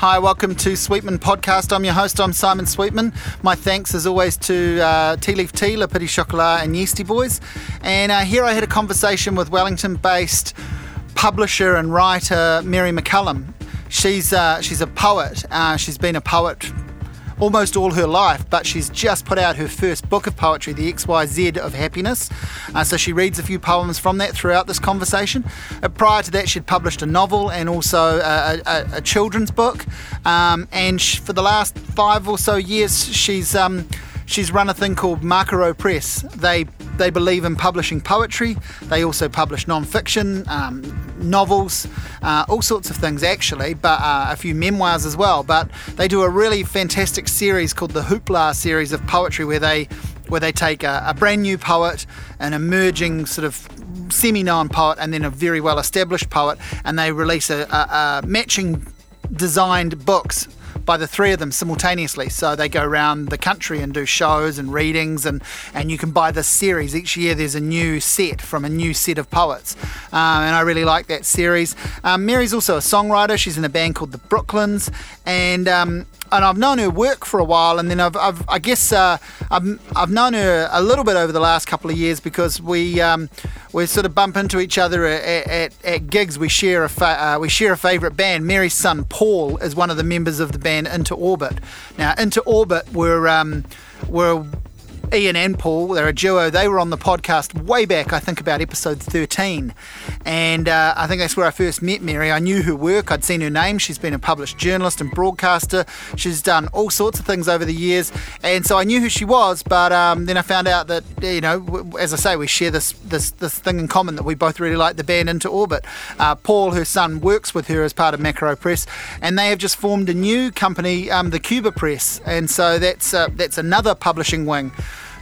Hi, welcome to Sweetman Podcast. I'm your host, I'm Simon Sweetman. My thanks, as always, to uh, Tea Leaf Tea, Le Petit Chocolat, and Yeastie Boys. And uh, here I had a conversation with Wellington based publisher and writer Mary McCallum. She's, uh, she's a poet. Uh, she's been a poet almost all her life, but she's just put out her first book of poetry, The XYZ of Happiness. Uh, so she reads a few poems from that throughout this conversation. Uh, prior to that, she'd published a novel and also a, a, a children's book. Um, and she, for the last five or so years, she's. Um, she's run a thing called Makaro Press. They they believe in publishing poetry. They also publish non-fiction, um, novels, uh, all sorts of things actually, but uh, a few memoirs as well. But they do a really fantastic series called the Hoopla series of poetry, where they where they take a, a brand new poet, an emerging sort of semi-known poet, and then a very well-established poet, and they release a, a, a matching designed books by the three of them simultaneously. So they go around the country and do shows and readings, and, and you can buy this series. Each year there's a new set from a new set of poets. Um, and I really like that series. Um, Mary's also a songwriter. She's in a band called the Brooklyns. And um, and I've known her work for a while, and then I've, I've I guess uh, I've, I've known her a little bit over the last couple of years because we um, we sort of bump into each other at, at, at gigs. We share a fa- uh, we share a favourite band. Mary's son Paul is one of the members of the band Into Orbit. Now Into Orbit were um, were Ian and Paul, they're a duo. They were on the podcast way back, I think about episode 13. And uh, I think that's where I first met Mary. I knew her work, I'd seen her name. She's been a published journalist and broadcaster. She's done all sorts of things over the years. And so I knew who she was, but um, then I found out that, you know, as I say, we share this, this, this thing in common that we both really like the band Into Orbit. Uh, Paul, her son, works with her as part of Makaro Press, and they have just formed a new company, um, the Cuba Press. And so that's, uh, that's another publishing wing.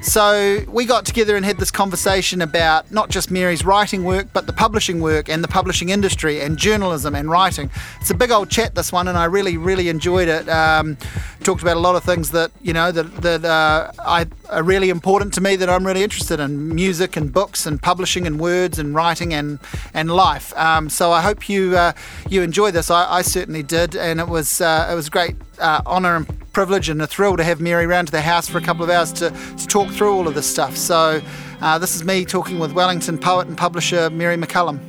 So we got together and had this conversation about not just Mary's writing work, but the publishing work and the publishing industry and journalism and writing. It's a big old chat, this one, and I really, really enjoyed it. Um, talked about a lot of things that you know that that uh, I, are really important to me that I'm really interested in: music and books and publishing and words and writing and and life. Um, so I hope you uh, you enjoy this. I, I, certainly did, and it was uh, it was great uh, honour and privilege and a thrill to have Mary around to the house for a couple of hours to, to talk through all of this stuff. So, uh, this is me talking with Wellington poet and publisher Mary McCallum.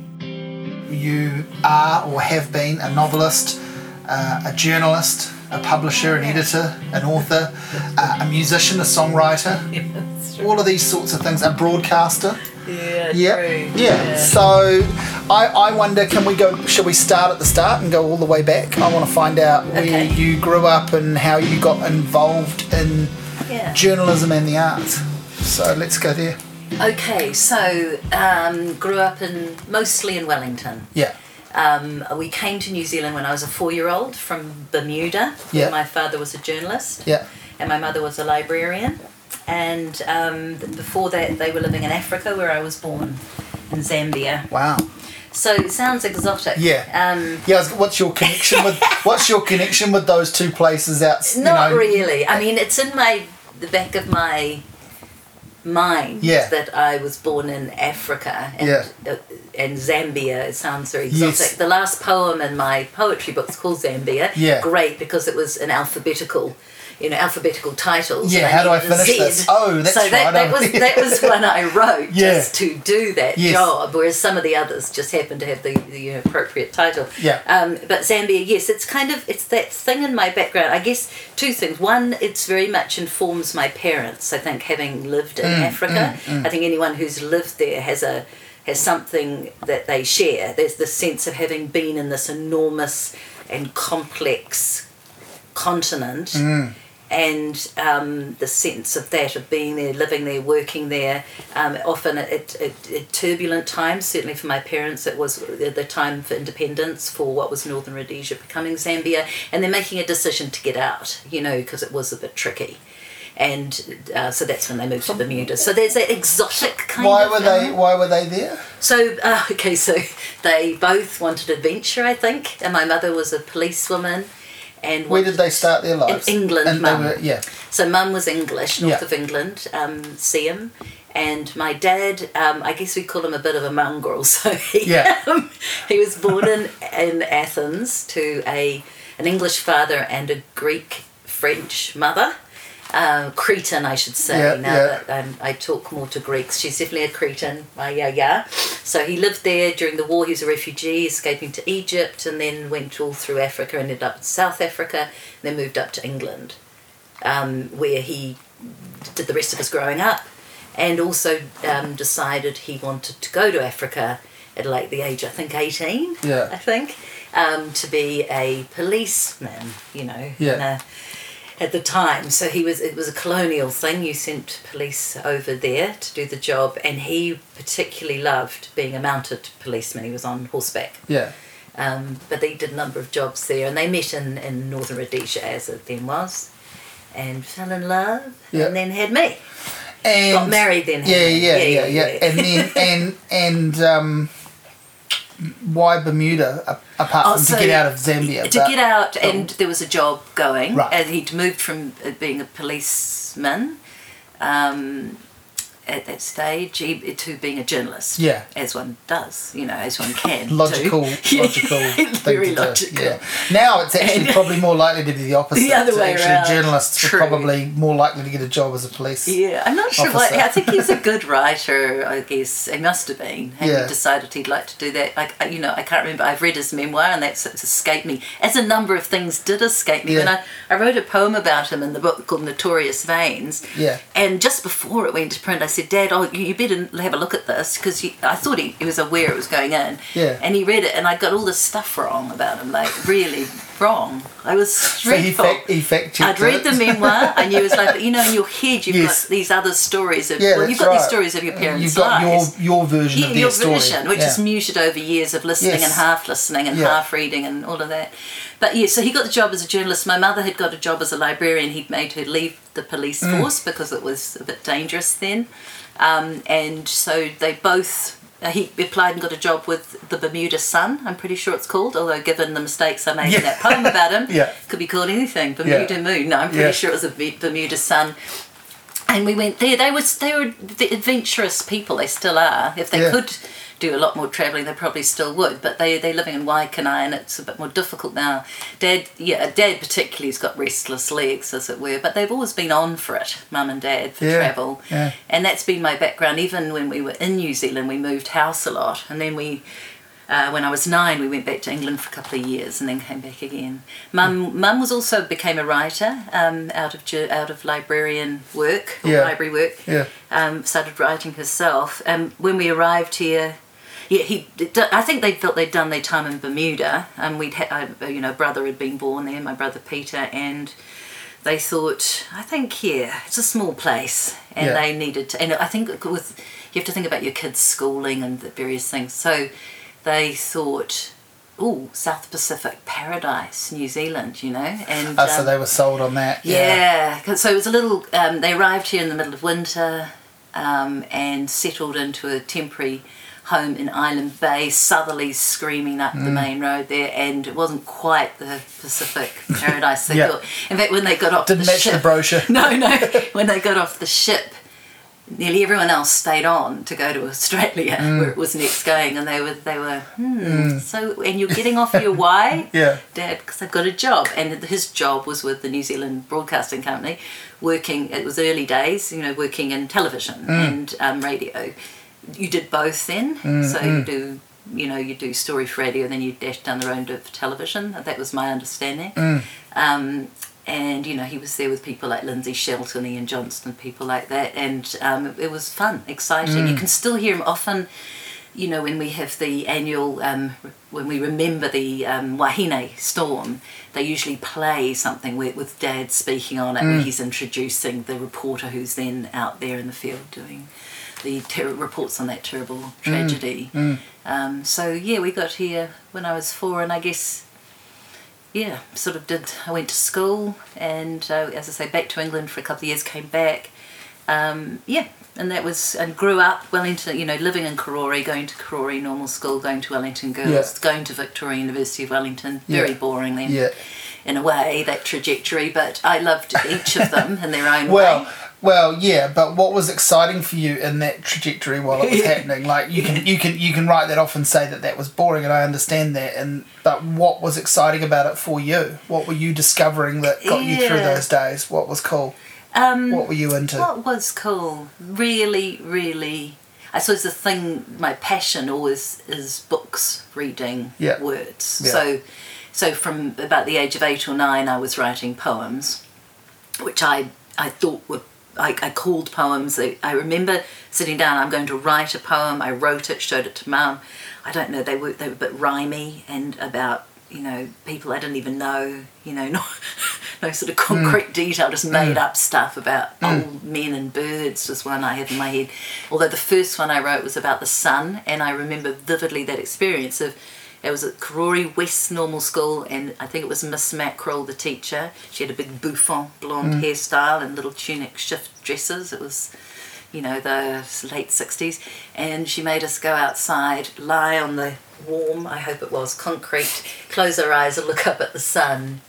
You are or have been a novelist, uh, a journalist, a publisher, an editor, an author, uh, a musician, a songwriter, all of these sorts of things, a broadcaster. Yeah, yeah, true. yeah. Yeah. So, I, I wonder, can we go? Should we start at the start and go all the way back? I want to find out where Okay. you grew up and how you got involved in Yeah. journalism and the arts. So let's go there. Okay, so um, grew up in mostly in Wellington. Yeah, Um, we came to New Zealand when I was a four-year-old from Bermuda. Yeah. My father was a journalist, yeah, and my mother was a librarian. And um, before that, they were living in Africa, where I was born, in Zambia. wow. So it sounds exotic. Yeah. Um, Yeah, what's your connection with what's your connection with those two places out? You Not know, really. I mean, it's in my the back of my mind Yeah. that I was born in Africa and Yeah. uh, and Zambia. It sounds very Yes. exotic. The last poem in my poetry book is called Zambia. Yeah. Great because it was an alphabetical. You know, alphabetical titles. Yeah, how do I finish Z. this? Oh, that's so that, right, that I'm- was that was one I wrote Yeah. just to do that Yes. job, whereas some of the others just happened to have the, the appropriate title. Yeah. Um, but Zambia, yes, it's kind of it's that thing in my background. I guess two things. One, it's very much informs my parents. I think having lived in Mm, Africa, I think anyone who's lived there has a has something that they share. There's the sense of having been in this enormous and complex continent. Mm. And um, the sense of that, of being there, living there, working there, um, often at, at, at turbulent times, certainly for my parents, it was the time for independence for what was Northern Rhodesia becoming Zambia, and they're making a decision to get out, you know, because it was a bit tricky. And uh, so that's when they moved to Bermuda. So there's that exotic kind Why of. were they? um, Why were they there? so, uh, okay, so they both wanted adventure, I think, and my mother was a policewoman. And Where did they start their lives? England, And Mum. were, yeah, So, mum was English, north Yeah. of England, um, Seaham, and my dad, um, I guess we call him a bit of a mongrel. So he, Yeah. um, he was born in in Athens to a an English father and a Greek French mother. Um, Cretan, I should say. Yeah, now yeah. that um, I talk more to Greeks, she's definitely a Cretan. Uh, yeah, yeah. So he lived there during the war. He was a refugee, escaping to Egypt, and then went all through Africa. Ended up in South Africa, and then moved up to England, um, where he did the rest of his growing up, and also um, decided he wanted to go to Africa at like the age, I think, eighteen. Yeah. I think, um, to be a policeman. You know. Yeah. At the time. So he was it was a colonial thing. You sent police over there to do the job, and he particularly loved being a mounted policeman. He was on horseback. Yeah. Um, but they did a number of jobs there, and they met in, in northern Rhodesia, as it then was, and fell in love, Yeah. and then had me. And Got married then. Yeah, yeah, they? yeah, yeah, And then and and um, why Bermuda apart Oh, from so to get out of Zambia? to but- get out, and there was a job going, Right. and he'd moved from being a policeman um, at that stage to being a journalist. Yeah. as one does, you know, as one can. logical, logical, very logical. Yeah. Now it's actually And- probably more likely to be the opposite. The other So way actually, around. journalists True. are probably more likely to get a job as a police. Yeah, I'm not sure why. I think he's a good writer. I guess he must have been. And Yeah. he decided he'd like to do that. Like I- you know, I can't remember. I've read his memoir, and that's it's escaped me. As a number of things did escape me. Yeah. I, I wrote a poem about him in the book called Notorious Veins. Yeah. And just before it went to print, I said, Dad, oh, you you better have a look at this because I thought he, he was aware it was going in. Yeah. And he read it, and I got all this stuff wrong about him, like really wrong. I was So he fact, he I'd read the memoir, and you was like, you know, in your head, you've Yes. got these other stories of. Yeah, well, you've got these stories of your parents' You've got lives. your your version Yeah, of your story, version, which yeah. is muted over years of listening Yes. and half listening and Yeah. half reading and all of that. But yeah, so he got the job as a journalist. My mother had got a job as a librarian. He'd made her leave the police Mm. force because it was a bit dangerous then. Um, and so they both. Uh, he applied and got a job with the Bermuda Sun, I'm pretty sure it's called, although given the mistakes I made in that poem about him, Yeah. could be called anything. Bermuda Moon. No, I'm pretty Yeah. sure it was a Be- Bermuda Sun. And we went there. They was they were the adventurous people. They still are. If they Yeah. could do a lot more travelling, they probably still would. But they they're living in Waikanae, and it's a bit more difficult now. Dad, yeah, Dad particularly has got restless legs, as it were. But they've always been on for it, Mum and Dad, for Yeah, travel. yeah. And that's been my background. Even when we were in New Zealand, we moved house a lot, and then we. Uh, when I was nine, we went back to England for a couple of years and then came back again. Mum, Mum was also became a writer um, out of out of librarian work, or Yeah. library work. Yeah. Um, started writing herself. Um, when we arrived here, yeah, he. I think they felt they'd done their time in Bermuda, and we'd had, uh, you know, brother had been born there, my brother Peter, and they thought, I think, yeah, it's a small place, and Yeah. they needed to. And I think with you have to think about your kids' schooling and the various things. So they thought, oh, South Pacific paradise, New Zealand, you know, and Oh, so um, they were sold on that. Yeah. Yeah, so it was a little. Um, they arrived here in the middle of winter um, and settled into a temporary home in Island Bay, southerlies screaming up Mm. the main road there, and it wasn't quite the Pacific paradise they Yeah. thought. In fact, when they got off Didn't the match ship, the brochure. no, no, when they got off the ship. Nearly everyone else stayed on to go to Australia, Mm. where it was next going, and they were they were hmm. So, and you're getting off your why? Yeah. Dad, because I've got a job, and his job was with the New Zealand Broadcasting Company, working. It was early days, you know, working in television and um, radio. You did both then, so you do, you know, you do story for radio, then you dash down the road to television. That was my understanding. Um, and you know, he was there with people like Lindsay Shelton, Ian Johnston, people like that, and um, it was fun, exciting. You can still hear him often you know, when we have the annual, um, when we remember the um, Wahine storm, they usually play something with, with Dad speaking on it, where he's introducing the reporter who's then out there in the field doing the ter- reports on that terrible tragedy. Um, so yeah, we got here when I was four, and I guess yeah, sort of did. I went to school, and uh, as I say, back to England for a couple of years. Came back, um, yeah, and that was and grew up Wellington. You know, living in Karori, going to Karori Normal School, going to Wellington Girls, Yeah. going to Victoria University of Wellington. Very Yeah. boring then, Yeah. in a way, that trajectory. But I loved each of them in their own Well, way. Well, yeah, but what was exciting for you in that trajectory while it was happening? Like you can you can you can write that off and say that that was boring, and I understand that. And but what was exciting about it for you? What were you discovering that got you through those days? What was cool? Um, What were you into? What was cool? Really, really. I suppose the thing, my passion always is books, reading, Yeah. words. Yeah. So, so from about the age of eight or nine, I was writing poems, which I I thought were I, I called poems. I, I remember sitting down. I'm going to write a poem. I wrote it, showed it to mum. I don't know. They were they were a bit rhymey and about you know people I didn't even know. You know, no, no sort of hmm. concrete detail. Just hmm. made up stuff about hmm. old men and birds. Was one I had in my head. Although the first one I wrote was about the sun, and I remember vividly that experience of. It was at Karori West Normal School, and I think it was Miss Mackerel, the teacher. She had a big bouffant blonde hairstyle and little tunic shift dresses. It was, you know, the late 60s. And she made us go outside, lie on the warm, I hope it was, concrete, close our eyes and look up at the sun,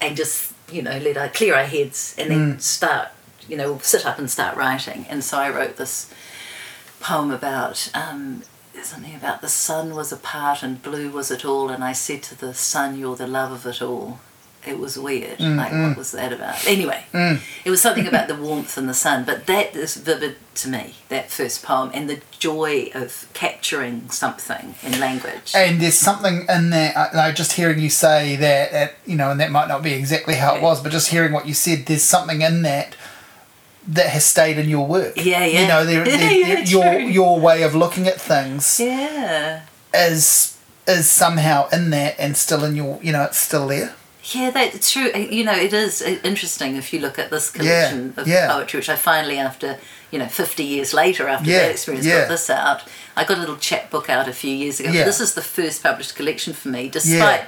and just, you know, let our, clear our heads, and then start, you know, sit up and start writing. And so I wrote this poem about um, something about the sun was apart and blue was it all, and I said to the sun, "You're the love of it all." It was weird. Mm, like, what mm. was that about? Anyway, mm. it was something about the warmth and the sun, but that is vivid to me. That first poem and the joy of capturing something in language. And there's something in there. I, I just hearing you say that, that, you know, and that might not be exactly how it was, but just hearing what you said, there's something in that that has stayed in your work. Yeah, yeah. You know, there, Yeah, there- yeah, there- your your way of looking at things yeah. is is somehow in that and still in your, you know, it's still there. Yeah, that's true. Uh, You know, it is uh, interesting if you look at this Yeah, collection of yeah. poetry, which I finally, after you know, fifty years later, after Yeah, that experience, yeah. got this out. I got a little chapbook out a few years ago. Yeah. This is the first published collection for me, despite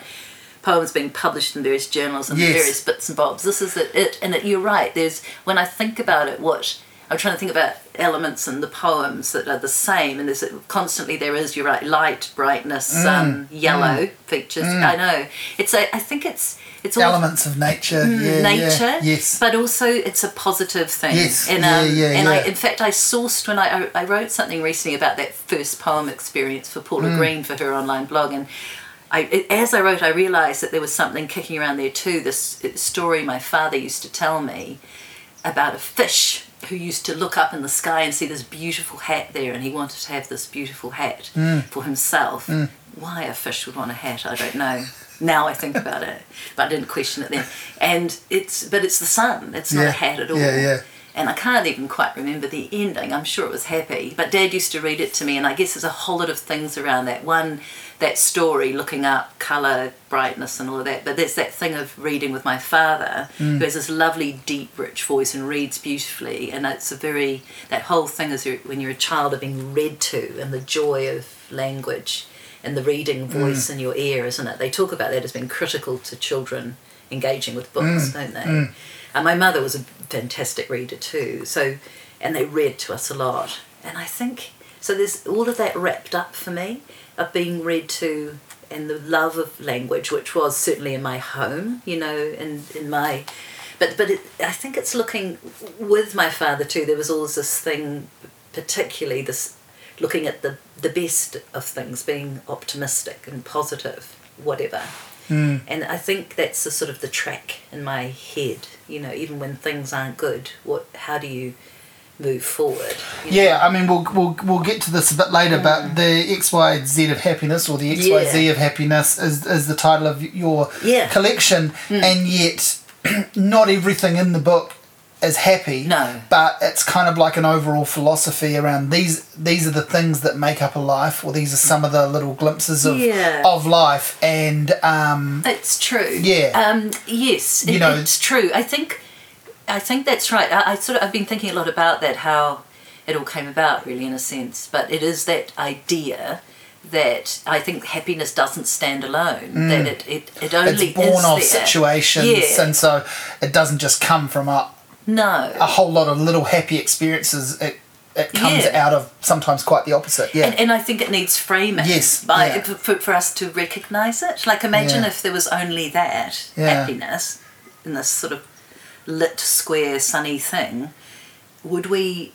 poems being published in various journals and Yes. various bits and bobs. This is it, it, and it, you're right. There's when I think about it, what I'm trying to think about elements in the poems that are the same, and there's constantly there is. You're right, light, brightness, Mm, sun, yellow features. I know. It's a. I think it's it's all Elements of nature. yeah, yeah. Mm, nature, Yes. but also it's a positive thing. Yes, and, yeah, um, yeah, and I, in fact, I sourced when I, I I wrote something recently about that first poem experience for Paula Mm. Green for her online blog, and I as I wrote, I realised that there was something kicking around there too. This story my father used to tell me about a fish who used to look up in the sky and see this beautiful hat there, and he wanted to have this beautiful hat Mm. for himself. Why a fish would want a hat, I don't know. Now I think about it, but I didn't question it then. And it's but it's the sun. It's not Yeah, a hat at all. yeah, yeah. And I can't even quite remember the ending. I'm sure it was happy. But Dad used to read it to me, and I guess there's a whole lot of things around that. One, that story, looking up colour, brightness, and all of that. But there's that thing of reading with my father, Mm. who has this lovely, deep, rich voice and reads beautifully. And it's a very, that whole thing is when you're a child of being read to and the joy of language and the reading voice in your ear, isn't it? They talk about that as being critical to children engaging with books, don't they? And my mother was a fantastic reader too. So, and they read to us a lot. And I think so. There's all of that wrapped up for me of being read to and the love of language, which was certainly in my home, you know, in in my. But but it, I think it's looking with my father too. There was always this thing, particularly this looking at the the best of things, being optimistic and positive, whatever. Hmm. And I think that's the sort of the track in my head. You know, even when things aren't good, what? How do you move forward? you know? Yeah, I mean, we'll, we'll, we'll get to this a bit later, but mm. the XYZ of happiness, or the XYZ Yeah. of happiness, is, is the title of your Yeah. collection, mm. and yet not everything in the book is happy. No. But it's kind of like an overall philosophy around these these are the things that make up a life, or these are some of the little glimpses of, Yeah. of life, and um, It's true. Yeah. Um, yes, You it- know- it's true. I think, I think that's right. I, I sort of I've been thinking a lot about that how it all came about, really, in a sense. But it is that idea that I think happiness doesn't stand alone. That it it, it only Mm. it's born is of there. situations, Yeah. and so it doesn't just come from a, no. a whole lot of little happy experiences. It it comes Yeah. out of sometimes quite the opposite. Yeah. And, and I think it needs framing. Yes, By, yeah. for, for, us to recognise it. Like, imagine Yeah. if there was only that happiness in this sort of lit, square, sunny thing. would we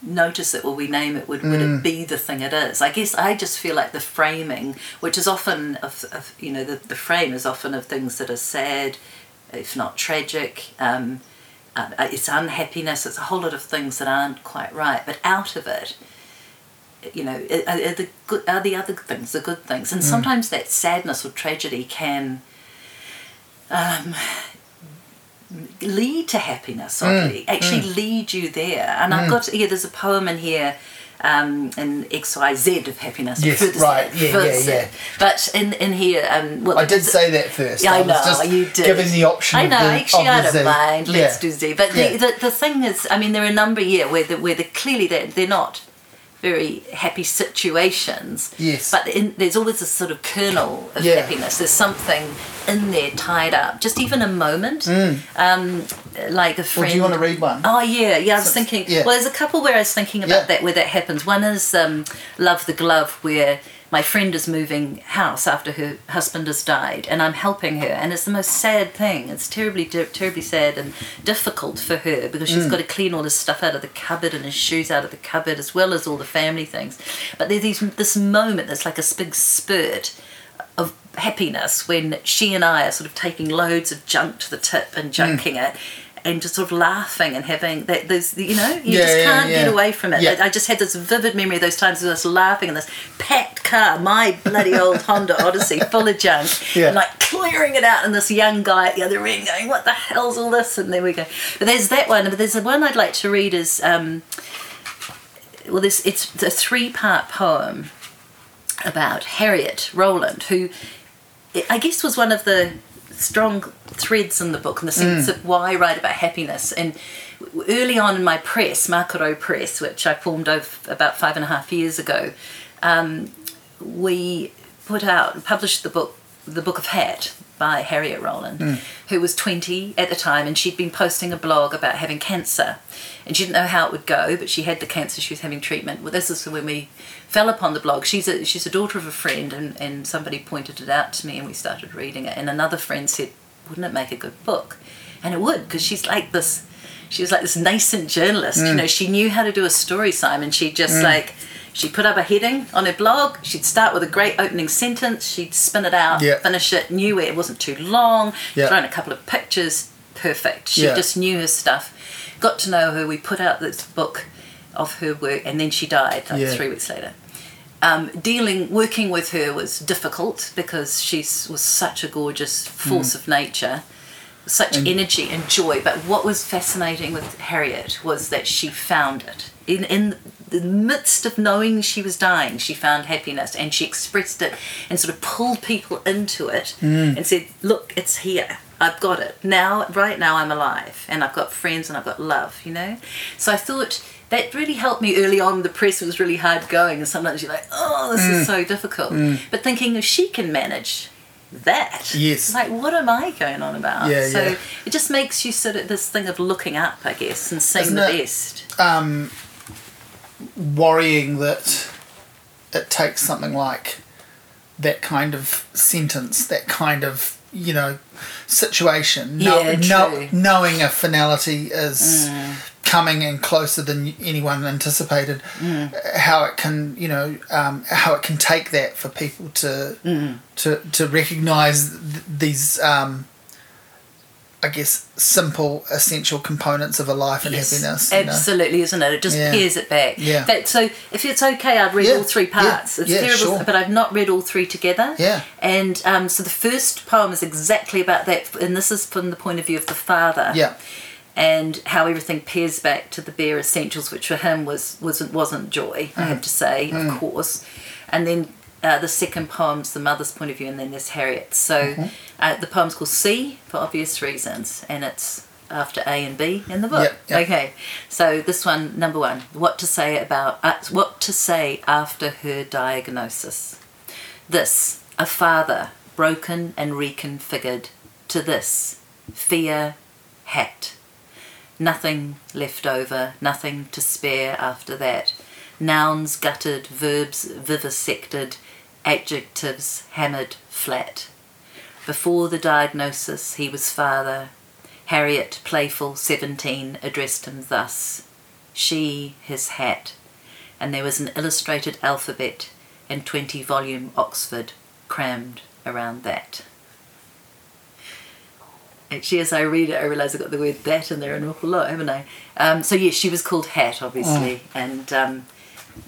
notice it? Will we name it? Would, would Mm. it be the thing it is? I guess I just feel like the framing, which is often of, of you know, the, the frame is often of things that are sad, if not tragic. Um, uh, it's unhappiness. It's a whole lot of things that aren't quite right. But out of it, you know, are, are the good, are the other things the good things? And sometimes that sadness or tragedy can um, lead to happiness. Oddly, actually lead you there. And I've got yeah. There's a poem in here. Um, in X Y Z of happiness. Yes, Further right, yeah, further yeah, sad. But in in here, um, well, I did say that first. yeah, I was know just you did. Giving the option. I of know. the, actually, of I don't Z. mind. Let's Yeah. do Z. But Yeah. the, the the thing is, I mean, there are a number yeah where the, where the clearly they're, they're not very happy situations. Yes. But in, there's always this sort of kernel of Yeah. happiness. There's something in there tied up. Just even a moment. Um, like a friend. Well, Mm. do you want to read one? Oh yeah, yeah. I was So- thinking. yeah. Well, there's a couple where I was thinking about Yeah. that where that happens. One is um, "Love the Glove," where my friend is moving house after her husband has died, and I'm helping her, and it's the most sad thing. It's terribly, ter- terribly sad and difficult for her because Mm. she's got to clean all his stuff out of the cupboard and his shoes out of the cupboard as well as all the family things. But there's these, this moment that's like a big spurt of happiness when she and I are sort of taking loads of junk to the tip and junking Mm. it and just sort of laughing and having that there's you know you Yeah, just yeah, can't get yeah. away from it. I just had this vivid memory of those times of us laughing in this packed car my bloody old Honda Odyssey full of junk Yeah. and like clearing it out and this young guy at the other end going what the hell's all this and there we go but there's that one but there's the one I'd like to read is um, well this it's a three part poem about Harriet Rowland, who I guess was one of the strong threads in the book in the sense of why I write about happiness. And early on in my press, Makaro Press, which I formed over about five and a half years ago, um, we put out and published the book, the Book of Hat by Harriet Rowland, hmm. who was 20 at the time, and she'd been posting a blog about having cancer, and she didn't know how it would go, but she had the cancer. She was having treatment. Well, this is when we fell upon the blog. She's a she's a daughter of a friend, and and somebody pointed it out to me, and we started reading it. And another friend said, "Wouldn't it make a good book?" And it would, because she's like this. She was like this nascent journalist. You hmm. know, she knew how to do a story, Simon. She just hmm. like She'd put up a heading on her blog. She'd start with a great opening sentence. She'd spin it out, finish it, knew it wasn't too long, Yeah. throw in a couple of pictures. Perfect. She just knew her stuff. Got to know her. We put out this book of her work, and then she died like three weeks later. Um, dealing, working with her was difficult because she was such a gorgeous force of nature, such energy and joy. But what was fascinating with Harriet was that she found it in in the midst of knowing she was dying. She found happiness and she expressed it and sort of pulled people into it mm. and said, "Look, it's here." I've got it now. Right now, I'm alive, and I've got friends, and I've got love. You know, so I thought that really helped me early on. The press was really hard going, and sometimes you're like, "Oh, this is mm. so difficult." Mm. But thinking if she can manage that, Yes. like what am I going on about? Yeah, so yeah. it just makes you sort of this thing of looking up, I guess, and seeing Isn't the it- best. um, worrying that it takes something like that kind of sentence, that kind of you know situation, Yeah, true. knowing a finality is Mm. coming and closer than anyone anticipated. Mm. How it can you know um, how it can take that for people to Mm. to to recognise th- these. Um, I guess simple, essential components of a life and Yes, happiness. you know? Absolutely, isn't it? It just Yeah. peers it back. Yeah. But so if it's okay, I'd read Yeah, all three yeah, parts. it's yeah, terrible, sure. but I've not read all three together. Yeah. And um, so the first poem is exactly about that, and this is from the point of view of the father. Yeah. And how everything pairs back to the bare essentials, which for him was wasn't wasn't joy. I Mm. have to say, of course. And then uh, the second poem's the mother's point of view, and then there's Harriet. So Mm-hmm. Uh, the poem's called C for obvious reasons, and it's after A and B in the book. Yep, yep. Okay, so this one, number one, what to say about uh, what to say after her diagnosis. This, a father broken and reconfigured. To this, fear, hat. Nothing left over, nothing to spare after that. Nouns gutted, verbs vivisected, adjectives hammered flat. Before the diagnosis, he was father. Harriet, playful, 17, addressed him thus she his hat, and there was an illustrated alphabet and 20 volume Oxford crammed around that. Actually, as I read it, I realise I've got the word that in there an awful lot, haven't I? Um, so, yes, she was called Hat, obviously, Mm. and um,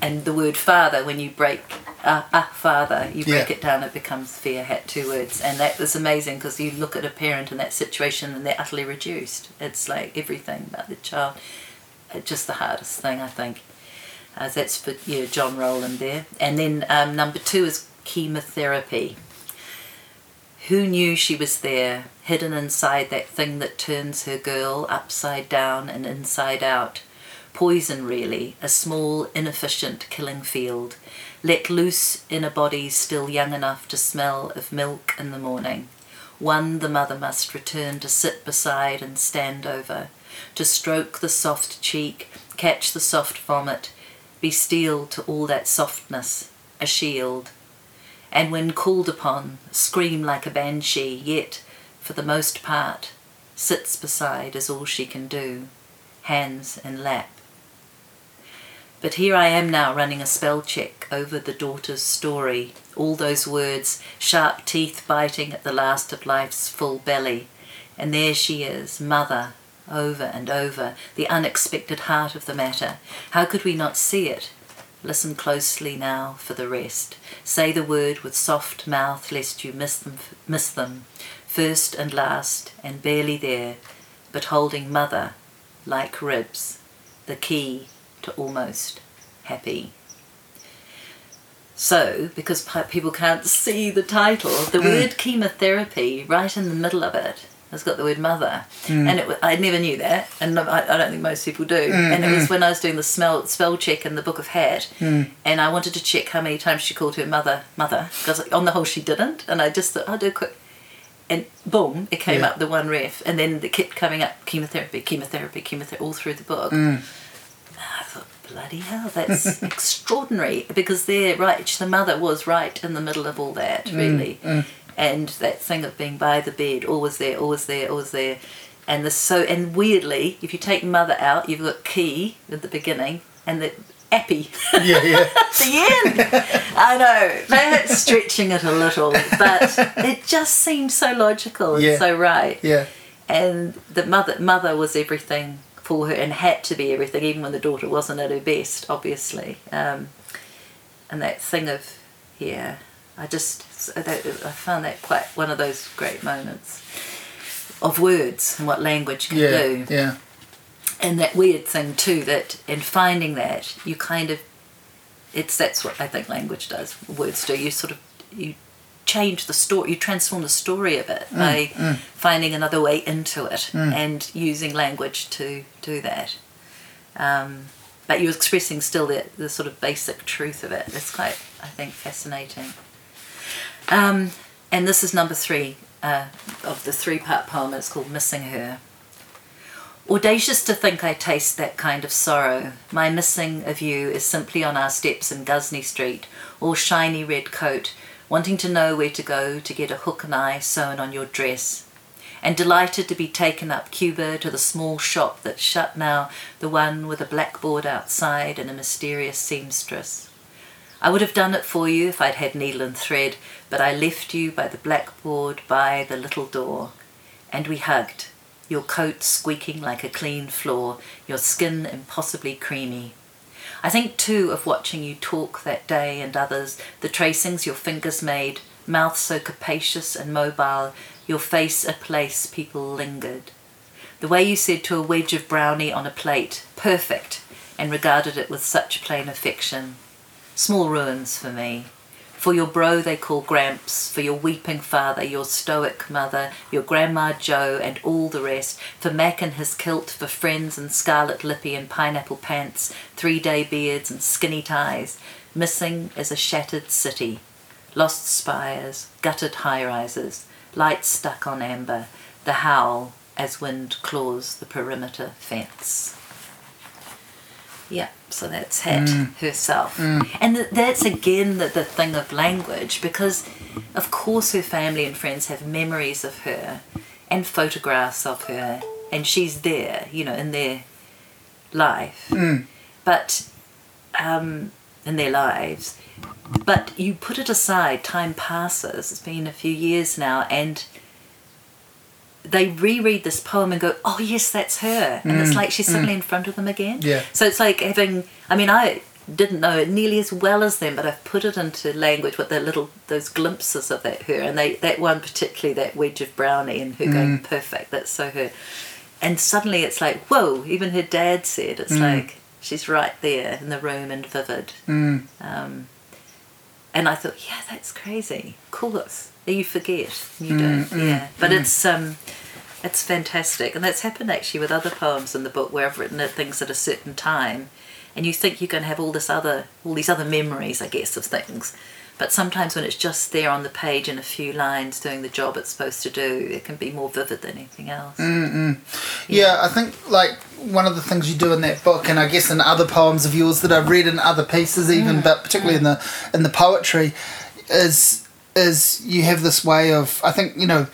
and the word father, when you break uh, uh, father, you break Yeah. it down, it becomes fair hat, two words. And that was amazing because you look at a parent in that situation and they're utterly reduced. It's like everything about the child. Uh, just the hardest thing, I think. Uh, that's for yeah, John Rowland there. And then um, number two is chemotherapy. Who knew she was there, hidden inside that thing that turns her girl upside down and inside out? Poison, really, a small, inefficient killing field, let loose in a body still young enough to smell of milk in the morning. One the mother must return to sit beside and stand over, to stroke the soft cheek, catch the soft vomit, be steel to all that softness, a shield. And when called upon, scream like a banshee, yet, for the most part, sits beside is all she can do, hands in lap. But here I am now running a spell check over the daughter's story, all those words, sharp teeth biting at the last of life's full belly. And there she is, mother, over and over, the unexpected heart of the matter. How could we not see it? Listen closely now for the rest. Say the word with soft mouth lest you miss them, miss them. First and last, and barely there, but holding mother like ribs, the key to almost happy. So, because people can't see the title, the hmm. word chemotherapy, right in the middle of it, has got the word mother. Hmm. And it, I never knew that, and I, I don't think most people do. Hmm, and it was when I was doing the smell, spell check in the Book of Hat, and I wanted to check how many times she called her mother, mother, because on the whole she didn't. And I just thought, I'll do a quick and boom, it came Yeah. up the one ref, and then it kept coming up chemotherapy, chemotherapy, chemotherapy, all through the book. Thought, bloody hell, that's extraordinary because there, right, the mother was right in the middle of all that, mm, really, mm. and that thing of being by the bed, always there, always there, always there, and the so and weirdly, if you take mother out, you've got key at the beginning, and the appy Yeah, yeah. at the end. I know that's stretching it a little, but it just seemed so logical and Yeah. so right. Yeah. And the mother mother was everything for her and had to be everything, even when the daughter wasn't at her best, obviously. Um, and that thing of yeah, I just I found that quite one of those great moments of words and what language can Yeah. do Yeah. and that weird thing too that in finding that you kind of it's that's what I think language does words do you sort of you change the story you transform the story of it by finding another way into it and using language to do that. Um, but you're expressing still the, the sort of basic truth of it. It's quite I think fascinating. Um, and this is number three uh, of the three part poem. It's called Missing Her. Audacious to think I taste that kind of sorrow. My missing of you is simply on our steps in Gusney Street, all shiny red coat, wanting to know where to go to get a hook and eye sewn on your dress. And delighted to be taken up Cuba to the small shop that's shut now, the one with a blackboard outside and a mysterious seamstress. I would have done it for you if I'd had needle and thread, but I left you by the blackboard by the little door. And we hugged, your coat squeaking like a clean floor, your skin impossibly creamy. I think too of watching you talk that day and others, the tracings your fingers made, mouth so capacious and mobile, your face a place people lingered. The way you said to a wedge of brownie on a plate, perfect, and regarded it with such plain affection. Small ruins for me. For your bro they call Gramps, for your weeping father, your stoic mother, your grandma Joe, and all the rest, for Mac and his kilt, for friends and scarlet lippy and pineapple pants, three day beards and skinny ties, missing is a shattered city, lost spires, gutted high rises, lights stuck on amber, the howl as wind claws the perimeter fence. Yeah, so that's Hat herself. Mm. And th- that's again the, the thing of language because, of course, her family and friends have memories of her and photographs of her, and she's there, you know, in their life, mm. but um, in their lives. But you put it aside, time passes, it's been a few years now, and they reread this poem and go, oh, yes, that's her. And it's like she's suddenly in front of them again. Yeah. So it's like having, I mean, I didn't know it nearly as well as them, but I've put it into language with the little, those glimpses of that her. And they, that one particularly, that wedge of brownie and her going perfect, that's so her. And suddenly it's like, whoa, even her dad said, it's like, she's right there in the room and vivid. Mm. Um, and I thought, yeah, that's crazy. Course. You forget. You mm, don't. Mm, yeah. But mm. it's um it's fantastic. And that's happened actually with other poems in the book where I've written at things at a certain time and you think you're going to have all this other all these other memories, I guess, of things. But sometimes when it's just there on the page in a few lines doing the job it's supposed to do, it can be more vivid than anything else. Yeah, I think like one of the things you do in that book, and I guess in other poems of yours that I've read in other pieces, even, but particularly in the in the poetry, is is you have this way of I think you know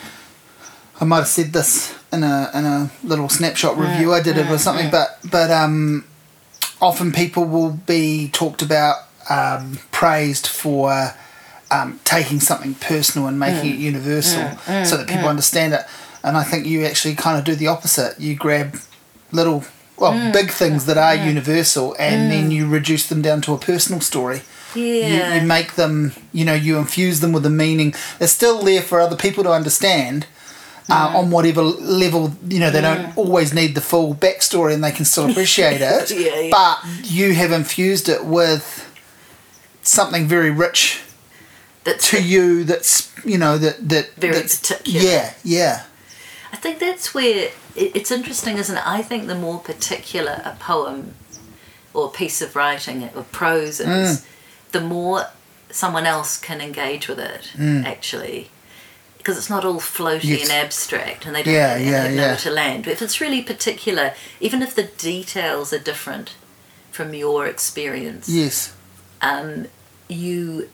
I might have said this in a in a little snapshot review I did it or something, but but um, often people will be talked about, um, praised for. Um, taking something personal and making it mm. universal mm, mm, so that people understand it. And I think you actually kind of do the opposite. You grab little, well, big things that are universal and then you reduce them down to a personal story. Yeah. You, you make them, you know, you infuse them with a meaning. They're still there for other people to understand. Uh, on whatever level, you know, they don't always need the full backstory and they can still appreciate it. Yeah, yeah. But you have infused it with something very rich That's to you that's, you know, that. that Very that's- particular. Yeah, yeah. I think that's where it- it's interesting, isn't it? I think the more particular a poem or piece of writing or prose is, the more someone else can engage with it, actually. Because it's not all floaty Yes. and abstract and they don't Yeah, have, yeah, have yeah. nowhere to land. But if it's really particular, even if the details are different from your experience, Yes. um, you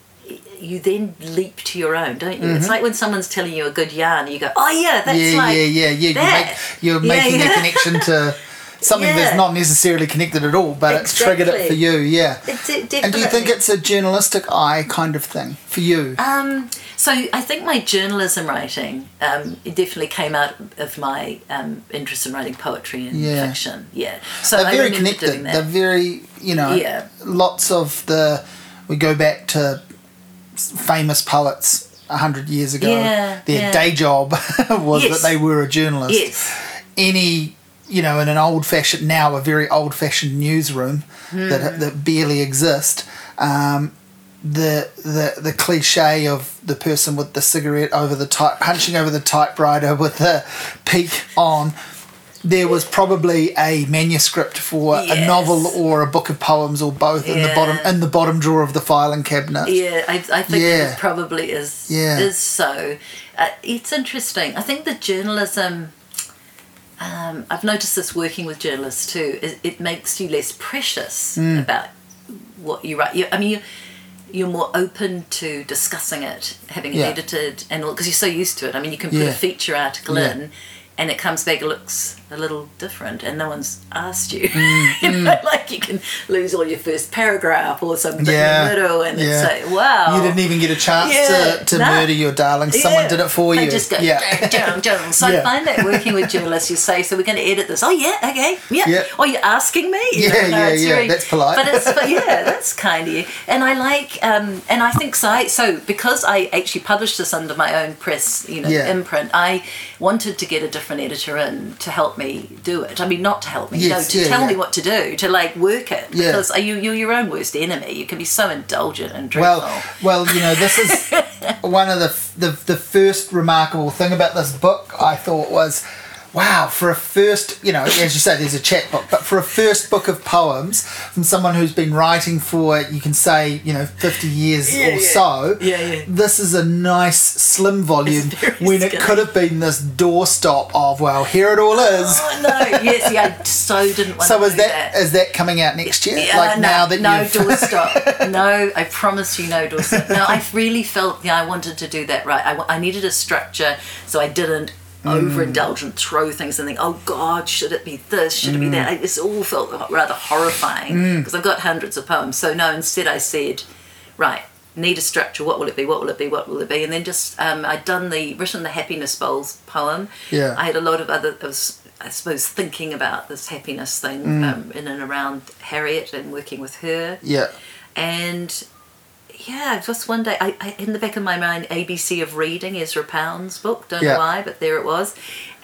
you then leap to your own, don't you? Mm-hmm. It's like when someone's telling you a good yarn, you go, "Oh yeah, that's yeah, like yeah, yeah, yeah. You that." make, you're Yeah, making yeah. a connection to something that's not necessarily connected at all, but it's triggered it for you. Yeah. It's it And do you think it's a journalistic eye kind of thing for you? Um, so I think my journalism writing um, it definitely came out of my um, interest in writing poetry and Yeah. fiction. Yeah. So They're I very connected. They're very, you know, Yeah. lots of the. We go back to famous poets a hundred years ago. Yeah, Their yeah. day job was Yes. that they were a journalist. Yes. any you know in an old fashioned now a very old fashioned newsroom Hmm. that that barely exist um, the the the cliche of the person with the cigarette over the type punching over the typewriter with the peak on there was probably a manuscript for a novel or a book of poems or both in the bottom in the bottom drawer of the filing cabinet Yeah, I, I think Yeah. it probably is Yeah. is so. Uh, it's interesting. I think the journalism. Um, I've noticed this working with journalists too. It, it makes you less precious Mm. about what you write. You, I mean, you, you're more open to discussing it, having Yeah. it edited, and because you're so used to it. I mean, you can put Yeah. a feature article Yeah. in, and it comes back, it looks a little different, and no one's asked you. Mm, you know, like you can lose all your first paragraph or something Yeah, in the middle, and yeah. it's like, wow. you didn't even get a chance Yeah, to, to no. murder your darling someone Yeah. did it for They you just go, yeah "Dun, dun, dun." So Yeah. I find that working with journalists, you say, so we're going to edit this. Oh, yeah, okay, yeah. Yeah. Oh, you're asking me? You Yeah, yeah, it's yeah, that's polite. But it's, but yeah, that's kind of you. And I like, um, and I think so. I, so because I actually published this under my own press, you know, Yeah. imprint, I wanted to get a different editor in to help me do it. I mean, not to help me, Yes, no, to yeah, tell me what to do, to like work it. Yeah. Because are you, you're your own worst enemy. You can be so indulgent and dreadful. Well, well, you know, this is one of the, the the first remarkable thing about this book. I thought was, wow, for a first, you know, as you say, there's a chat book, but for a first book of poems from someone who's been writing for, you can say, you know, fifty years Yeah, or yeah. so. Yeah, yeah. This is a nice slim volume when it could have been this doorstop of, well, here it all is. Oh no! Yes, yeah, I so didn't want so to is do that is that coming out next year? Yeah, like no, now that no you've doorstop. no, I promise you, no doorstop. No, I really felt yeah, I wanted to do that right. I, I needed a structure, so I didn't overindulgent, throw things and think, oh God, should it be this? Should it be that? It's all felt rather horrifying because I've got hundreds of poems. So no, instead I said, right, need a structure. What will it be? What will it be? What will it be? And then just um, I'd done the written the happiness bowls poem. Yeah. I had a lot of other. I was I suppose thinking about this happiness thing um, in and around Harriet and working with her Yeah. and yeah, just one day, I, I in the back of my mind, ABC of Reading, Ezra Pound's book. Don't Yeah. know why, but there it was.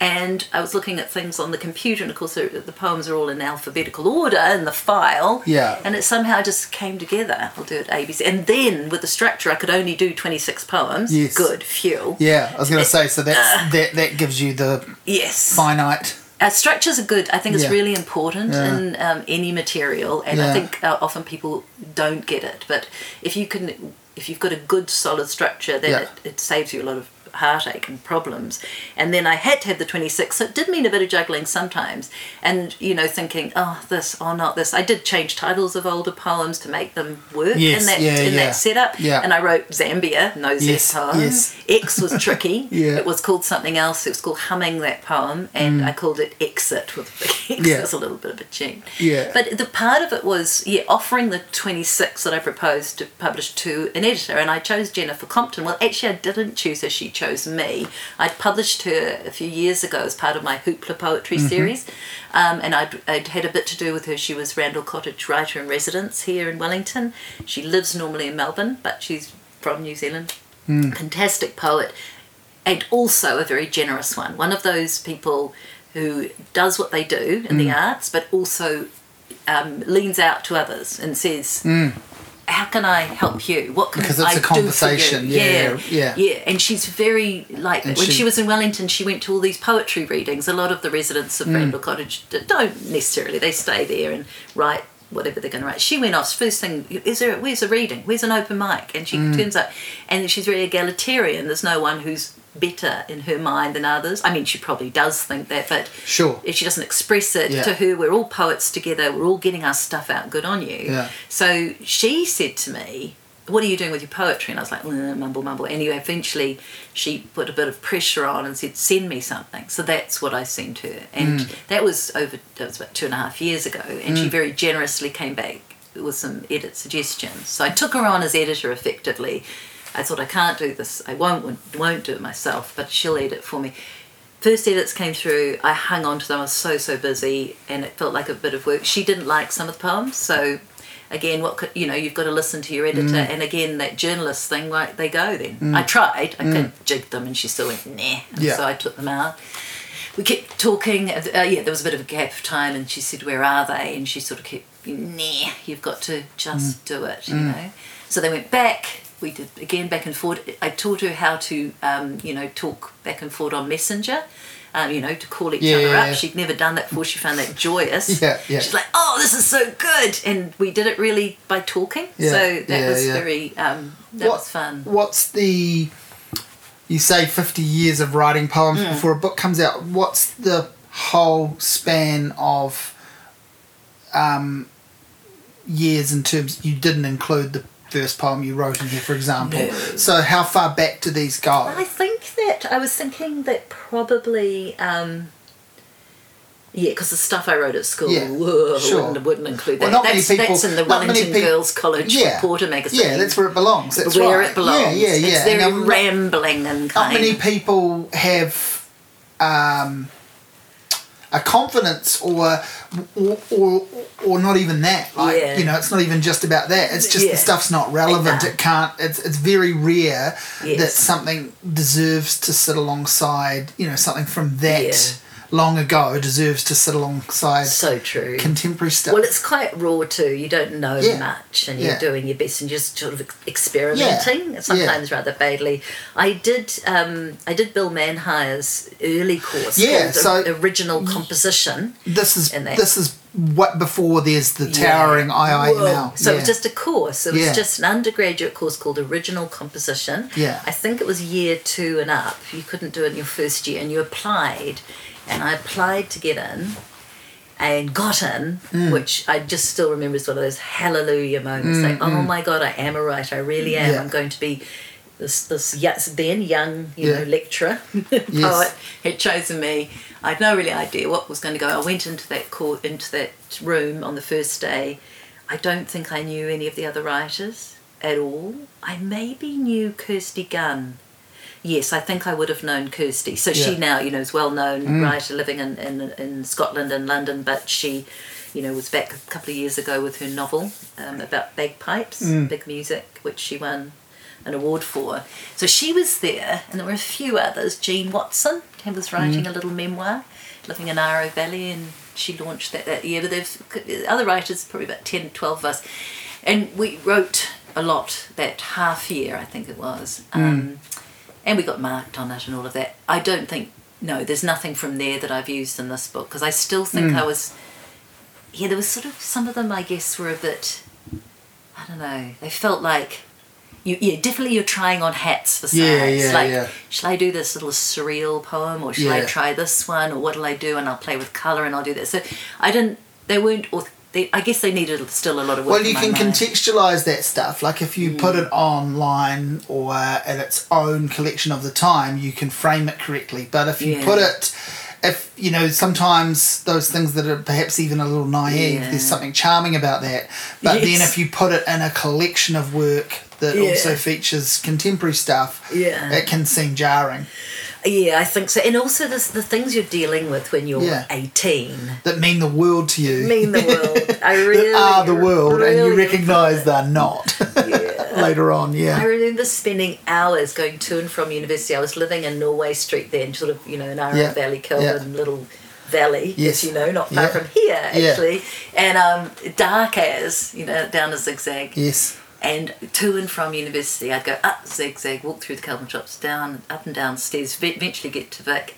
And I was looking at things on the computer, and of course, the the poems are all in alphabetical order in the file. Yeah. And it somehow just came together. I'll do it ABC, and then with the structure, I could only do twenty six poems. Yes. Good, phew. Yeah. I was going to say, so Uh. that, that gives you the Yes. finite. Uh, structures are good. I think it's Yeah. really important Yeah. in um, any material, and Yeah. I think uh, often people don't get it. But if you can, if you've got a good solid structure, then it, it saves you a lot of heartache and problems. And then I had to have the twenty six, so it did mean a bit of juggling sometimes, and you know, thinking, oh, this, oh, not this. I did change titles of older poems to make them work Yes, in that yeah, in yeah. that setup. Yeah. And I wrote Zambia, no Yes, poem. yes. X was tricky. Yeah. It was called something else. It was called Humming that poem, and I called it Exit with a big X. Mm. Yeah. It was a little bit of a tune. Yeah. But the part of it was, yeah, offering the 26 that I proposed to publish to an editor, and I chose Jennifer Compton. Well, actually, I didn't choose her, she chose me. I'd published her a few years ago as part of my Hoopla Poetry Mm-hmm. series, um, and I'd, I'd had a bit to do with her. She was Randell Cottage writer in residence here in Wellington. She lives normally in Melbourne, but she's from New Zealand. Hmm. Fantastic poet, and also a very generous one. One of those people who does what they do in Hmm. the arts, but also um, leans out to others and says, "How can I help you? What can. Because it's I a conversation, do for you?" yeah, yeah. yeah. And she's very like And when she- she, was in Wellington, she went to all these poetry readings. A lot of the residents of Mm. Randell Cottage don't necessarily; they stay there and write whatever they're going to write. She went off first thing. Is there? Where's a reading? Where's an open mic? And she Mm. turns up, and she's very egalitarian. There's no one who's better in her mind than others. I mean, she probably does think that, but Sure. if she doesn't express it Yeah. to her, we're all poets together. We're all getting our stuff out. Good on you. Yeah. So she said to me, "What are you doing with your poetry?" And I was like, "Uh, "Mumble, mumble." Anyway, eventually she put a bit of pressure on and said, "Send me something." So that's what I sent her, and Mm. that was over. That was about two and a half years ago, and she very generously came back with some edit suggestions. So I took her on as editor effectively. I thought I can't do this. I won't won't do it myself, but she'll edit it for me. First edits came through. I hung on to them. I was so so busy and it felt like a bit of work. She didn't like some of the poems so again what could you know you've got to listen to your editor Mm. and again that journalist thing right they go then. I tried. I could jig them and she still went nah. And Mm. Yeah. so i took them out. We kept talking. Uh, yeah there was a bit of a gap of time and she said where are they? And she sort of kept nah you've got to just Mm. do it you know. So they went back we did again back and forth i taught her how to um, you know talk back and forth on messenger um, you know, to call each Yeah, other up. yeah. She'd never done that before. She found that joyous. Yeah, yeah. She's like, "Oh, this is so good," and we did it really by talking. Yeah, so that yeah, was very um, that What- was fun. What's the you say 50 years of writing poems Mm. before a book comes out what's the whole span of um, years in terms you didn't include the first poem you wrote in here for example No. so how far back do these go I think that I was thinking that probably. Um, yeah, because the stuff I wrote at school Yeah, whoa, sure. wouldn't, wouldn't include that. Well, not many that's, people- that's in the Wellington peop- Girls College Yeah. Reporter magazine. yeah that's where it belongs that's where right it belongs. yeah yeah yeah It's very And, rambling and kind. not many people have um, a confidence or, or or or not even that like Yeah. you know it's not even just about that it's just Yeah. the stuff's not relevant it can't it's it's very rare that something deserves to sit alongside you know something from that. Long ago deserves to sit alongside so true. contemporary stuff Well, it's quite raw too. You don't know Yeah. much, and you're Yeah. doing your best and just sort of ex- experimenting. Sometimes rather badly. I did. Um, I did Bill Manhire's early course. Yeah, so- original composition. this is this is what before there's the towering Yeah. Whoa. IIML So it was just a course. It was Yeah. just an undergraduate course called Original Composition. Yeah. I think it was year two and up. You couldn't do it in your first year, and you applied, and I applied to get in. And got in, Mm. which I just still remember as one of those hallelujah moments. Like, oh my God, I am a writer. I really am. Yeah. I'm going to be this this yes, then young you Yeah. know lecturer poet had chosen me. I had no really idea what was going to go. I went into that court into that room on the first day. I don't think I knew any of the other writers at all. I maybe knew Kirsty Gunn. Yes, I think I would have known Kirsty. So she Yeah. Mm. now, you know, is well known writer living in, in, in Scotland and London, but she, you know, was back a couple of years ago with her novel um, about bagpipes, Mm. big music, which she won an award for. So she was there, and there were a few others. Jean Watson who was writing Mm. a little memoir, living in Aro Valley, and she launched that that year. But there's other writers, probably about 10, 12 of us, and we wrote a lot that half year, I think it was. Um, and we got marked on it and all of that. I don't think no, there's nothing from there that I've used in this book because I still think mm. I was. Yeah, there was sort of some of them. I guess were a bit. I don't know. They felt like. You, yeah, definitely you're trying on hats for size. Yeah, yeah, like, yeah. shall I do this little surreal poem or shall I try this one or what'll I do and I'll play with colour and I'll do that. So I didn't, they weren't, they, I guess they needed still a lot of work. Well, you can contextualize that stuff. Like if you put mm. it online or in its own collection of the time, you can frame it correctly. But if you Yeah. put it, if you know, sometimes those things that are perhaps even a little naive, Yeah. there's something charming about that. But then if you put it in a collection of work that Yeah. also features contemporary stuff, Yeah. it can seem jarring. Yeah, I think so. And also the, the things you're dealing with when you're Yeah. 18 That mean the world to you. mean the world. I really that are the world, and you recognise they're not. Later on, yeah. I remember spending hours going to and from university. I was living in Norway Street then, sort of, you know, in Aro Yeah, Valley, Kelburn, little valley, Yes. as you know, not far Yeah. from here, Yeah. actually. And um, dark as, you know, down a zigzag. Yes. And to and from university, I'd go up zigzag, walk through the Kelburn shops, down, up and down stairs, eventually get to Vic.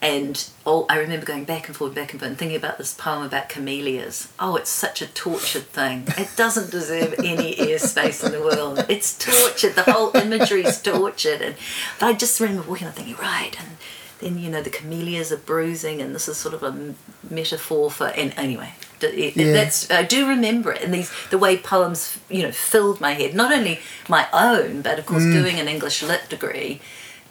And all, I remember going back and forth, back and forth, and thinking about this poem about camellias. Oh, it's such a tortured thing. It doesn't deserve any airspace in the world. It's tortured. The whole imagery is tortured. And but I just remember walking and thinking, right, and then you know the camellias are bruising, and this is sort of a metaphor for. And anyway, it- Yeah. that's I do remember it, and these the way poems you know filled my head. Not only my own, but of course Mm. doing an English lit degree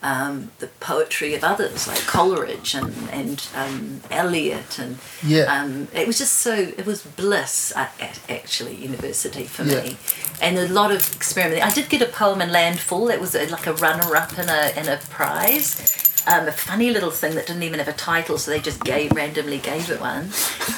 um, the poetry of others like Coleridge and and um, Eliot and Yeah. um, it was just so it was bliss at, at actually university for Yeah. me and a lot of experimenting. I did get a poem in Landfall that was a, like a runner up in a in a prize. Um, a funny little thing that didn't even have a title, so they just gave randomly gave it one.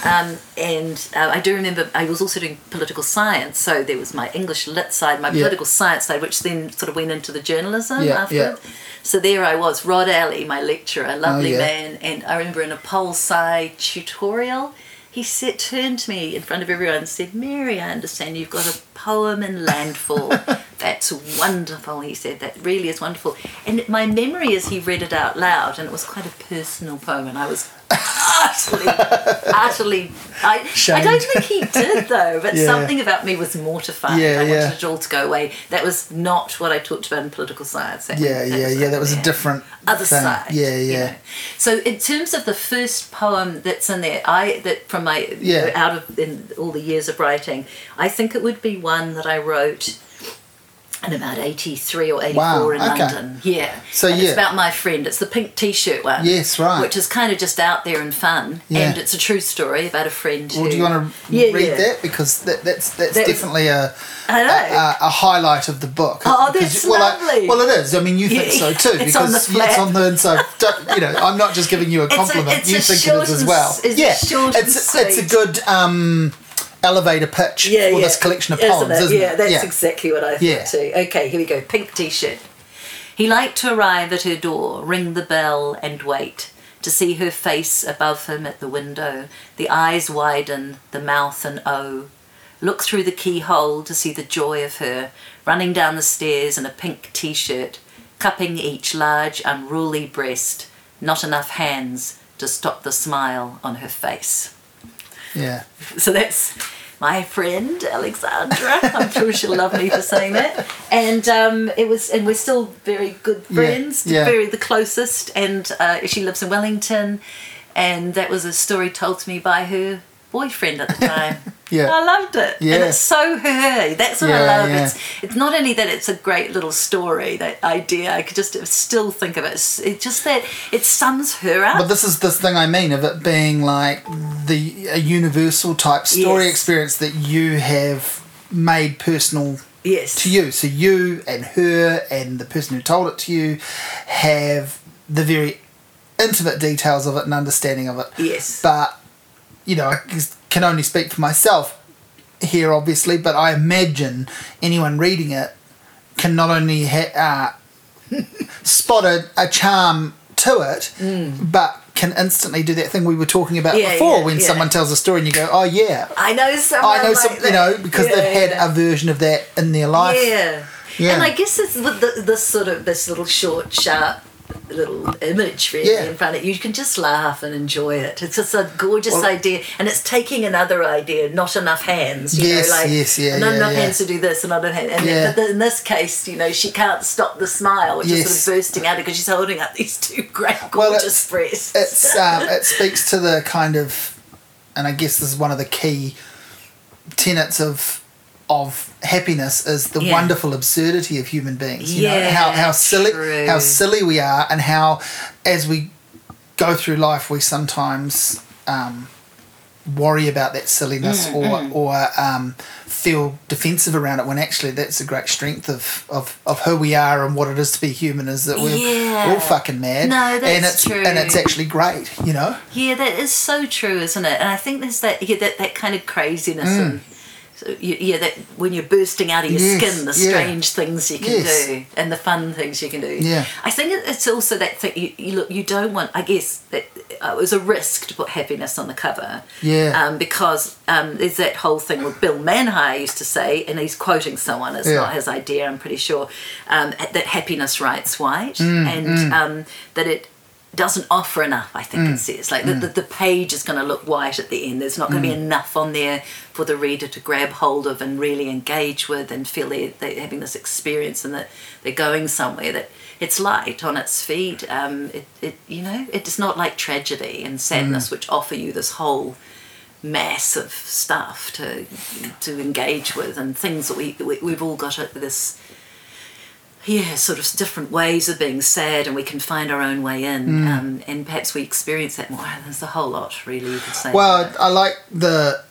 Um, and uh, I do remember I was also doing political science, so there was my English lit side, my Yeah. political science side, which then sort of went into the journalism Yeah, after. yeah. So there I was, Rod Alley, my lecturer, a lovely Oh, man, and I remember in a poli sci tutorial, he said, turned to me in front of everyone and said, Mary, I understand you've got a poem in Landfall. That's wonderful, he said. That really is wonderful. And my memory is he read it out loud, and it was quite a personal poem, and I was utterly, utterly. I, I don't think he did though, but Yeah. something about me was mortified. Yeah, I yeah. wanted it all to go away. That was not what I talked about in political science. That- Yeah, yeah, yeah. That was a different other thing. side. Yeah, you yeah. know. So in terms of the first poem that's in there, I that from my Yeah. out of in all the years of writing, I think it would be one that I wrote in about eighty three or eighty four Wow, in okay. London. Yeah. So, and yeah. it's about my friend. It's the pink t shirt one. Yes, right. Which is kind of just out there and fun. Yeah. And it's a true story about a friend Well, who do you want to Yeah, read yeah. that because that, that's that's That definitely a, I know. a a highlight of the book. Oh, that's well, I- lovely. well, it is. I mean, you think so too it's because on the yeah, it's on the inside. You know, I'm not just giving you a a- compliment. it's you a think it is as well. it's yeah, it's it's a good um, elevator pitch yeah, for yeah. this collection of poems, Isn't isn't yeah, it? that's yeah. exactly what I thought Yeah. too. Okay, here we go. Pink t-shirt. He liked to arrive at her door, ring the bell, and wait to see her face above him at the window. The eyes widen, the mouth an O. Look through the keyhole to see the joy of her, running down the stairs in a pink t-shirt, cupping each large, unruly breast. Not enough hands to stop the smile on her face. yeah. So that's my friend Alexandra. I'm sure she'll love me for saying that. And um, it was, and we're still very good friends, yeah. very the closest. And uh, she lives in Wellington, and that was a story told to me by her boyfriend at the time. Yeah. I loved it. And it's so her. That's what I love. yeah. It's it's not only that it's a great little story, that idea. I could just still think of it. It's, it's just that it sums her up. But this is this thing I mean of it being like the a universal type story Yes. experience that you have made personal yes. to you. So you and her and the person who told it to you have the very intimate details of it and understanding of it. Yes. But you know, I can only speak for myself here, obviously. But I imagine anyone reading it can not only ha- uh, spot a, a charm to it, but can instantly do that thing we were talking about Mm. Yeah, before yeah, when yeah. someone tells a story and you go, "Oh yeah, I know someone. I know like some," you know, because they've had a version of that in their life. Yeah. Yeah. And I guess it's with the, this sort of this little short, sharp little image really Yeah. in front of you. You can just laugh and enjoy it. It's just a gorgeous Well- idea, and it's taking another idea. Not enough hands. You Yes, know, like yes, yeah, not yeah, enough yeah. hands to do this, and not enough hands. And Yeah. but in this case, you know, she can't stop the smile, which is sort of bursting out because she's holding up these two great, Well, gorgeous it's- breasts. It's um, it speaks to the kind of, and I guess this is one of the key tenets of of happiness is the Yeah. wonderful absurdity of human beings. You know how how silly true. how silly we are, and how as we go through life, we sometimes um, worry about that silliness Mm, or or um, feel defensive around it when actually that's a great strength of, of, of who we are and what it is to be human is that we're Yeah. all fucking mad No, and that's it's true. and it's actually great you know Yeah, that is so true, isn't it? And I think there's that yeah, that, that kind of craziness and so, you, yeah, that when you're bursting out of your Mm. Yes, skin, the yeah. strange things you can Yes. do and the fun things you can do. Yeah. I think it's also that thing you, you look. You don't want. I guess that uh, it was a risk to put happiness on the cover. Yeah. Um, because um, there's that whole thing with Bill Manhire used to say, and he's quoting someone. It's Yeah. not his idea. I'm pretty sure um, that happiness writes white, Mm, and um, that it doesn't offer enough. I think Mm. it says like the, the, the page is going to look white at the end. There's not going Mm. to be enough on there for the reader to grab hold of and really engage with and feel they're, they're having this experience and that they're going somewhere that it's light on its feet. Um, it, it you know it's not like tragedy and Mm. sadness which offer you this whole mass of stuff to to engage with and things that we, we we've all got this yeah sort of different ways of being sad and we can find our own way in Mm. um, and perhaps we experience that more there's a whole lot really you could say well. I like the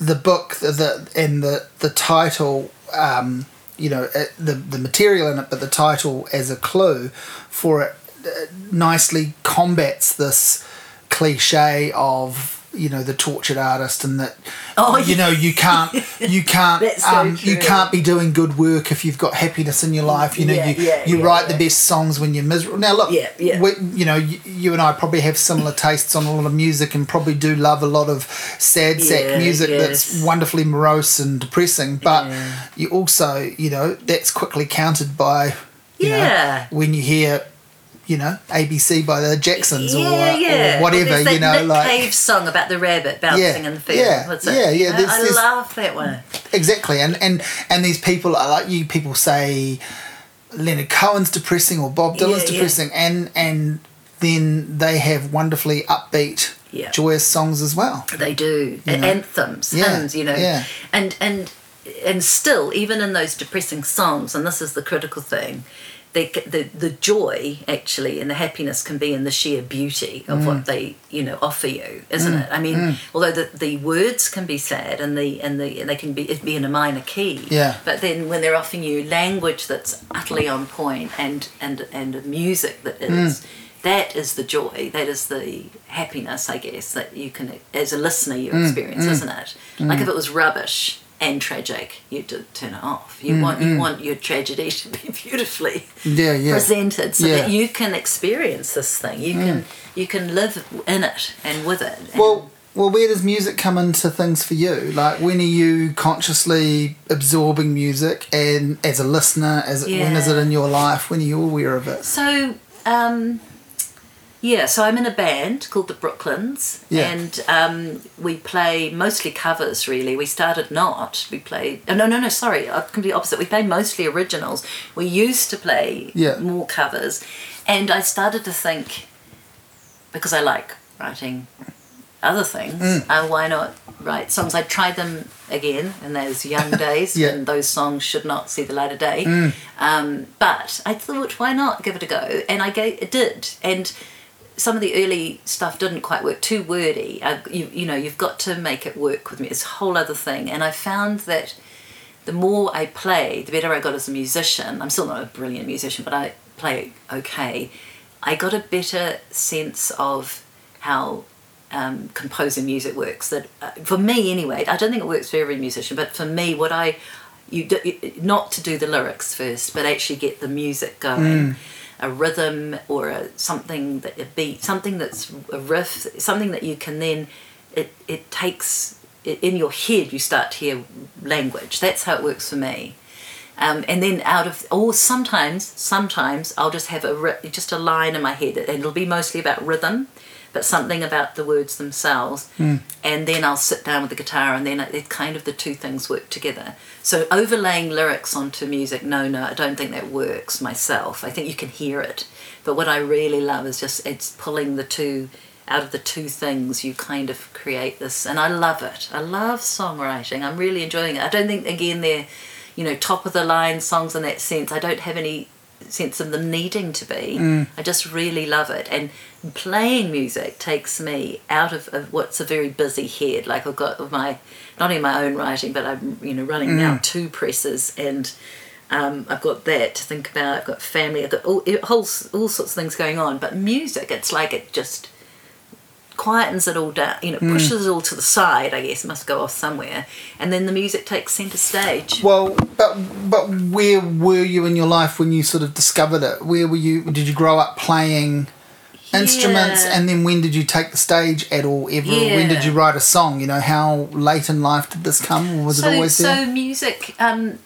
the book the, the and the the title um, you know the the material in it but the title as a clue for it uh, nicely combats this cliche of you know the tortured artist and that Oh, you know you can't you can't so um, you can't be doing good work if you've got happiness in your life you know Yeah, you yeah, you yeah, write yeah. the best songs when you're miserable now look Yeah, yeah. we, you know you, you and I probably have similar tastes on a lot of music and probably do love a lot of sad sack Yeah, music yes. that's wonderfully morose and depressing but Yeah. you also you know that's quickly countered by you Yeah. know when you hear you know ABC by the Jacksons or, yeah, yeah. or whatever that you know Nick like Cave song about the rabbit bouncing Yeah, in the field. yeah, What's it? yeah, You yeah, know, there's- I there's- laugh that one. Exactly, and and and these people are like you. People say Leonard Cohen's depressing or Bob Dylan's Yeah, yeah. depressing, and and then they have wonderfully upbeat, Yeah. joyous songs as well. They do You know? anthems, Yeah, hymns, you know, yeah. and and and still, even in those depressing songs, and this is the critical thing, they c- the the joy actually and the happiness can be in the sheer beauty of Mm. what they you know offer you, isn't it? I mean, although the the words can be sad and the and the they can be it be in a minor key, Yeah. But then when they're offering you language that's utterly on point and and and music that is mm. that is the joy. That is the happiness, I guess, that you can, as a listener, you Mm, experience, isn't it? Like if it was rubbish and tragic, you'd t- turn it off. You want you want your tragedy to be beautifully Mm, Yeah, yeah. presented, so Yeah. Mm. that you can experience this thing. You can you can live in it and with it. and- Well, well, where does music come into things for you? Like, when are you consciously absorbing music, and as a listener, as when is it in your life? When are you aware of it? So, um, yeah, so I'm in a band called the Brooklyns, Yeah. and um, we play mostly covers. Really, we started not. We played. Oh, no, no, no. Sorry, uh, completely opposite. We play mostly originals. We used to play Yeah. more covers, and I started to think because I like writing other things, Mm. uh, why not write songs? I tried them again in those young days, Yeah. and those songs should not see the light of day. Mm. Um, but I thought, why not give it a go? And I gave, it did. And some of the early stuff didn't quite work, too wordy. I, you, you know, you've got to make it work with me. It's a whole other thing. And I found that the more I play, the better I got as a musician. I'm still not a brilliant musician, but I play okay. I got a better sense of how um, composing music works. That uh, for me, anyway, I don't think it works for every musician, but for me, what I you do, not to do the lyrics first, but actually get the music going. A rhythm or a something that a beat, something that's a riff, something that you can then it it takes i- in your head you start to hear language. That's how it works for me. Um, and then out of or sometimes sometimes I'll just have a just a line in my head and it'll be mostly about rhythm, but something about the words themselves. Hmm. And then I'll sit down with the guitar and then it, it kind of the two things work together. So overlaying lyrics onto music, no, no, I don't think that works myself. I think you can hear it, but what I really love is just it's pulling the two out of the two things you kind of create this. And i love it. I love songwriting. I'm really enjoying it. I don't think again they're you know top of the line songs in that sense. I don't have any sense of them needing to be i just really love it and playing music takes me out of, of what's a very busy head like i've got my not in my own writing but i'm you know running now two presses and um, I've got that to think about. I've got family. I've got all, all, all sorts of things going on. But music, it's like it just quietens it all down, you know, pushes it all to the side, I guess, must go off somewhere. And then the music takes centre stage. Well, but but where were you in your life when you sort of discovered it? Where were you? Did you grow up playing instruments, Yeah. and then when did you take the stage at all? Ever? When did you write a song? You know, how late in life did this come, or was so, it always there so music, um,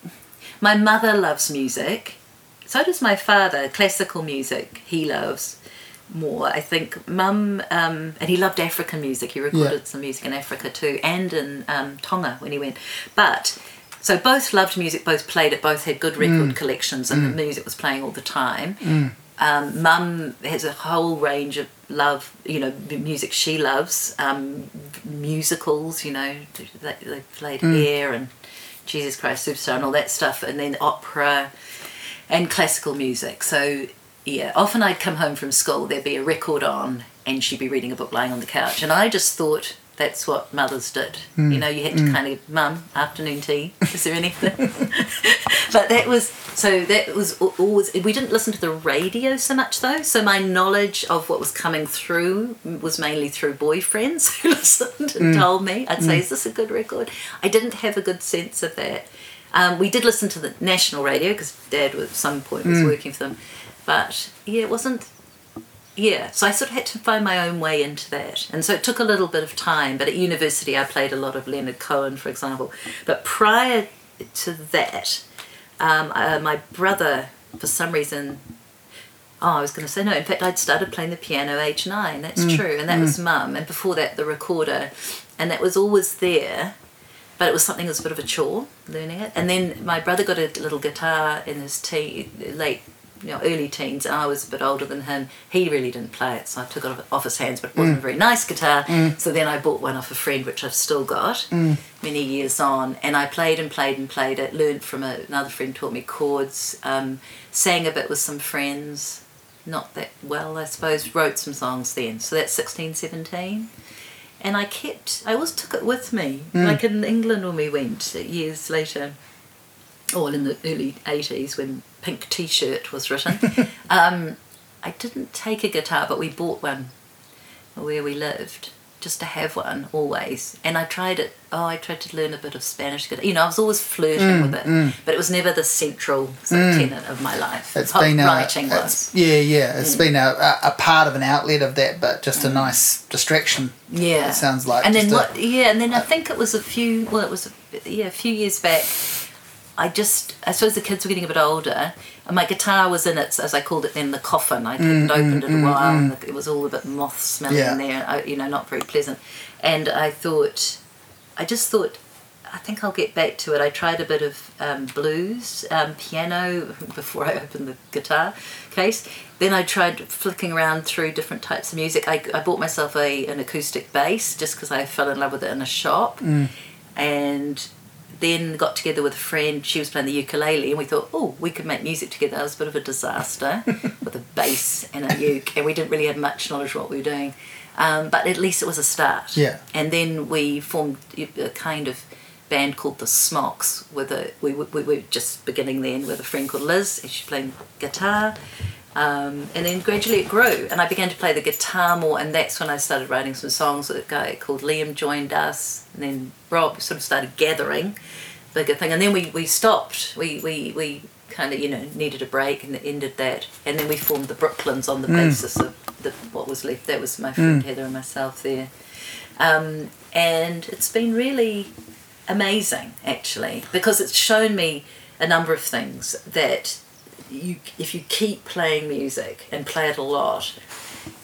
my mother loves music. So does my father. Classical music, he loves more. I think mum, um, and he loved African music. He recorded Yeah. some music in Africa too, and in um, Tonga when he went. But so both loved music, both played it, both had good record Mm. collections, and the music was playing all the time. Um, Mum has a whole range of love, you know, music she loves, um, musicals, you know, they, they played Hair and Jesus Christ Superstar and all that stuff, and then opera and classical music. So, yeah, often I'd come home from school, there'd be a record on, and she'd be reading a book lying on the couch. And I just thought that's what mothers did. Hmm, you know, you had to hmm. kind of, Mum, afternoon tea, is there anything? but that was, so that was always, we didn't listen to the radio so much though. So my knowledge of what was coming through was mainly through boyfriends who listened and hmm. told me. I'd say, is this a good record? I didn't have a good sense of that. Um, we did listen to the national radio because Dad was, at some point was working for them, but yeah, it wasn't. Yeah, so I sort of had to find my own way into that, and so it took a little bit of time. But at university, I played a lot of Leonard Cohen, for example. But prior to that, um, uh, my brother, for some reason, Oh, I was going to say no. In fact, I'd started playing the piano age nine. That's true, and that was mum. And before that, the recorder, and that was always there. But it was something that was a bit of a chore learning it. And then my brother got a little guitar in his teen, late, you know, early teens, I was a bit older than him. He really didn't play it, so I took it off- his hands. But it wasn't a very nice guitar. Mm. So then I bought one off a friend, which I've still got mm. many years on. And I played and played and played it. Learned from a, another friend, taught me chords. Um, sang a bit with some friends not that well, I suppose, wrote some songs then. So that's 16, 17. And I kept, I always took it with me. Mm. Like in England when we went years later, or in the early 80s when Pink T shirt was written, um, I didn't take a guitar, but we bought one where we lived just to have one always. And I tried it, oh, I tried to learn a bit of Spanish guitar. You know, I was always flirting mm, with it, mm. but it was never the central sort of mm. tenet of my life. It's been a, writing it's- was. yeah, yeah. It's been a, a, part of an outlet of that, but just a nice distraction. Yeah, It sounds like And then a- what? Yeah, and then I think it was a few. Well, it was a, yeah, a few years back. I just, I suppose the kids were getting a bit older, and my guitar was in its, as I called it then, the coffin. I hadn't opened it a while, and it was all a bit moth smelling Yeah. there. I, you know, not very pleasant. And I thought, I just thought, I think I'll get back to it. I tried a bit of um, blues, um, piano before I opened the guitar case. Then I tried flicking around through different types of music. I, I bought myself a an acoustic bass just because I fell in love with it in a shop, Mm. and then got together with a friend. She was playing the ukulele, and we thought, oh, we could make music together. It was a bit of a disaster with a bass and a uke, and we didn't really have much knowledge of what we were doing. Um, but at least it was a start. Yeah. And then we formed a kind of band called the Smocks. With a we, we, we were just beginning then with a friend called Liz. and She playing guitar. Um, and then gradually it grew, and I began to play the guitar more, and that's when I started writing some songs. A guy called Liam joined us, and then Rob sort of started gathering, bigger thing, and then we, we stopped. We we, we kind of you know needed a break and ended that, and then we formed the Brooklyns on the basis of the what was left. That was my friend Heather and myself there, um, and it's been really amazing actually because it's shown me a number of things that you if you keep playing music and play it a lot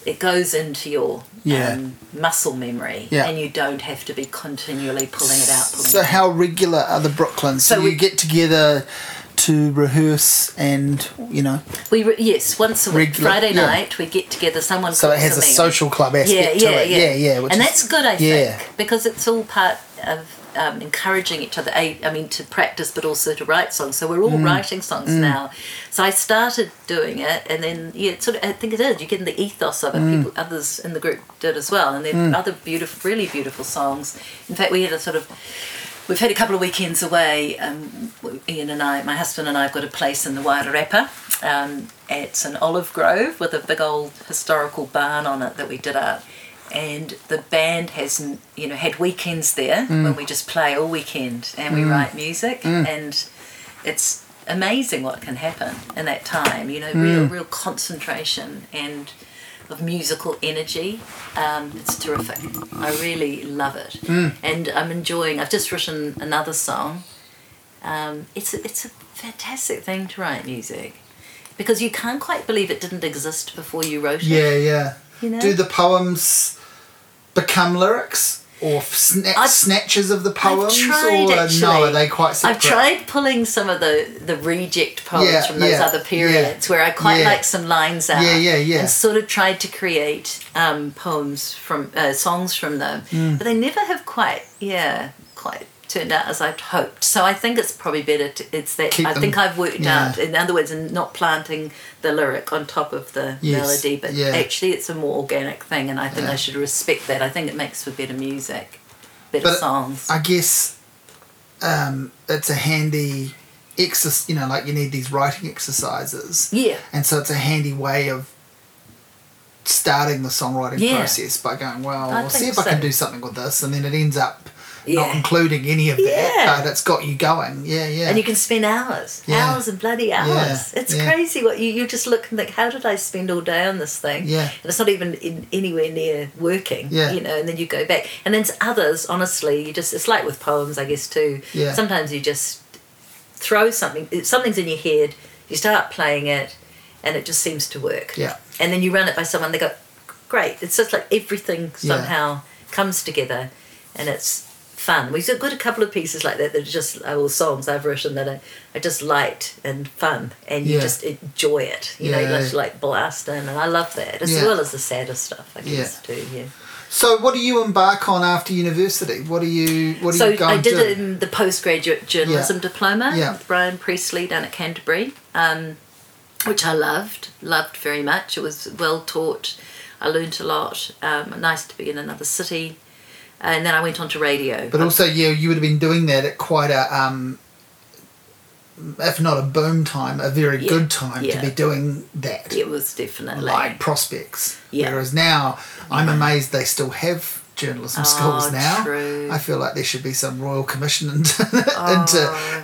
it goes into your Yeah. um, muscle memory Yeah. and you don't have to be continually pulling it out pulling So it out. how regular are the Brooklyns? So, So we- get together to rehearse and you know we re- yes once a week Regular- friday yeah. night we get together someone so it has a meeting. social club yeah, aspect yeah, to it. yeah, Yeah, yeah. which and is- that's good, I yeah. think, because it's all part of um, encouraging each other. I mean, to practice, but also to write songs. So we're all Mm. writing songs now. So I started doing it, and then yeah, sort of I think it is. You get in the ethos of it. Mm. People, others in the group did as well, and then other beautiful, really beautiful songs. In fact, we had a sort of. We've had a couple of weekends away. Um, Ian and I, my husband and I, have got a place in the Wairarapa. Um, it's an olive grove with a big old historical barn on it that we did up. And the band has, you know, had weekends there mm. when we just play all weekend and we mm. write music. Mm. And it's amazing what can happen in that time. You know, real, real concentration and of musical energy. Um, it's terrific. I really love it, and I'm enjoying. I've just written another song. Um, it's a, it's a fantastic thing to write music because you can't quite believe it didn't exist before you wrote it. Yeah, yeah. You know? Do the poems become lyrics or sna- I've- snatches of the poems, tried, or actually. no? Are they quite separate? I've tried pulling some of the, the reject poems Yeah, from those yeah, other periods where I quite yeah. like some lines out. Yeah, yeah, yeah. And sort of tried to create um, poems from uh, songs from them, Mm. but they never have quite yeah quite turned out as I'd hoped. So I think it's probably better. To, it's that Keep I them- think I've worked yeah. out. In other words, in not planting the lyric on top of the Yes, melody, but yeah. actually it's a more organic thing, and I think Yeah. I should respect that. I think it makes for better music, better But songs. I guess um, it's a handy exercise. You know, like you need these writing exercises, yeah. and so it's a handy way of starting the songwriting process by going, well, I I'll see if I can do something with this, and then it ends up not including any of that, Yeah. Uh, but it's got you going. Yeah, yeah. And you can spend hours, Yeah. hours and bloody hours. Yeah, It's yeah. crazy what you, you just look and think, how did I spend all day on this thing? Yeah. And it's not even in, anywhere near working, Yeah. you know, and then you go back. And then to others, honestly, you just, it's like with poems, I guess, too. Yeah. Sometimes you just throw something, something's in your head, you start playing it, and it just seems to work. Yeah. And then you run it by someone, they go, great. It's just like everything Yeah. somehow comes together and it's fun. We've got a couple of pieces like that that are just all songs I've written that are, are just light and fun and you Yeah. just enjoy it. You Yeah. know, just like blast in and I love that. As Yeah. well as the sadder stuff, I guess too, yeah. So, what do you embark on after university? What do you What do So you go I did in the postgraduate journalism diploma Yeah. with Brian Priestley down at Canterbury, um, which I loved, loved very much. It was well taught. I learnt a lot. Um, nice to be in another city. And then I went on to radio. But also, yeah, you would have been doing that at quite a, um, if not a boom time, a very Yeah, good time yeah. to be doing that. it was definitely like prospects. Yeah. Whereas now, I'm amazed they still have journalism Oh, schools now. true. I feel like there should be some royal commission into Oh.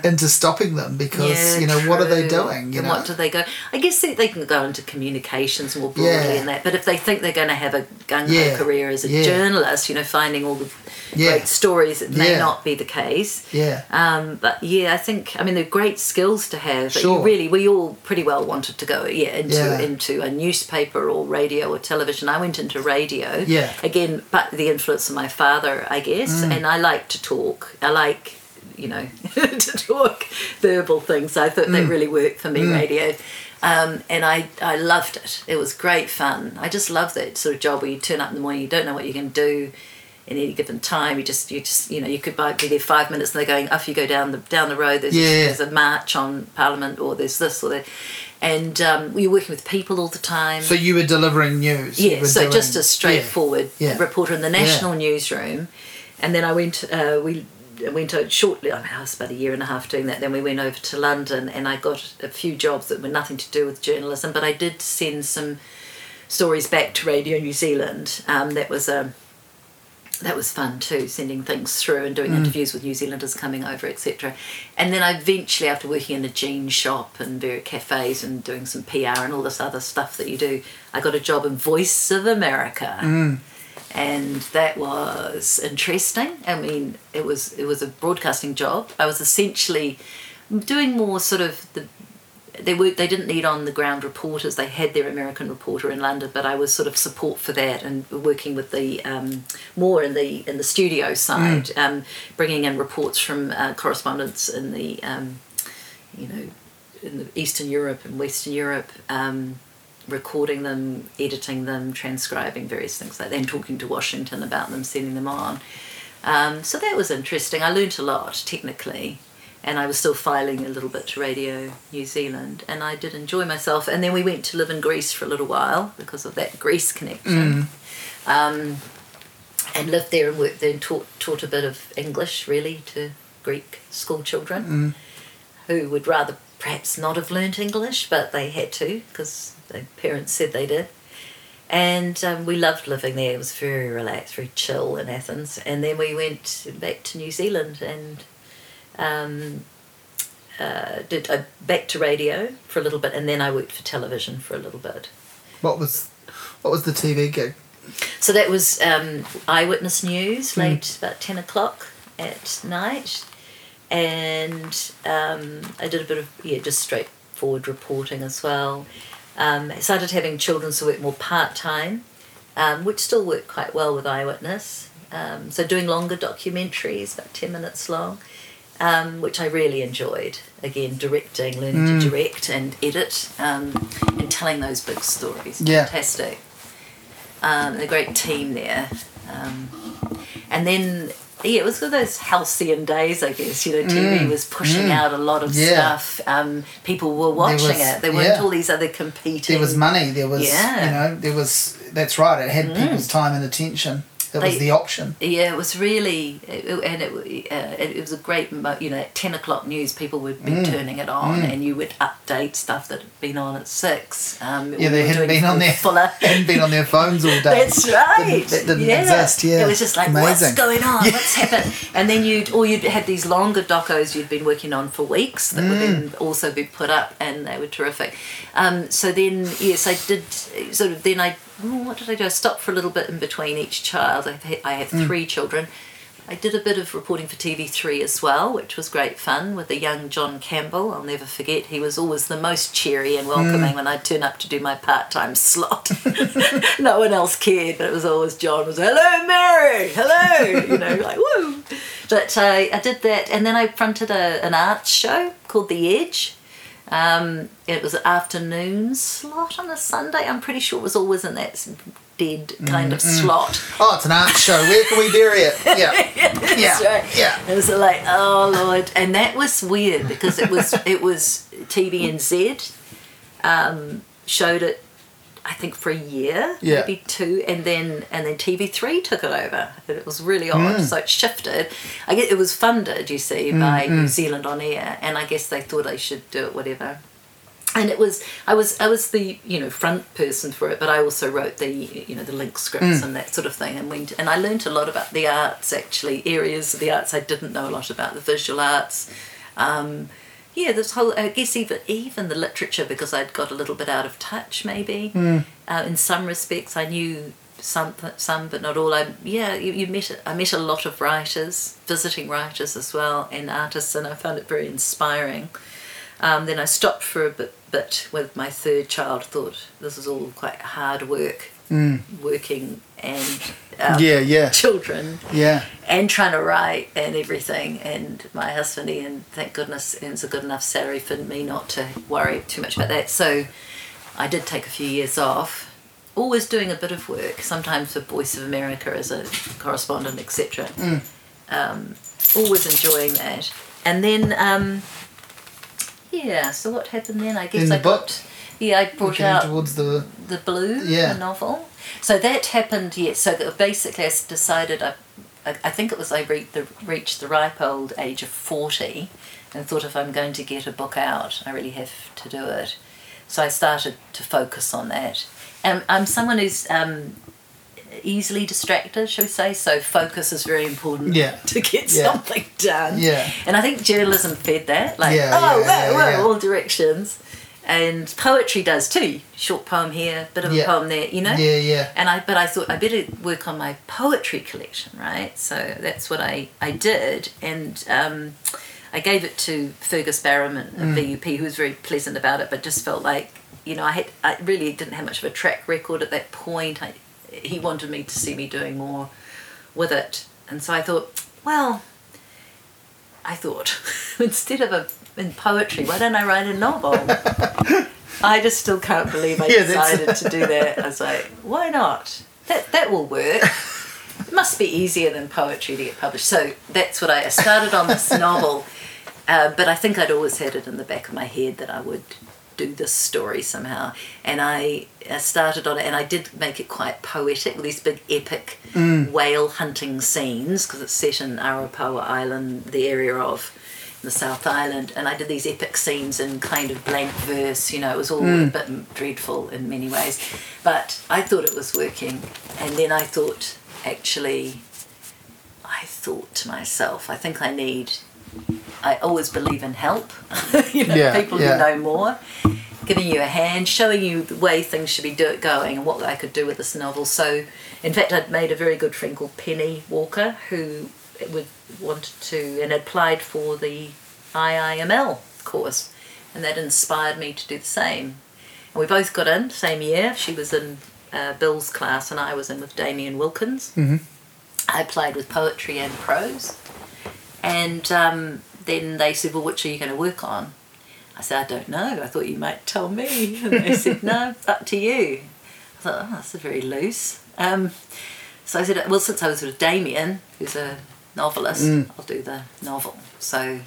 into into stopping them because Yeah, you know what are they doing? You and know, what do they go? I guess they, they can go into communications more broadly Yeah. and that. But if they think they're going to have a gung ho Yeah, career as a journalist, you know, finding all the great stories, it may not be the case. yeah, Um, but yeah, I think I mean they're great skills to have. But Sure. you really, we all pretty well wanted to go yeah into into a newspaper or radio or television. I went into radio. Yeah. Again, but the influence of my father, I guess, Mm. and I like to talk. I like you know, to talk verbal things. I thought that really worked for me, radio. Um, and I, I loved it. It was great fun. I just love that sort of job where you turn up in the morning, you don't know what you're going to do in any given time. You just, you just, you know, you could buy, be there five minutes and they're going, off you go down the down the road. There's, Yeah. there's a march on Parliament or there's this or that. And um, we were working with people all the time. So you were delivering news. Yeah, so doing- just a straightforward Yeah. reporter in the national newsroom, and then I went. Uh, we went out shortly. I, mean, I was about a year and a half doing that. Then we went over to London, and I got a few jobs that were nothing to do with journalism, but I did send some stories back to Radio New Zealand. Um, that was a that was fun too, sending things through and doing Mm. interviews with New Zealanders coming over, etc. And then I eventually, after working in a jean shop and various cafes and doing some PR and all this other stuff that you do, I got a job in Voice of America. Mm. And that was interesting. I mean, it was it was a broadcasting job. I was essentially doing more sort of the they were they didn't need on the ground reporters. They had their American reporter in London, but I was sort of support for that and working with the um, more in the in the studio side, um, bringing in reports from uh, correspondents in the um, you know in the Eastern Europe and Western Europe. Um, recording them, editing them, transcribing various things like that, and talking to Washington about them, sending them on. Um, so that was interesting. I learnt a lot technically, and I was still filing a little bit to Radio New Zealand, and I did enjoy myself. And then we went to live in Greece for a little while because of that Greece connection. Um, and lived there and worked there and taught, taught a bit of English really to Greek school children who would rather perhaps not have learnt English, but they had to because their parents said they did. And um, we loved living there. It was very relaxed, very chill in Athens. And then we went back to New Zealand and um, uh, did uh, back to radio for a little bit, and then I worked for television for a little bit. What was what was the TV gig? So that was um, Eyewitness News, late about 10 o'clock at night. And um, I did a bit of, yeah, just straightforward reporting as well. Um, I started having children so work more part time, um, which still worked quite well with Eyewitness. Um, so doing longer documentaries, about 10 minutes long, um, which I really enjoyed. Again, directing, learning to direct and edit, um, and telling those big stories. Yeah. Fantastic um, a great team there. Um, and then, yeah, it was one of those halcyon days, I guess. You know, TV was pushing out a lot of Mm. Yeah. stuff. Um, people were watching was- it. There weren't yeah. all these other competing. There was money. There was Yeah. Mm. you know there was that's right. It had people's time and attention. That was the option. Yeah, it was really, it, and it, uh, it, it was a great, you know, at 10 o'clock news, people would be Mm. turning it on and you would update stuff that had been on at 6. Um, Yeah, they hadn't been on their Fuller. hadn't been on their phones all day. That's right. That didn't yeah. exist. Yeah, It was just like, Amazing. what's going on? Yeah. What's happened? And then you'd, or you'd had these longer docos you'd been working on for weeks that would then Mm. also be put up, and they were terrific. Um, so then, yes, I did sort of. Then I, oh, what did I do? I stopped for a little bit in between each child. I have Mm. three children. I did a bit of reporting for TV3 as well, which was great fun with the young John Campbell. I'll never forget. He was always the most cheery and welcoming Mm. when I'd turn up to do my part time slot. no one else cared, but it was always John was, hello, Mary, hello, you know, like, woo. But I, I did that, and then I fronted a, an arts show called The Edge. Um, it was afternoon slot on a Sunday. I'm pretty sure it was always in that dead kind of slot. Oh, it's an art show. Where can we bury it? Yeah, yeah, That's right. yeah. It was like, oh lord, and that was weird because it was it was TVNZ um, showed it, I think for a year, Yeah. maybe two, and then and then TV3 took it over. And it was really odd, hmm. so it shifted. I guess it was funded, you see, hmm, by New hmm. Zealand on Air, and I guess they thought they should do it, whatever. And it was I was I was the you know front person for it, but I also wrote the you know the link scripts and that sort of thing, and went and I learnt a lot about the arts actually areas of the arts I didn't know a lot about the visual arts. Um, yeah, this whole I guess even even the literature because I'd got a little bit out of touch maybe. Uh, in some respects, I knew some some but not all. I yeah you, you met I met a lot of writers, visiting writers as well, and artists, and I found it very inspiring. Um, then I stopped for a bit, bit with my third child. Thought this is all quite hard work, working and um, Yeah, yeah, children yeah. and trying to write and everything. And my husband Ian, thank goodness, earns a good enough salary for me not to worry too much about that. So I did take a few years off. Always doing a bit of work, sometimes for Voice of America as a correspondent, etc. Um, always enjoying that. And then, um, yeah. So what happened then? I guess I book? got. Yeah, I brought out towards the the blue Yeah. the novel so that happened yes so that basically I decided i I think it was I re- the, reached the ripe old age of 40 and thought if I'm going to get a book out, I really have to do it. So I started to focus on that. And I'm someone who's um, easily distracted, shall we say, so focus is very important Yeah. to get Yeah. something done. Yeah. And I think journalism fed that, like, Yeah, oh, yeah, wow, yeah, wow, yeah. all directions. And poetry does too. Short poem here, bit of Yeah. a poem there, you know? yeah, yeah. And I, but I thought I better work on my poetry collection, right? So that's what I, I did, and um, I gave it to Fergus Barrowman at VUP, who was very pleasant about it, but just felt like, you know, I had I really didn't have much of a track record at that point. I, he wanted me to see me doing more with it, and so I thought, well, I thought instead of a in poetry, why don't I write a novel? I just still can't believe I Yeah, decided to do that. I was like, why not? That that will work. It must be easier than poetry to get published. So that's what I, I started on this novel, uh, but I think I'd always had it in the back of my head that I would do this story somehow. And I, I started on it, and I did make it quite poetic these big epic mm. whale hunting scenes because it's set in Arapawa Island, the area of the South Island, and I did these epic scenes in kind of blank verse. You know, it was all mm. a bit dreadful in many ways, but I thought it was working. And then I thought, actually, I thought to myself, I think I need. I always believe in help. you know, Yeah, people yeah. who know more, giving you a hand, showing you the way things should be do- going, and what I could do with this novel. So, in fact, I'd made a very good friend called Penny Walker who would wanted to and applied for the IIML course, and that inspired me to do the same. And we both got in same year. She was in uh, Bill's class, and I was in with Damien Wilkins. Mm-hmm. I applied with poetry and prose, and um, then they said, "Well, which are you going to work on?" I said, "I don't know. I thought you might tell me." And they said, "No, it's up to you." I thought, "Oh, that's very loose." Um, so I said, "Well, since I was with Damien, who's a novelist, I'll do the novel." So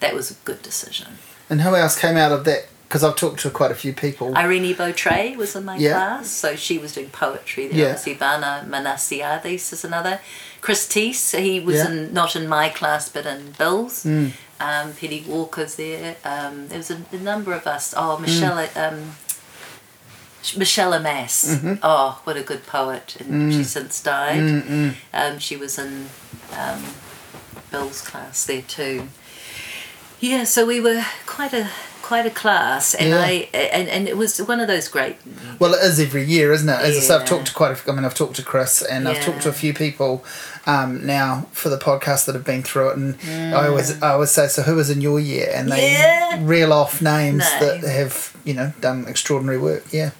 that was a good decision. And who else came out of that? Because I've talked to quite a few people. Airini Beautrais was in my Yeah. class, so she was doing poetry. There Yeah. was Ivana Manasiadis is another. Chris Tse, he was Yeah. in not in my class but in Bill's. Mm. Um, Penny Walker's there. Um, there was a, a number of us. Oh, Michele. Mm. Um, Michele Amas. Mm-hmm. Oh, what a good poet, and Mm. she's since died. Um, she was in um, Bill's class there too. Yeah, so we were quite a quite a class, and Yeah. I and, and it was one of those great. Well, it is every year, isn't it? As I say, I've talked to quite a few, I mean, I've talked to Chris and I've talked to a few people um, now for the podcast that have been through it. And I always I always say, so who was in your year? And they Yeah. reel off names that have, you know, done extraordinary work. Yeah.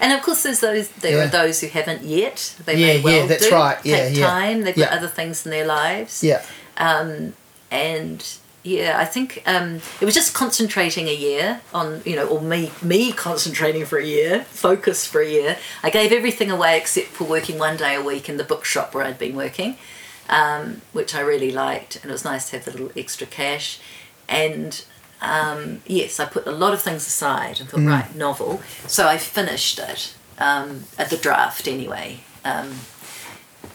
And of course, there's those. There Yeah. are those who haven't yet. They Yeah, may well yeah, that's do. right. Yeah, Take yeah. time. They've Yeah. got other things in their lives. Yeah. Um, and yeah, I think um, it was just concentrating a year on you know, or me me concentrating for a year, focus for a year. I gave everything away except for working one day a week in the bookshop where I'd been working, um, which I really liked, and it was nice to have the little extra cash. And um, yes, I put a lot of things aside and thought, right, novel. So I finished it um, at the draft anyway.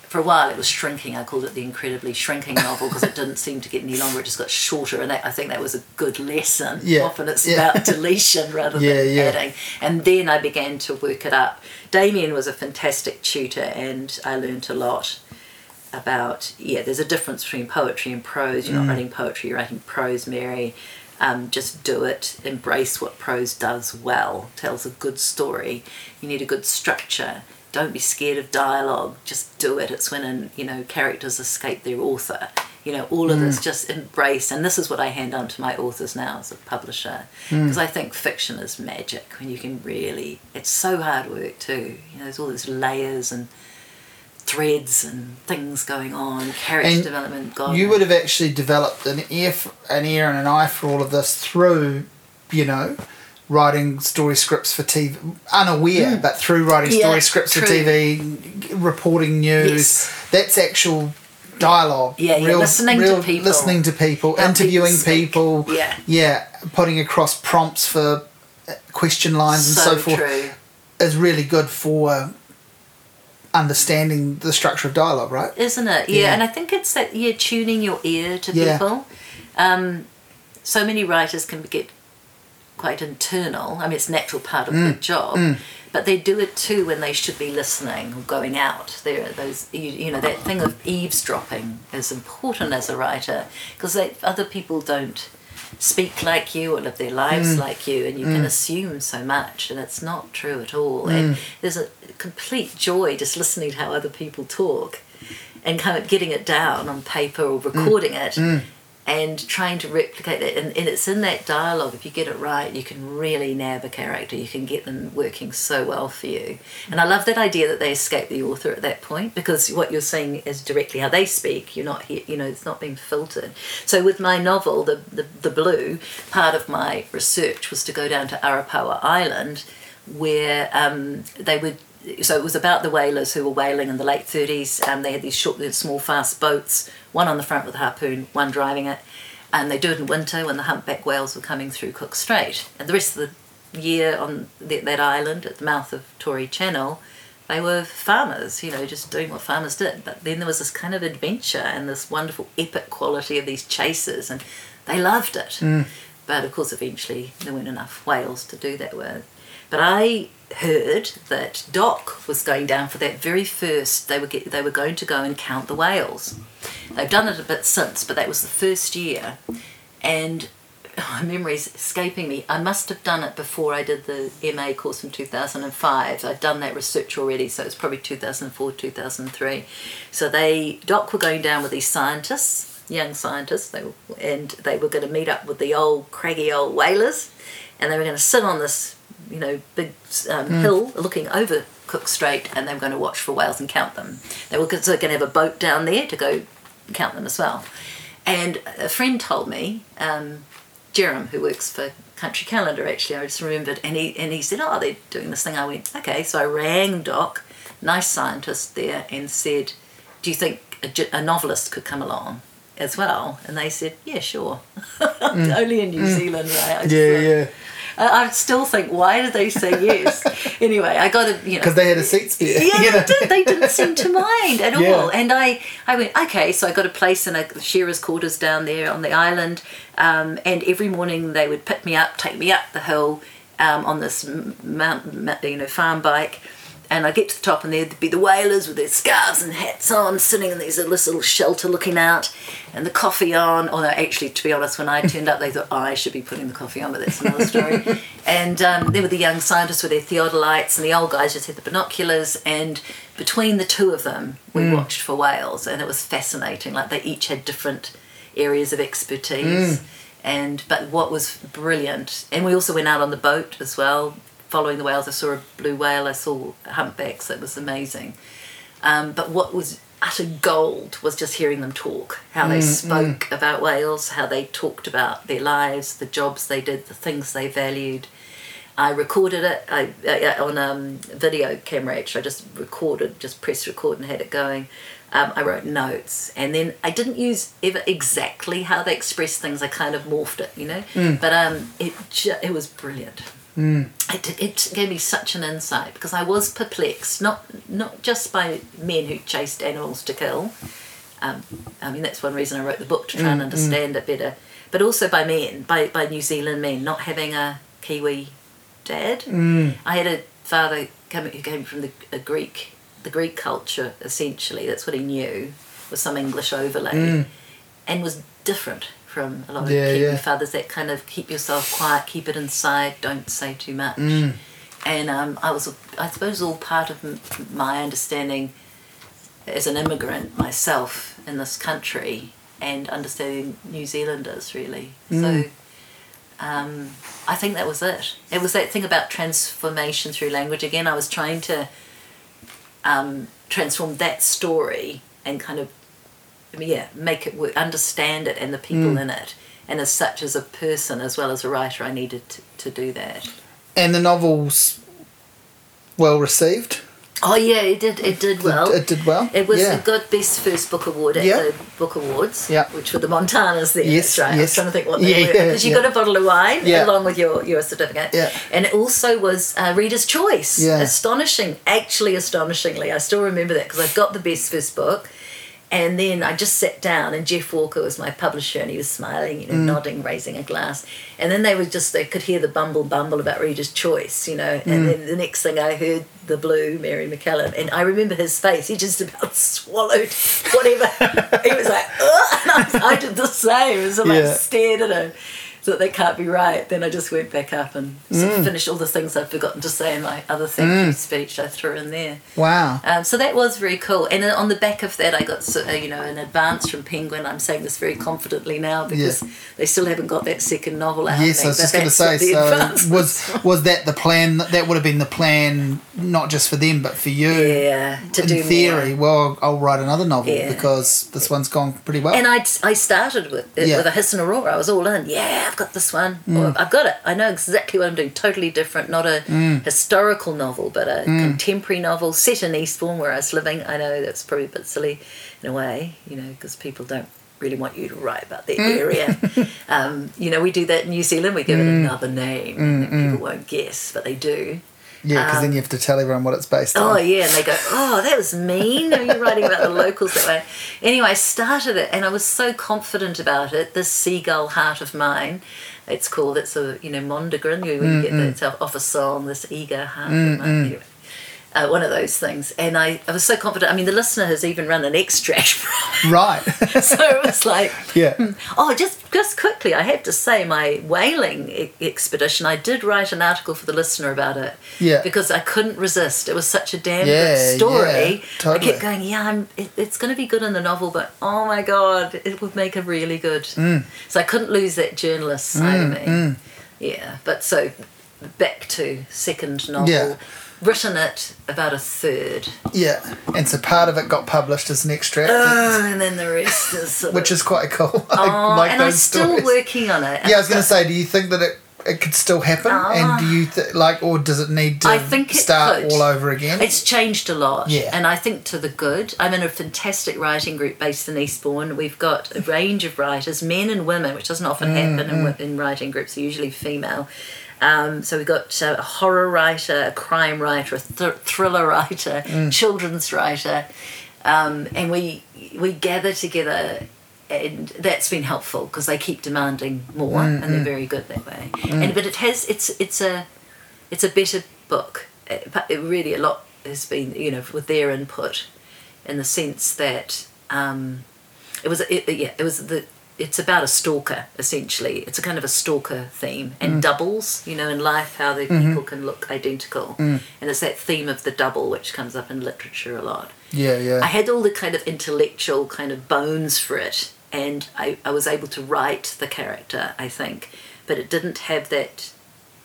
For a while it was shrinking. I called it the incredibly shrinking novel because it didn't seem to get any longer. It just got shorter, and that, I think that was a good lesson. Yeah, Often it's yeah. about deletion rather Yeah, than adding. And then I began to work it up. Damien was a fantastic tutor, and I learnt a lot about yeah. There's a difference between poetry and prose. You're not Mm. writing poetry; you're writing prose, Mary. Um, just do it. Embrace what prose does well. Tells a good story. You need a good structure. Don't be scared of dialogue. Just do it. It's when, you know, characters escape their author. You know, all of this mm. just embrace, and this is what I hand on to my authors now as a publisher, mm. because I think fiction is magic when you can really. It's so hard work too. You know, there's all these layers and threads and things going on, character And development. God, You would have actually developed an ear, an ear and an eye for all of this through, you know, writing story scripts for TV, unaware, but through writing Yeah, story scripts for. TV, reporting news. Yes. That's actual dialogue. Yeah, yeah, listening to people. listening to people, How interviewing people people. Yeah. yeah, putting across prompts for uh, question lines and so forth true. is really good for understanding the structure of dialogue, right? isn't it? Yeah, Yeah. and I think it's that yeah, tuning your ear to Yeah. people. Um, so many writers can get quite internal. I mean, it's a natural part of the mm. job, mm. but they do it too when they should be listening or going out. There, those you, you know that thing of eavesdropping is important as a writer because other people don't speak like you or live their lives mm. like you and you can assume so much and it's not true at all. And there's a complete joy just listening to how other people talk and kind of getting it down on paper or recording it and trying to replicate that. And, and it's in that dialogue if you get it right you can really nab a character. You can get them working so well for you. And i love that idea that they escape the author at that point because what you're seeing is directly how they speak. You're not here you know it's not being filtered. So with my novel the, the, the blue part of my research was to go down to arapawa island where um, they would so it was about the whalers who were whaling in the late 30s and they had these short small fast boats one on the front with a harpoon one driving it and they do it in winter when the humpback whales were coming through cook strait. And the rest of the year on the, that island at the mouth of tory channel they were farmers you know just doing what farmers did. But then there was this kind of adventure and this wonderful epic quality of these chases and they loved it. Mm. But of course eventually there weren't enough whales to do that with but I heard that Doc was going down for that very first. They were get, they were going to go and count the whales. They've done it a bit since, but that was the first year, and my memory's escaping me. I must have done it before I did the MA course in 2005. I'd done that research already, so it's probably 2004, 2003. So they Doc were going down with these scientists, young scientists, they were, and they were going to meet up with the old craggy old whalers, and they were going to sit on this you know, big um, hill looking over Cook Strait, and they were going to watch for whales and count them. They were also going to have a boat down there to go count them as well. And a friend told me, um, Jerem, who works for Country Calendar, actually, I just remembered, and he and he said, "Oh, they're doing this thing." I went, "Okay." So I rang Doc, nice scientist there, and said, "Do you think a novelist could come along?" As well, and they said, "Yeah, sure." Only in New Zealand, right? I Yeah, yeah. I, I still think, why did they say yes? anyway, I got to, you know. Because they had a seat spare. yeah, you know? they did. They didn't seem to mind at Yeah. all. And I, I went, okay, so I got a place in a shearer's quarters down there on the island. Um, and every morning they would pick me up, take me up the hill um, on this mountain, you know, farm bike. And I get to the top, and there'd be the whalers with their scarves and hats on, sitting in these this little shelter looking out, and the coffee on. Although, actually, to be honest, when I turned up, they thought, oh, I should be putting the coffee on, but that's another story. and um, there were the young scientists with their theodolites, and the old guys just had the binoculars. And between the two of them, we watched for whales, and it was fascinating. Like they each had different areas of expertise. And but what was brilliant, and we also went out on the boat as well, following the whales. I saw a blue whale, I saw humpbacks. It was amazing. Um, but what was utter gold was just hearing them talk, how they spoke about whales, how they talked about their lives, the jobs they did, the things they valued. I recorded it I, I, on um, video camera. Actually, I just recorded, just pressed record and had it going. Um, I wrote notes, and then I didn't use ever exactly how they expressed things. I kind of morphed it, you know. But um, it ju- it was brilliant. Mm. It, it gave me such an insight because I was perplexed, not not just by men who chased animals to kill. Um, I mean, that's one reason I wrote the book to try and mm, mm. understand it better, but also by men, by, by New Zealand men, not having a Kiwi dad. I had a father coming who came from the a Greek, the Greek culture essentially. That's what he knew with some English overlay, and was different from a lot of Yeah, Kiwi yeah. fathers that kind of keep yourself quiet, keep it inside, don't say too much. And um, I was, I suppose, all part of m- my understanding as an immigrant myself in this country and understanding New Zealanders really. Mm. So um, I think that was it. It was that thing about transformation through language. Again, I was trying to um, transform that story and kind of, yeah, make it work, understand it and the people Mm. in it. And as such, as a person as well as a writer, I needed to, to do that. And the novel's well received. Oh yeah, it did. It did well. It, it did well. It was Yeah. it got best first book award at the book awards. Yeah. Which were the Montanas there. Yes, right. I was yes. trying to think what they Yeah, were yeah, because you yeah. got a bottle of wine along with your your certificate. Yeah. And it also was uh, Reader's Choice. Yeah. Astonishing, actually astonishingly, I still remember that because I got the best first book. And then I just sat down, and Geoff Walker was my publisher, and he was smiling, you know, Mm. nodding, raising a glass. And then they were just, they could hear the bumble bumble about Reader's Choice, you know. And Mm. then the next thing I heard the blue, Mary McCallum. And I remember his face, he just about swallowed whatever. he was like, Ugh! and I, I did the same. So like Yeah. stared at him. So that can't be right. Then I just went back up and sort Mm. of finished all the things I'd forgotten to say in my other thank you speech I threw in there. Wow. Um, so that was very cool. And on the back of that, I got uh, you know an advance from Penguin. I'm saying this very confidently now because they still haven't got that second novel out. Yes, I was just going to say. So was was that the plan? That would have been the plan, not just for them, but for you. yeah to In do theory, more. well, I'll write another novel Yeah. because this one's gone pretty well. And I, I started with Yeah. with a hiss and a roar. I was all in. Yeah, I've got this one. Mm. I've got it. I know exactly what I'm doing. Totally different. Not a Mm. historical novel, but a contemporary novel set in Eastbourne where I was living. I know that's probably a bit silly in a way, you know, because people don't really want you to write about their Mm. area. um, you know, we do that in New Zealand. We give it another name. Mm, and people won't guess, but they do. Yeah, because then um, you have to tell everyone what it's based oh, on. Oh yeah, and they go, "Oh, that was mean." Are you writing about the locals that way? Anyway, I started it, and I was so confident about it. This seagull heart of mine, it's called. It's a you know mondegreen. You, when you get mm, that mm. it's off a song. This eager heart of mm, mine. Uh, one of those things, and I, I was so confident. I mean, the listener has even run an extract from Right. so it was like, yeah. Oh, just just quickly, I have to say, my whaling e- expedition. I did write an article for the listener about it. Yeah. Because I couldn't resist. It was such a damn Yeah, good story. yeah, totally. I kept going, yeah, I'm, it, it's going to be good in the novel, but oh my god, it would make a really good. Mm. So I couldn't lose that journalist side of me. Yeah, but so back to second novel. Yeah. Written it about a third, Yeah. And so part of it got published as an extract, oh, and then the rest is which is quite cool. I oh, like and I'm still stories. working on it. Yeah, I was going to say, do you think that it, it could still happen? and do ah. you th- like, or does it need to Ah. I think start could. all over again? It's changed a lot, Yeah. and I think to the good. I'm in a fantastic writing group based in Eastbourne. We've got a range of writers, men and women, which doesn't often happen in, mm, mm. in writing groups. They're usually female. Um, so we've got uh, a horror writer, a crime writer, a thr thriller writer, children's writer, um, and we we gather together. And that's been helpful because they keep demanding more, and they're very good that way. And but it has it's it's a it's a better book. It, but it really, a lot has been, you know, with their input, in the sense that um, it was, it, yeah, it was the. It's about a stalker essentially. It's a kind of a stalker theme and mm. doubles, you know, in life how the mm-hmm. people can look identical, mm. and it's that theme of the double which comes up in literature a lot. yeah, yeah. I had all the kind of intellectual kind of bones for it, and I, I was able to write the character, I think, but it didn't have that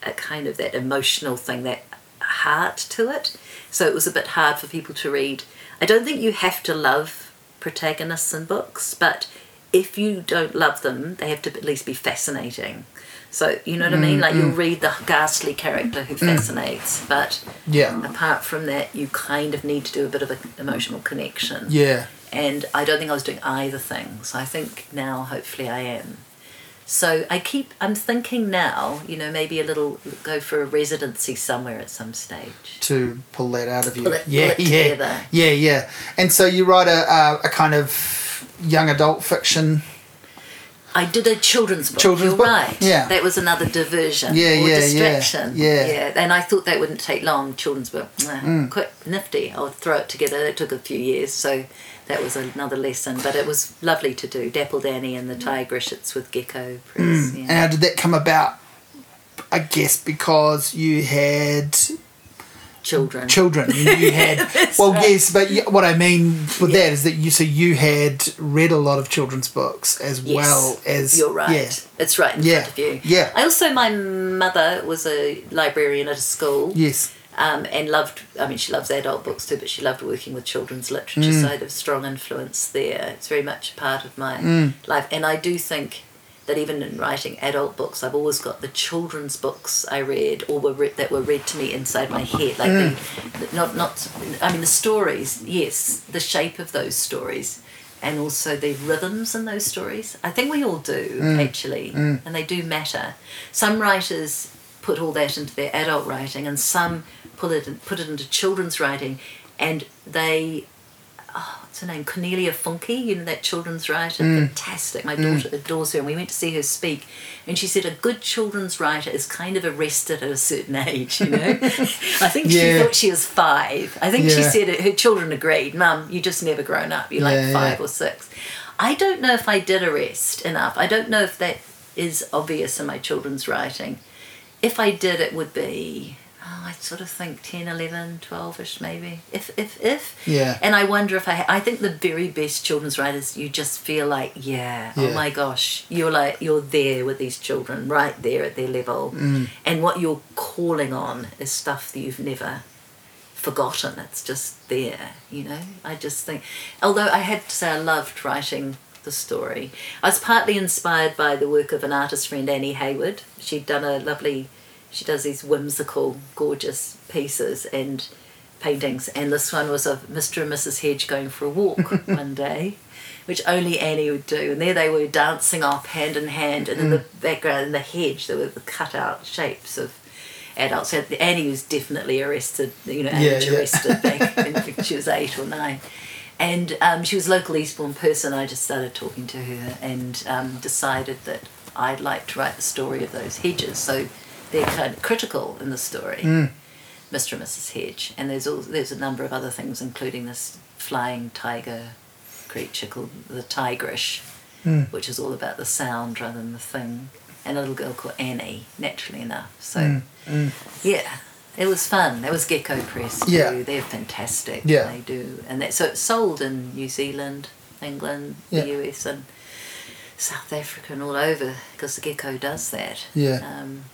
a kind of that emotional thing, that heart to it. So it was a bit hard for people to read. I don't think you have to love protagonists in books, but if you don't love them, they have to at least be fascinating. So you know what I mean? Like you'll mm-hmm. read the ghastly character who mm. fascinates, but yeah. apart from that, you kind of need to do a bit of an emotional connection. Yeah. And I don't think I was doing either things. I think now, hopefully, I am. So I keep, I'm thinking now, you know, maybe a little, go for a residency somewhere at some stage. To pull that out of you. Pull it- yeah, yeah. together. Yeah, yeah. And so you write a, a, a kind of young adult fiction. I did a children's book. Children's You're book, right. yeah. That was another diversion Yeah, or yeah, yeah, distraction. yeah. Yeah. And I thought that wouldn't take long, children's book. Mwah, Mm. Quite nifty. I'll throw it together. It took a few years, so that was another lesson. But it was lovely to do. Dappled Annie and the Tigrish. It's with Gecko Press. And Yeah. how did that come about? I guess because you had children. children. You had well, right. yes, but y- what I mean with that is that you so you had read a lot of children's books as Yes, well as You're right. Yeah, It's right in Yeah, front of you. yeah. I also, my mother was a librarian at a school. yes, um, and loved I mean she loves adult books too but she loved working with children's literature Mm. so I had a strong influence there it's very much a part of my Mm. life and I do think that even in writing adult books I've always got the children's books I read or were read, that were read to me inside my head like Mm. the, not not I mean the stories yes the shape of those stories and also the rhythms in those stories I think we all do Mm. actually and they do matter some writers put all that into their adult writing and some put it put it into children's writing and they oh, what's her name? Cornelia Funke you know that children's writer? Mm. fantastic. My daughter adores her and we went to see her speak and she said a good children's writer is kind of arrested at a certain age you know? I think she thought she was five. I think she said it, her children agreed mum you just never grown up. You're Yeah, like yeah. five or six. I don't know if I did arrest enough. I don't know if that is obvious in my children's writing. If I did, it would be, oh, I sort of think 10, 11, 12 ish maybe. If, if, if. Yeah. And I wonder if I, I think the very best children's writers, you just feel like, yeah, oh my gosh, you're like, you're there with these children, right there at their level. Mm. And what you're calling on is stuff that you've never forgotten. It's just there, you know? I just think, although I had to say I loved writing the story. I was partly inspired by the work of an artist friend, Annie Hayward. She'd done a lovely, she does these whimsical, gorgeous pieces and paintings. And this one was of Mr. and Mrs. Hedge going for a walk one day, which only Annie would do. And there they were dancing off hand in hand. And in the background, in the hedge, there were the cut out shapes of adults. So Annie was definitely arrested, you know, Yeah, age yeah. arrested back when she was eight or nine. And um, she was a local Eastbourne person. I just started talking to her and um, decided that I'd like to write the story of those hedges. So they're kind of critical in the story, hmm. Mr. and Mrs. Hedge. And there's all, there's a number of other things, including this flying tiger creature called the tigrish, hmm. which is all about the sound rather than the thing. And a little girl called Annie, naturally enough. So, hmm. yeah, it was fun. That was Gecko Press. Too. Yeah. They're fantastic. Yeah. They do. And that, so it's sold in New Zealand, England, Yeah. the US, and South Africa, and all over because the Gecko does that. Yeah. Um,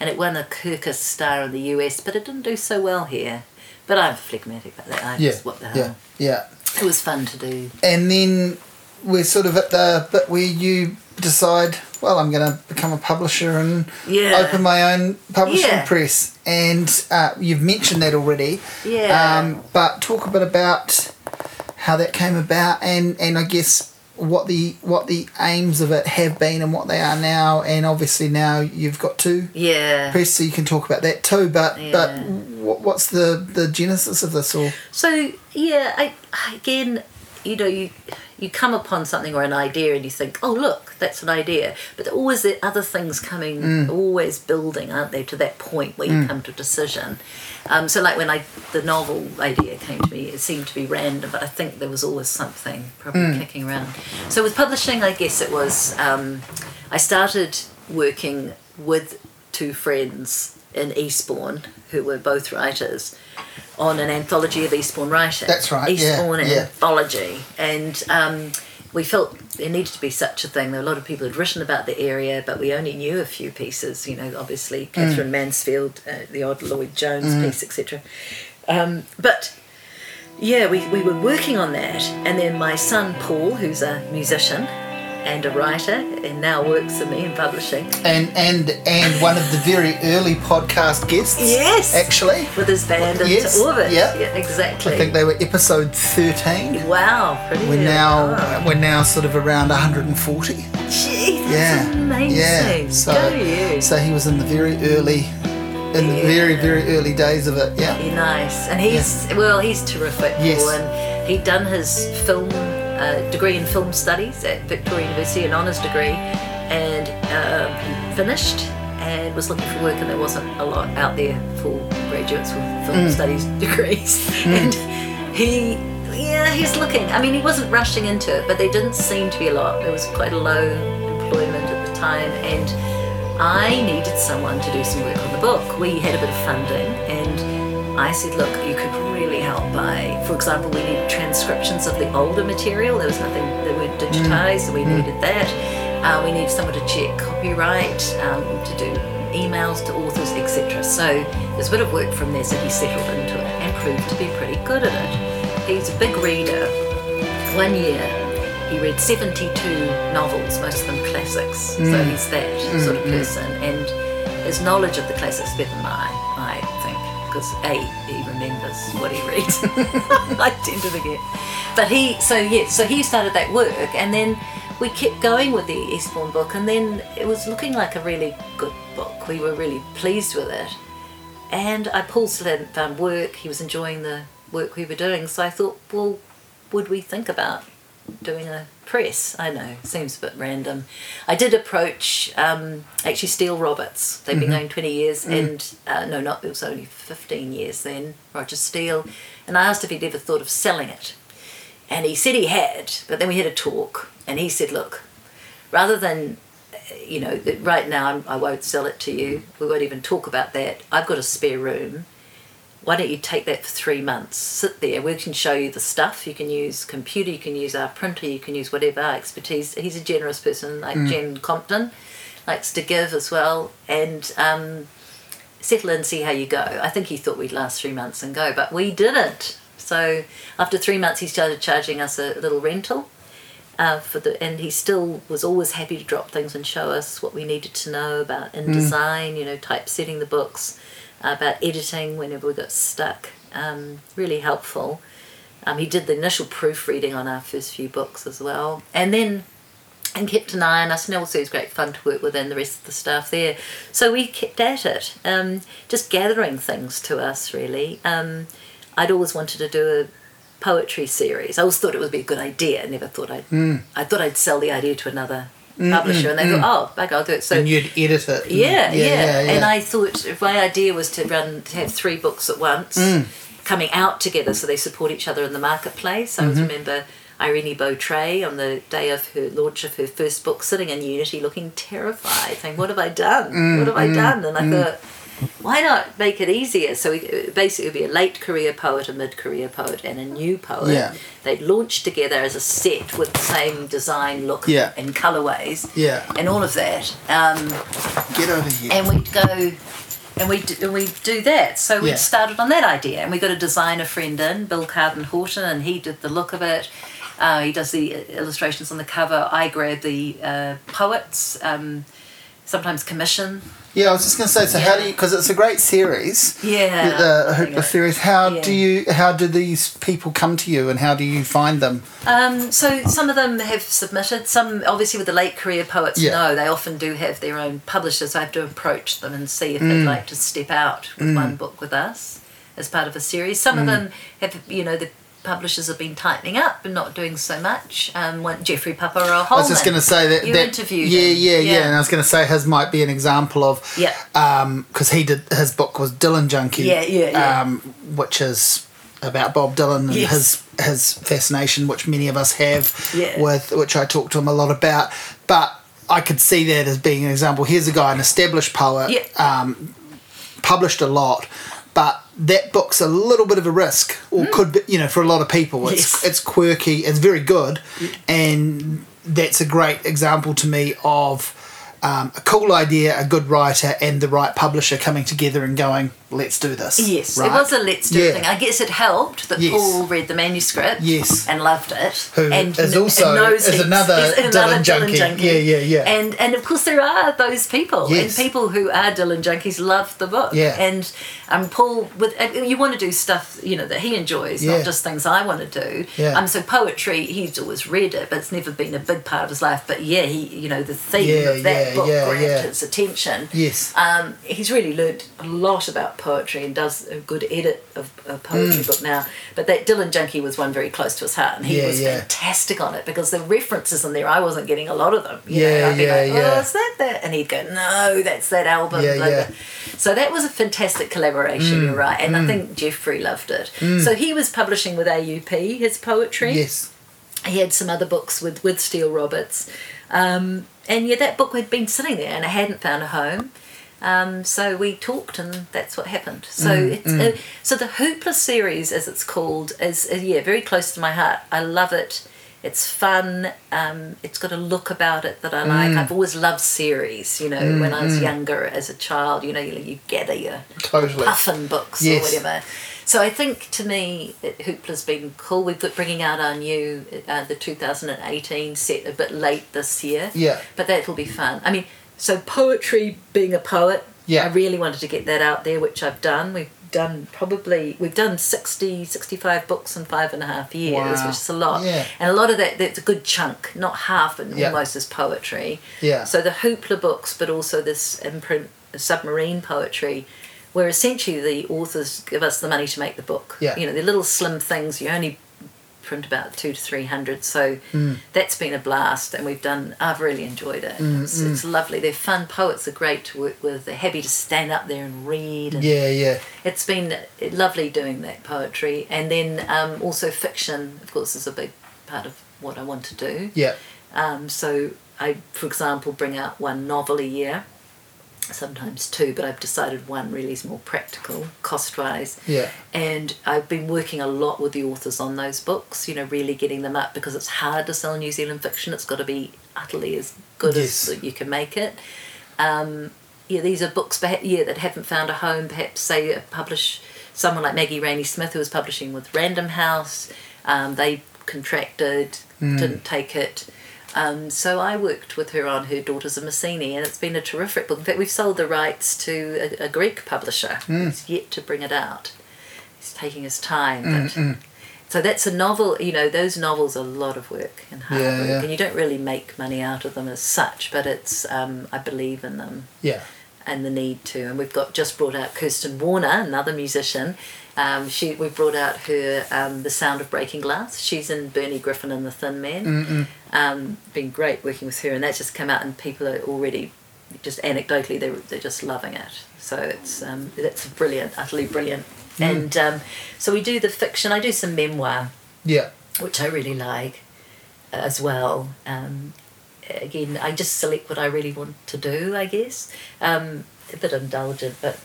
and it won a Kirkus Star in the US, but it didn't do so well here. But I'm phlegmatic about that. I yeah, just, what the hell? yeah, yeah. It was fun to do. And then we're sort of at the bit where you decide, well, I'm going to become a publisher and Yeah. open my own publishing Yeah. press. And uh, you've mentioned that already. Yeah. Um, but talk a bit about how that came about, and and I guess what the what the aims of it have been and what they are now. And obviously now you've got two Yeah. press, so you can talk about that too. But but what, what's the the genesis of this all? So yeah, I again, you know, you you come upon something or an idea and you think, oh look, that's an idea. But there always the other things coming, mm. always building, aren't they, to that point where you mm. come to a decision. Um, so like when I the novel idea came to me, it seemed to be random, but I think there was always something probably kicking around. So with publishing, I guess it was um, I started working with two friends in Eastbourne who were both writers on an anthology of Eastbourne writing. That's right, Eastbourne yeah. anthology, and um, we felt there needed to be such a thing. There were a lot of people who'd written about the area, but we only knew a few pieces. You know, obviously Katherine Mansfield, uh, the odd Lloyd Jones piece, etc. Um, but yeah, we, we were working on that, and then my son Paul, who's a musician and a writer, and now works for me in publishing. and and and one of the very early podcast guests. Yes. actually, With his band into Yes, orbit. yeah. exactly. I think they were episode thirteen. wow, pretty We're now Oh, we're now sort of around 140. gee, Yeah, amazing. yeah. So Go you. so he was in the very early, in the very Yeah. very early days of it. Yeah. Be nice, and he's well, he's terrific. Yes. And he'd done his film uh, degree in film studies at Victoria University, an honours degree, and uh, he finished and was looking for work, and there wasn't a lot out there for graduates with film studies degrees, and he. Yeah, he's looking. I mean, he wasn't rushing into it, but there didn't seem to be a lot. There was quite a low employment at the time, and I needed someone to do some work on the book. We had a bit of funding, and I said, look, you could really help by, for example, we need transcriptions of the older material. There was nothing, that weren't digitized, we mm. Mm. needed that. Uh, we need someone to check copyright, um, to do emails to authors, etc. So there's a bit of work from there, so he settled into it and proved to be pretty good at it. He's a big reader. One year, he read 72 novels, most of them classics. So mm. he's that sort of person. And his knowledge of the classics is better than mine, I think. Because A, he remembers what he reads. I tend to forget. But he, so yeah, so he started that work and then we kept going with the Eastbourne book and then it was looking like a really good book. We were really pleased with it. And I Paul still hadn't found work. He was enjoying the work we were doing. So I thought, well, would we think about doing a press? I know, seems a bit random. I did approach um, actually Steele Roberts. They've been going 20 years, and uh, no, not, it was only 15 years then, Roger Steele. And I asked if he'd ever thought of selling it. And he said he had, but then we had a talk, and he said, look, rather than you know, right now I'm, I won't sell it to you. We won't even talk about that. I've got a spare room. Why don't you take that for three months? Sit there. We can show you the stuff. You can use computer. You can use our printer. You can use whatever our expertise. He's a generous person, like Jen Compton, likes to give as well. And um, settle in, see how you go. I think he thought we'd last three months and go, but we didn't. So after three months, he started charging us a little rental uh, for the and he still was always happy to drop things and show us what we needed to know about InDesign, you know, typesetting the books, about editing whenever we got stuck. Um, really helpful. Um, he did the initial proofreading on our first few books as well, and then and kept an eye on us. And also, it was great fun to work with and the rest of the staff there. So we kept at it, um, just gathering things to us. Really, um, I'd always wanted to do a poetry series. I always thought it would be a good idea. I never thought I'd. Mm. I thought I'd sell the idea to another publisher, and they thought, "Oh, back, I'll do it." So and you'd edit it. yeah, yeah, yeah, yeah. And I thought my idea was to run to have three books at once, Mm. coming out together, so they support each other in the marketplace. I Mm-hmm. remember Airini Beautrais on the day of her launch of her first book, sitting in Unity, looking terrified, saying, "What have I done? Mm, what have I done?" And I thought. Why not make it easier? So we, basically, it would be a late career poet, a mid career poet, and a new poet. Yeah. They'd launch together as a set with the same design, look, Yeah. and colorways, Yeah. and all of that. Um, Get over here. and we'd go and we and we do that. So we Yeah. started on that idea, and we got a designer friend in, Bill Carden Horton, and he did the look of it. Uh, he does the illustrations on the cover. I grab the uh, poets, um, sometimes commission. Yeah, I was just going to say. So, how do you? Because it's a great series. Yeah, The Hoopla series. How yeah. do you? How do these people come to you, and how do you find them? Um, so some of them have submitted. Some obviously with the late career poets, Yeah. no, they often do have their own publishers. I have to approach them and see if Mm. they'd like to step out with one book with us as part of a series. Some Mm. of them have, you know, the publishers have been tightening up and not doing so much. Um, when Jeffrey Paparoa I was just going to say that. You that interviewed Yeah, yeah, yeah, Yeah. And I was going to say his might be an example of. Yeah. Um, because he did his book was Dylan Junkie. Yeah, yeah, yeah. Um, which is about Bob Dylan and Yes. his his fascination, which many of us have. Yeah. With which I talked to him a lot about, but. I could see that as being an example. Here's a guy, an established poet, Yeah. um, published a lot, but that book's a little bit of a risk, or mm. could be, you know, for a lot of people. It's Yes. it's quirky, it's very good, mm. and that's a great example to me of um, a cool idea, a good writer, and the right publisher coming together and going, "Let's do this." Yes, right? it was a let's do Yeah. thing. I guess it helped that Yes. Paul read the manuscript Yes. and loved it. Who and is also- and knows is heaps. another Dylan junkie. Yeah, yeah, yeah. And and of course there are those people, Yes. and people who are Dylan junkies love the book. Yeah. And um, Paul, with and you want to do stuff you know that he enjoys, Yeah. not just things I want to do. Yeah. Um, so poetry, he's always read it, but it's never been a big part of his life. But yeah, he you know the theme Yeah, of that yeah, book yeah, yeah. his attention. Yes. Um, he's really learnt a lot about poetry and does a good edit of a poetry book now. But that Dylan Junkie was one very close to his heart, and he Mm. Yeah, was fantastic on it because the references in there, I wasn't getting a lot of them. You Yeah, know, I'd be yeah, like, oh, yeah. is that that? And he'd go, no, that's that album. Yeah, blah, yeah. blah. So that was a fantastic collaboration, Mm, you're right. And I think Jeffrey loved it. So he was publishing with AUP his poetry Yes. he had some other books with with Steele Roberts, um, and yeah, that book had been sitting there and I hadn't found a home. Um, so we talked, and that's what happened. So Mm, it's uh, so the Hoopla series, as it's called, is uh, yeah very close to my heart. I love it. It's fun. Um, it's got a look about it that I like. Mm. I've always loved series. You know, when I was younger as a child, you know, you, you gather your Totally. puffin books Yes. or whatever. So I think to me, Hoopla's been cool. We've got bringing out our new, uh, the 2018 set a bit late this year. Yeah. But that will be fun. I mean, so poetry, being a poet, Yeah. I really wanted to get that out there, which I've done. We've done probably, we've done 60, 65 books in five and a half years, Wow. which is a lot. Yeah. And a lot of that, that's a good chunk, not half, but Yeah. almost as poetry. Yeah. So the Hoopla books, but also this imprint submarine poetry, where essentially the authors give us the money to make the book. Yeah. You know, they're little slim things. You only print about two to three hundred, so Mm. that's been a blast, and we've done. I've really enjoyed it. Mm, It's, it's lovely. They're fun. Poets are great to work with. They're happy to stand up there and read. And Yeah, yeah. it's been lovely doing that poetry, and then um, also fiction. Of course, is a big part of what I want to do. Yeah. Um, so I, for example, bring out one novel a year, sometimes two, but I've decided one really is more practical, cost wise. Yeah. And I've been working a lot with the authors on those books, you know, really getting them up because it's hard to sell New Zealand fiction. It's got to be utterly as good Yes. as you can make it. Um, yeah, these are books perhaps, yeah, that haven't found a home. Perhaps, say, publish someone like Maggie Rainey Smith, who was publishing with Random House. Um, they contracted, didn't take it. Um, so I worked with her on her Daughters of Messini, and it's been a terrific book. In fact, we've sold the rights to a, a Greek publisher. He's yet to bring it out. He's taking his time, but so that's a novel. You know, those novels are a lot of work and hard Yeah, work, yeah. and you don't really make money out of them as such. But it's um, I believe in them Yeah. And the need to. And we've got just brought out Kirsten Warner, another musician. Um, she we brought out her um, The Sound of Breaking Glass. She's in Bernie Griffin and the Thin Man. Um, been great working with her, and that's just come out, and people are already just anecdotally they're they're just loving it. So it's um, that's brilliant, utterly brilliant. And um, so we do the fiction. I do some memoir Yeah. which I really like as well. Um, again, I just select what I really want to do, I guess. Um, a bit indulgent, but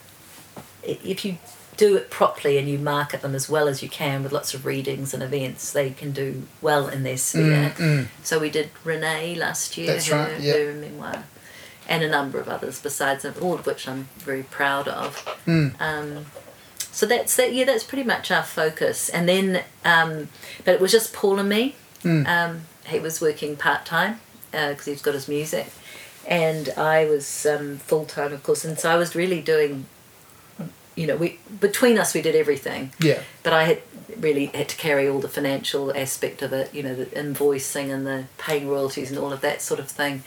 if you do it properly and you market them as well as you can with lots of readings and events, they can do well in their sphere. So we did Renee last year, That's her, right, yeah. her memoir, and a number of others besides them, all of which I'm very proud of. Um, so that's that. Yeah, that's pretty much our focus. And then, um, but it was just Paul and me. Um, he was working part time because he's got his music, and I was um, full time, of course. And so I was really doing. You know, we between us we did everything, Yeah. but I had really had to carry all the financial aspect of it. You know, the invoicing and the paying royalties and all of that sort of thing,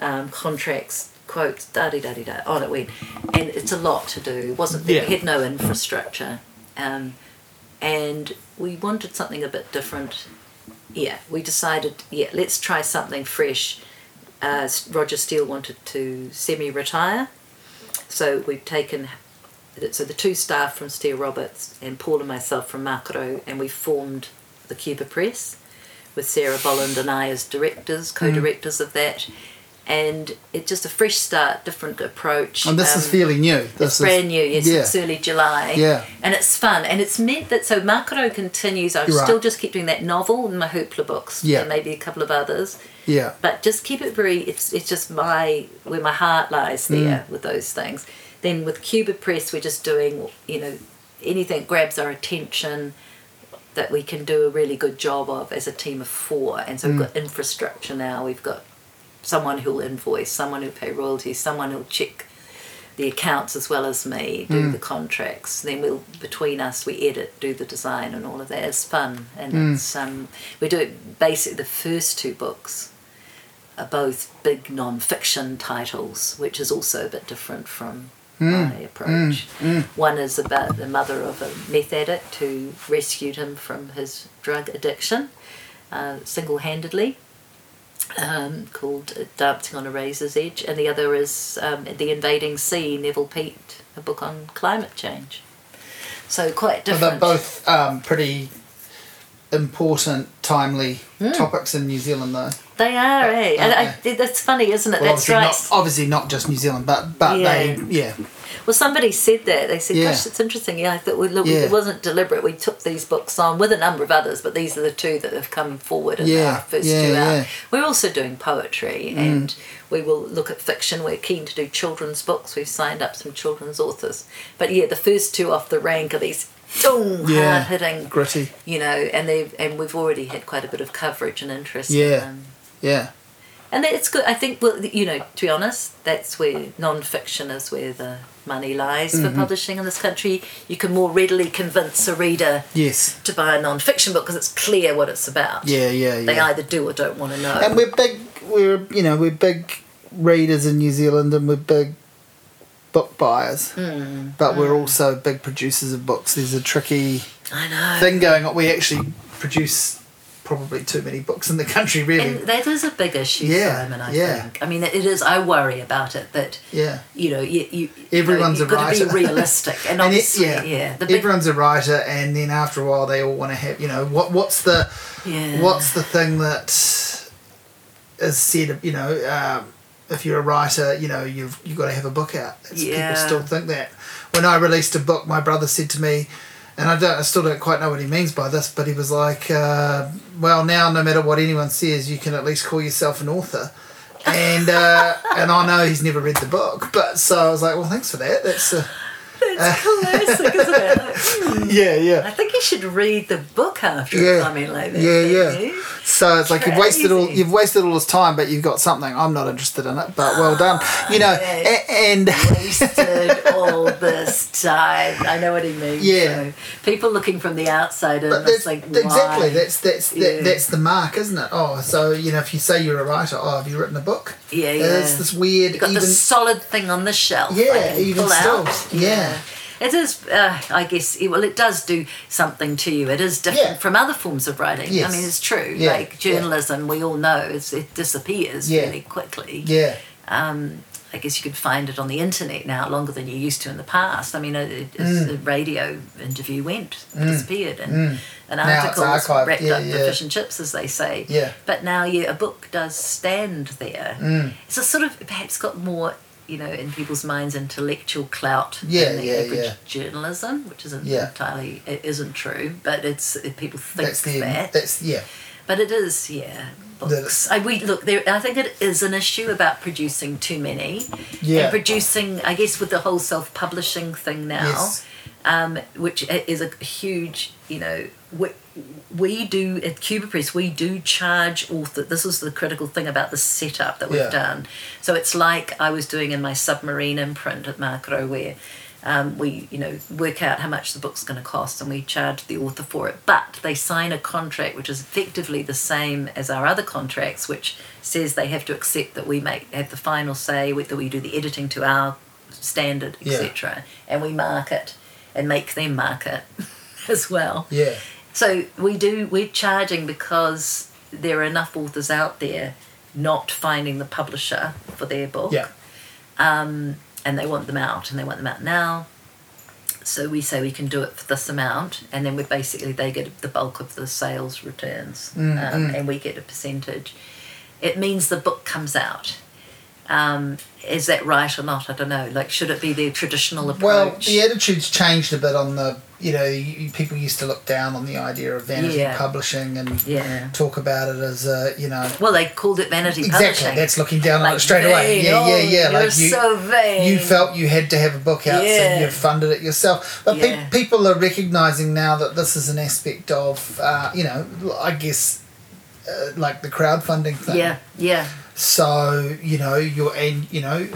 um, contracts, quotes, da da da da. On it went, and it's a lot to do. It wasn't Yeah. we had no infrastructure, um, and we wanted something a bit different. Yeah, we decided. Yeah, let's try something fresh. Uh, Roger Steele wanted to semi-retire, so we've taken so the two staff from Steele Roberts and Paul and myself from Makaro, and we formed the Cuba Press with Sarah Bolland and I as directors, co-directors of that. And it's just a fresh start, different approach. And this is Um, fairly new. This it's brand new. Yes, yeah. it's early July. Yeah. and it's fun, and it's meant that so Makaro continues. I right. still just keep doing that novel and my Hoopla books, Yeah. and maybe a couple of others Yeah. but just keep it very it's it's just my where my heart lies there with those things then with cuba press we're just doing you know anything that grabs our attention that we can do a really good job of as a team of four and so we've got infrastructure now we've got someone who'll invoice someone who'll pay royalties someone who'll check the accounts as well as me do mm. the contracts. Then we'll between us we edit do the design and all of that. It's fun. And mm. it's um we do it basically the first two books are both big non-fiction titles, which is also a bit different from mm. my approach. One is about the mother of a meth addict who rescued him from his drug addiction uh, single-handedly, um, called uh, Dancing on a Razor's Edge, and the other is um, The Invading Sea, Neville Peat, a book on climate change. So quite different. they're both um, pretty important, timely Hmm. topics in New Zealand, though. They are, eh? And I, that's funny, isn't it? Well, that's obviously right. Not, obviously not just New Zealand, but but they yeah Well, somebody said that. They said, Yeah. "Gosh, it's interesting." Yeah, I thought we look. Yeah. It wasn't deliberate. We took these books on with a number of others, but these are the two that have come forward in Yeah, our first yeah, two. Mm. out. We're also doing poetry, and we will look at fiction. We're keen to do children's books. We've signed up some children's authors, but yeah, the first two off the rank are these boom, Yeah. hard hitting, gritty you know, and they and we've already had quite a bit of coverage and interest. Yeah. in them. yeah And it's good. I think, well, you know, to be honest, that's where non-fiction is where the money lies for Mm-hmm. publishing in this country. You can more readily convince a reader yes to buy a non-fiction book because it's clear what it's about. yeah yeah yeah. They either do or don't want to know. And we're big. We're you know we're big readers in New Zealand, and we're big book buyers. Hmm. But we're also big producers of books. There's a tricky I know. thing going on. We actually produce probably too many books in the country. Really. and that is a big issue, Yeah, Simon. I yeah. think. I mean, it is. I worry about it. That yeah. you know, you, you Everyone's you a know, to writer. be realistic, and And it- obviously, yeah, yeah, the big, Everyone's a writer, and then after a while, they all want to have. You know, what what's the yeah. what's the thing that is said? You know, um, if you're a writer, you know, you've you've got to have a book out. It's, Yeah. People still think that. When I released a book, my brother said to me, and I don't, I still don't quite know what he means by this, but he was like, uh, "Well, now no matter what anyone says, you can at least call yourself an author." And uh, and I know he's never read the book, but so I was like, "Well, thanks for that." That's uh, That's classic, isn't it? Like, hmm. yeah, yeah. I think you should read the book after Yeah. a comment like that. Yeah, yeah. you? So it's like you've wasted all you've wasted all this time, but you've got something. I'm not interested in it, but well done. You know, Yeah. and Wasted all this time. I know what he means. Yeah. So people looking from the outside but it's like exactly why? that's that's Yeah. that, that's the mark, isn't it? Oh, so you know, if you say you're a writer, oh, have you written a book? Yeah, yeah. It's this weird, You've got even this solid thing on the shelf. Yeah, even still, out. yeah. It is, uh, I guess, it- well, it does do something to you. It is different Yeah. from other forms of writing. Yes. I mean, it's true. Yeah, Like journalism, we all know it's, it disappears Yeah. really quickly. yeah, um, I guess you could find it on the internet now longer than you used to in the past. I mean, a, Mm. a radio interview went, disappeared, and an article was wrapped Yeah, up the fish and chips, as they say. Yeah. But now, yeah, a book does stand there. Mm. It's a sort of perhaps got more, you know, in people's minds, intellectual clout Yeah, than the yeah, average yeah. journalism, which isn't Yeah. entirely it isn't true, but it's people think that's the that. that's yeah, But it is, yeah. Books. I, we look there. I think it is an issue about producing too many, Yeah. and producing. I guess with the whole self-publishing thing now, Yes. um, which is a huge. You know, we, do at Cuba Press. We do charge author. This is the critical thing about the setup that we've Yeah. done. So it's like I was doing in my submarine imprint at Makaro, where um, we you know work out how much the book's going to cost and we charge the author for it but they sign a contract which is effectively the same as our other contracts which says they have to accept that we make have the final say that we do the editing to our standard Yeah. etc and we mark it and make them mark it as well yeah, so we do we're charging because there are enough authors out there not finding the publisher for their book yeah, um, and they want them out and they want them out now. So we say we can do it for this amount, and then we basically they get the bulk of the sales returns, Mm, um, and we get a percentage. It means the book comes out. Um, is that right or not? I don't know. Like, should it be the traditional approach? Well, the attitude's changed a bit on the. You know, you, people used to look down on the idea of vanity Yeah. publishing and yeah. talk about it as a, you know, Well, they called it vanity publishing exactly. publishing. That's looking down on it straight away. Yeah, Oh, yeah, yeah. You're Like you, so vain. you felt you had to have a book out, Yeah. so you funded it yourself. But pe- people are recognizing now that this is an aspect of, uh, you know, I guess, uh, like the crowdfunding thing. Yeah, yeah. So you know, you're and you know,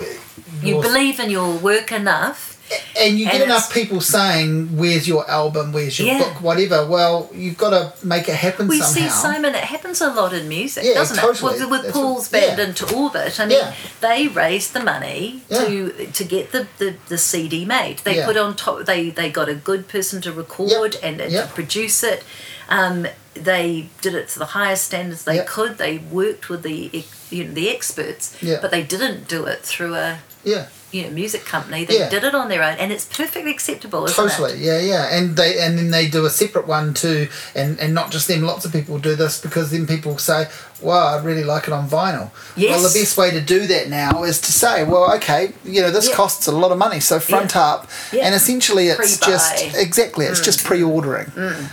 You believe in your work enough. And you get and enough people saying, "Where's your album? Where's your Yeah. book? Whatever." Well, you've got to make it happen We somehow. see Simon. It happens a lot in music, Yeah, doesn't totally. it? With, with That's Paul's what- band yeah. into orbit. I mean, they raised the money to to get the, the, the CD made. They put on top. They they got a good person to record and, and Yep. to produce it. Um, they did it to the highest standards they Yep. could. They worked with the you know the experts, but they didn't do it through a yeah, you know music company they Yeah. did it on their own and it's perfectly acceptable isn't Totally, it? yeah, yeah, and they and then they do a separate one too, and and not just them. Lots of people do this because then people say, "Wow, I really like it on vinyl." Yes. Well, the best way to do that now is to say, "Well, okay, you know, this Yeah. costs a lot of money, so front Yeah. up," Yeah. and essentially it's Pre-buy. just exactly it's Mm. just pre-ordering,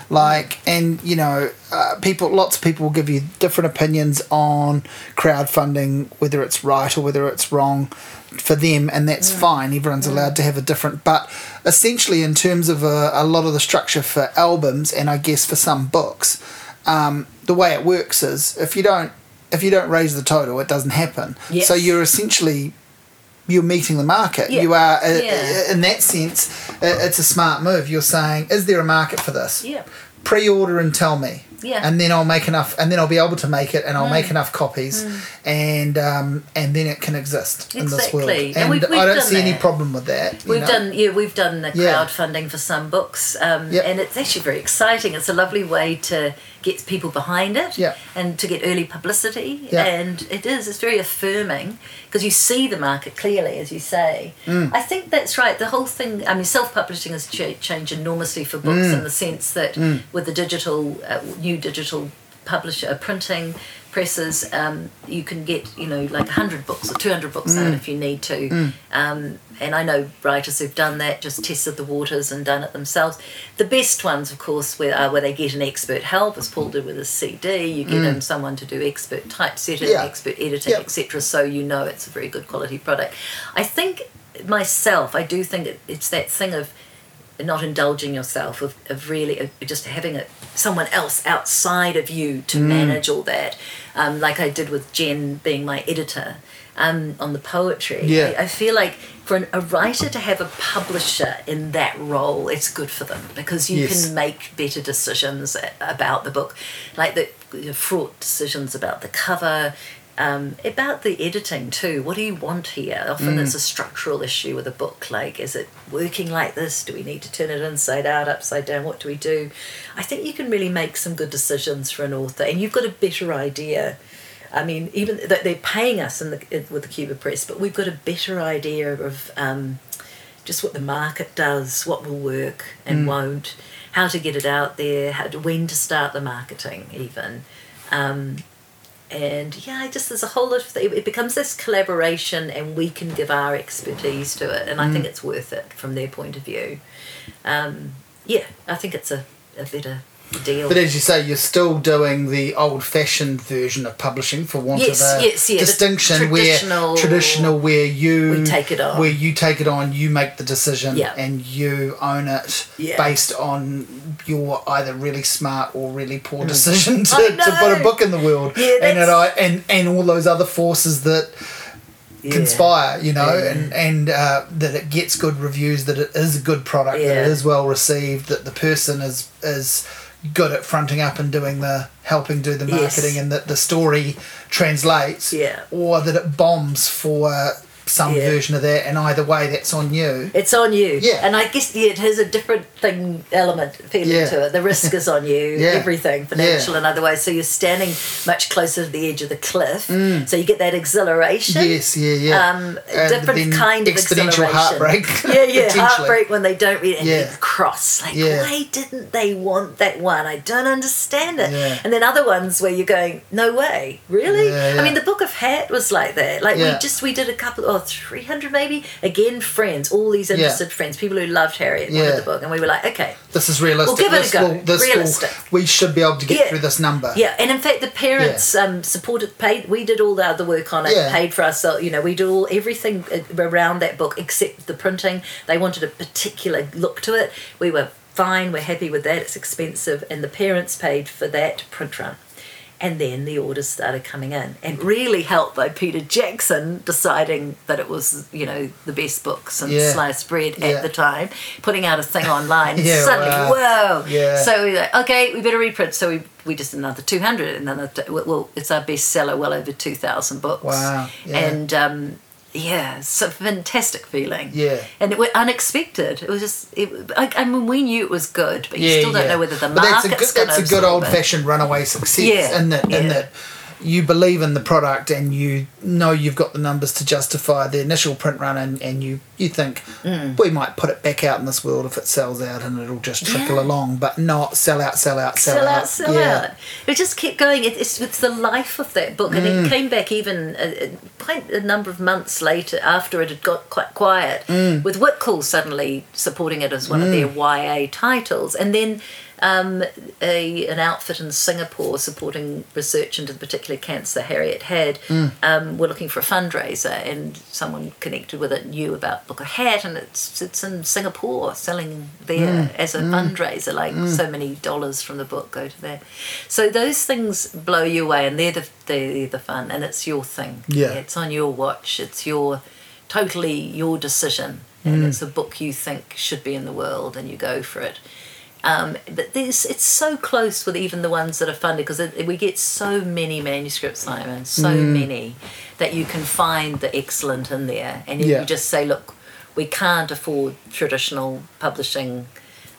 like, and you know, uh, people, lots of people will give you different opinions on crowdfunding, whether it's right or whether it's wrong for them, and that's fine. Everyone's allowed to have a different, but essentially, in terms of a, a lot of the structure for albums, and I guess for some books, um, the way it works is if you don't if you don't raise the total, it doesn't happen. Yes. So you're essentially you're meeting the market. Yeah. You are uh, Yeah. in that sense, uh, it's a smart move. You're saying, is there a market for this? Yeah. Pre-order and tell me. Yeah. And then I'll make enough, and then I'll be able to make it, and I'll Mm. make enough copies, and um, and then it can exist in this world. Exactly. And, And we've- we've I don't see any problem with that. We've know? done yeah, we've done the Yeah. crowdfunding for some books, um, Yep. and it's actually very exciting. It's a lovely way to get people behind it, Yeah. and to get early publicity. Yeah. And it is it's very affirming because you see the market clearly, as you say. Mm. I think that's right. The whole thing. I mean, self-publishing has ch- changed enormously for books Mm. in the sense that with the digital, uh, new digital publisher uh, printing presses, um, you can get you know like hundred books or two hundred books Mm. out if you need to. Um, and I know writers who've done that, just tested the waters and done it themselves. The best ones, of course, where, are where they get an expert help, as Paul did with his CD. You get in someone to do expert typesetting, Mm. Yeah. expert editing, Yep. etc. So you know it's a very good quality product. I think myself, I do think it, it's that thing of not indulging yourself of, of really of just having it someone else outside of you to Mm. manage all that um, like i did with jen being my editor um, on the poetry Yeah. I, I feel like for an, a writer to have a publisher in that role it's good for them because you Yes. can make better decisions about the book like the you know, fraught decisions about the cover um, about the editing too. What do you want here? Often Mm. it's a structural issue with a book. Like, is it working like this? Do we need to turn it inside out, upside down? What do we do? I think you can really make some good decisions for an author, and you've got a better idea. I mean, even that they're paying us in the, with the Cuba Press, but we've got a better idea of um, just what the market does, what will work and won't, how to get it out there, how to, when to start the marketing, even. Um, and yeah, just there's a whole lot of it, it becomes this collaboration, and we can give our expertise to it, and I think it's worth it from their point of view. Um, yeah, I think it's a, a better deal. But as you say, you're still doing the old-fashioned version of publishing, for want Yes, of a yes, yeah, distinction, where traditional- traditional, where you We take it on. where you take it on, you make the decision, Yeah. and you own it Yeah. based on your either really smart or really poor decision to, to put a book in the world, and it, that's- and and all those other forces that conspire, you know, and and uh, that it gets good reviews, that it is a good product, that it is well received, that the person is is good at fronting up and doing the helping do the Yes. marketing, and that the story translates, Yeah. or that it bombs for some Yeah. version of that, and either way, that's on you. It's on you. Yeah. And I guess yeah, it has a different thing element feeling Yeah. to it. The risk is on you, Yeah. everything, financial and otherwise. So you're standing much closer to the edge of the cliff. So you get that exhilaration. Mm. Yes, yeah, yeah. Um, different kind of exponential heartbreak, Yeah, yeah, heartbreak when they don't read it and Yeah. cross. Like, why didn't they want that one? I don't understand it. Yeah. And then other ones where you're going, no way, really? I mean, the Book of Hat was like that. Like we just we did a couple, oh, 300 maybe. Again, friends, all these Yeah. interested friends, people who loved Harriet, Yeah. wanted the book, and we were like, okay, This is realistic. We'll give it a go. Will, this Realistic. Will, we should be able to get Yeah. through this number. Yeah, and in fact, the parents um, supported, paid. We did all the other work on it, Yeah. paid for ourselves. You know, we did all everything uh, around that book except the printing. They wanted a particular look to it. We were fine. We're happy with that. It's expensive, and the parents paid for that print run. And then the orders started coming in, and really helped by Peter Jackson deciding that it was, you know, the best book since Yeah. sliced bread Yeah. at the time, putting out a thing online. Yeah, suddenly, wow. whoa! Yeah. So we were like, okay, we better reprint. So we we just did another two hundred, and then well, it's our bestseller, well over two thousand books. Wow, yeah. And um, yeah, it's a fantastic feeling. Yeah. And it was unexpected. It was just, it, I, I mean, we knew it was good, but you yeah, still don't yeah. know whether the but that's a market's good, going that's to a good old fashioned runaway success Yeah, in that in yeah. that you believe in the product and you know you've got the numbers to justify the initial print run and, and you, you think Mm. we might put it back out in this world if it sells out and it'll just trickle Yeah. along but not sell out sell out sell, sell out, out, sell yeah. out. It just kept going. It, it's, it's the life of that book, and Mm. it came back even uh, uh, quite a number of months later after it had got quite quiet, Mm. with Whitcoulls suddenly supporting it as one of their YA titles, and then. Um, a an outfit in Singapore supporting research into the particular cancer Harriet had Mm. um, were looking for a fundraiser, and someone connected with it knew about Book of Hat, and it's it's in Singapore selling there Mm. as a fundraiser. Like so many dollars from the book go to there. So those things blow you away, and they're the they're the fun, and it's your thing. Yeah. it's on your watch. It's your totally your decision, and Mm. it's a book you think should be in the world, and you go for it. Um, but there's, it's so close with even the ones that are funded because we get so many manuscripts, Simon, so Mm. many that you can find the excellent in there, and you, Yeah. you just say, look, we can't afford traditional publishing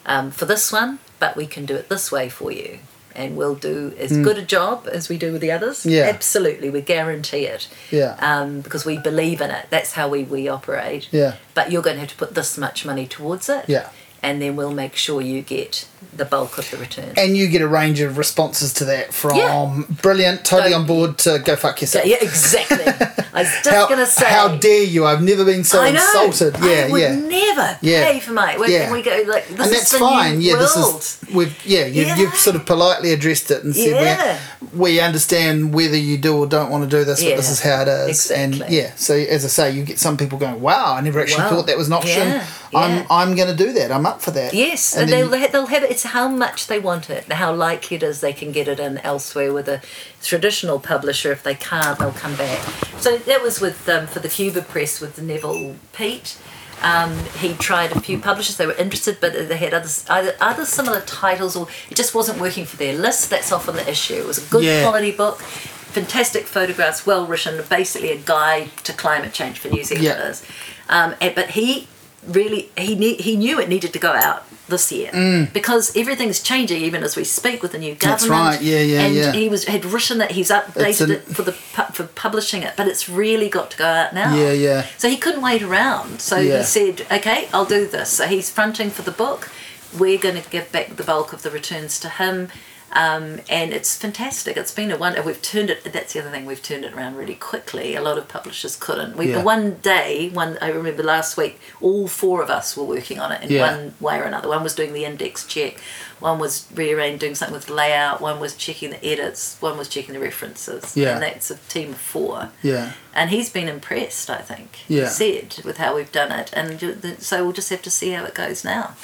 um, for this one, but we can do it this way for you. And we'll do as good a job as we do with the others. Mm. Yeah. Absolutely, we guarantee it. Yeah. Um, because we believe in it. That's how we, we operate. Yeah. But you're going to have to put this much money towards it. Yeah. And then we'll make sure you get the bulk of the return. and you get a range of responses to that from Yeah. brilliant totally So- on board to go fuck yourself yeah, exactly. I was just how, going to say. how dare you i've never been so I know. insulted yeah I would yeah never Yeah. pay for my. When Yeah. we go like this and is that's the fine. Yeah, world. this is we've yeah, you, Yeah. you've sort of politely addressed it and said Yeah. we understand whether you do or don't want to do this, but this is how it is. Exactly. And yeah, so as I say, you get some people going, "Wow, I never actually Wow. thought that was an option. Yeah, I'm yeah. I'm going to do that. I'm up for that." Yes, and, and, they'll they'll have it. It's how much they want it, how likely it is they can get it in elsewhere with a traditional publisher. If they can't, they'll come back. So that was with um, for the Cuba Press with Neville Peat. Um, he tried a few publishers; they were interested, but they had others, either other similar titles, or it just wasn't working for their list. That's often the issue. It was a good Yeah. quality book, fantastic photographs, well written, basically a guide to climate change for New Zealanders. Um, but he really he ne- he knew it needed to go out this year because everything's changing even as we speak with the new government. Mm. That's right, yeah, yeah, and yeah. he was had written that He's updated an- it for the for publishing it, but it's really got to go out now. Yeah, yeah. So he couldn't wait around. So Yeah. he said, "Okay, I'll do this." So he's fronting for the book. We're going to give back the bulk of the returns to him. Um, and it's fantastic. It's been a wonder. We've turned it. That's the other thing. We've turned it around really quickly. A lot of publishers couldn't. We Yeah. one day, one I remember last week, all four of us were working on it in Yeah. one way or another. One was doing the index check, one was rearranging, doing something with layout, one was checking the edits, one was checking the references. Yeah. And that's a team of four. yeah, And he's been impressed, I think. Yeah. He said with how we've done it, and so we'll just have to see how it goes now.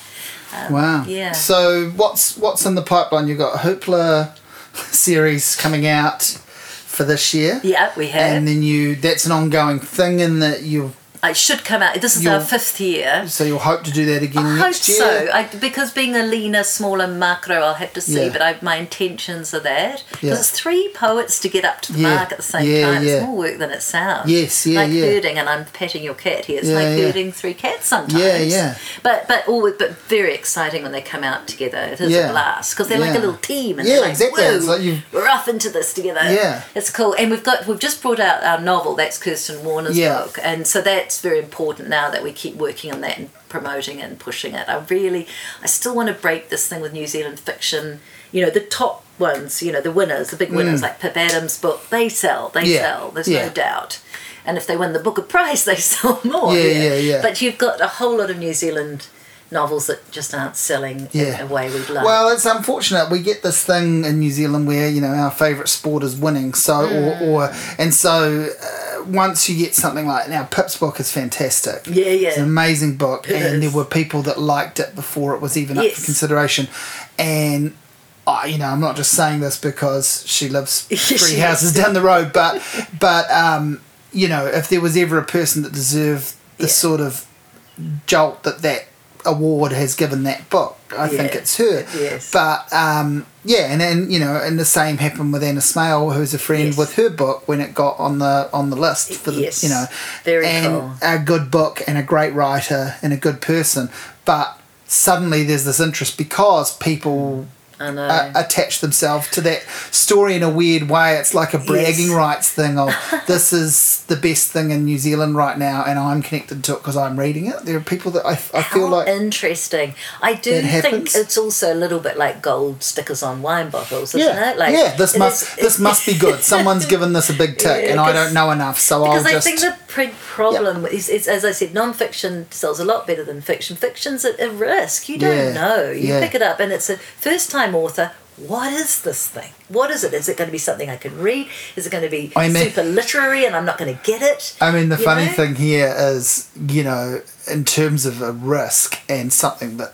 wow. yeah. So what's what's in the pipeline? You've got a Hoopla series coming out for this year. Yeah, we have. And then you that's an ongoing thing in that you it should come out. This is You'll- our fifth year. so you'll hope to do that again I hope next year. so. I, because being a leaner, smaller Makaro, I'll have to see. Yeah. But I, my intentions are that because Yeah. it's three poets to get up to the Yeah. mark at the same time. It's more work than it sounds. Yes, yeah, like herding, and I'm petting your cat here. It's Yeah, like herding three cats sometimes. Yeah, yeah. But but always but very exciting when they come out together. It is a blast because they're like a little team. And Yeah, like, exactly. Whoa, It's like you've- we're off into this together. Yeah. it's cool. And we've got we've just brought out our novel. That's Kirsten Warner's book, and so that's very important now that we keep working on that and promoting it and pushing it. I really, I still want to break this thing with New Zealand fiction. You know, the top ones, you know, the winners, the big winners like Pip Adam's book, they sell, they Mm. Yeah. sell. There's Yeah. no doubt. And if they win the Booker Prize, they sell more. Yeah, yeah, yeah. But you've got a whole lot of New Zealand novels that just aren't selling Yeah. in a way we'd like. Well, it's unfortunate. We get this thing in New Zealand where you know our favourite sport is winning. So, Mm. or, or and so uh, once you get something like now, Pip's book is fantastic. Yeah, yeah. it's an amazing book, It and there were people that liked it before it was even up for consideration, and. I you know, I'm not just saying this because she lives three is. houses down the road, but but um, you know, if there was ever a person that deserved the Yeah. sort of jolt that that award has given that book, I think it's her. Yes. But um, yeah, and then you know, and the same happened with Anna Smaill, who's a friend Yes. with her book when it got on the on the list for the Yes. you know, Very and cool. a good book and a great writer and a good person, but suddenly there's this interest because people. Uh, attach themselves to that story in a weird way. It's like a bragging Yes. rights thing of this is the best thing in New Zealand right now, and I'm connected to it because I'm reading it. There are people that I, I feel like interesting. I do think happens. it's also a little bit like gold stickers on wine bottles, isn't yeah, it? Like yeah. This must is- this must be good. Someone's given this a big tick, Yeah, and I don't know enough, so I'll Because I think the big problem is, is, as I said, non-fiction sells a lot better than fiction. Fiction's a, a risk. You don't Yeah, know. You pick it up, and it's a author. What is this thing? What is it? Is it going to be something I can read? Is it going to be I mean- super literary, and I'm not going to get it? I mean, the You funny know? thing here is, you know, in terms of a risk and something that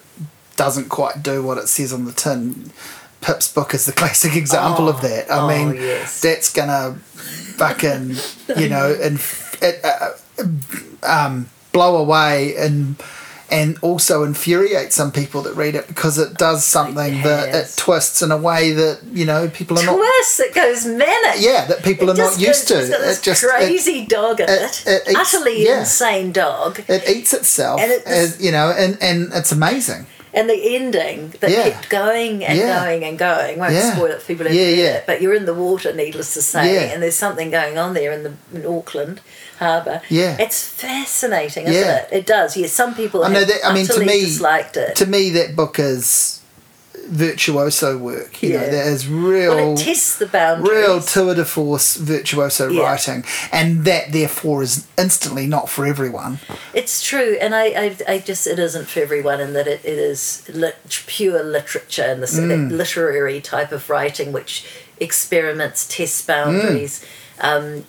doesn't quite do what it says on the tin, Pip's book is the classic example of that. I oh, mean, yes. that's gonna fucking, you know, and it, uh, um, blow away and and also infuriate some people that read it because it does something that it twists in a way that you know people are not. Twist! It goes manic. Yeah, that people It are not used goes- to. It's It just it- crazy dog in it- it, it utterly yeah. insane dog, it eats itself And it- as you know and and it's amazing and the ending that Yeah. kept going and Yeah. going and going. Won't Yeah. spoil it for people who Yeah, yeah. it, but you're in the water, needless to say, Yeah. and there's something going on there in the in Auckland harbour. Yeah. it's fascinating, isn't Yeah. it? It does. Yes, some people I know that- I mean, to me- disliked it. to me that book is virtuoso work you know Yeah. there is real well, it tests the boundaries. real tour de force virtuoso Yeah. writing and that therefore is instantly not for everyone It's true, and I, I, I just it isn't for everyone, in that it, it is lit, pure literature and this Mm. literary type of writing, which experiments, tests boundaries. Mm. Um,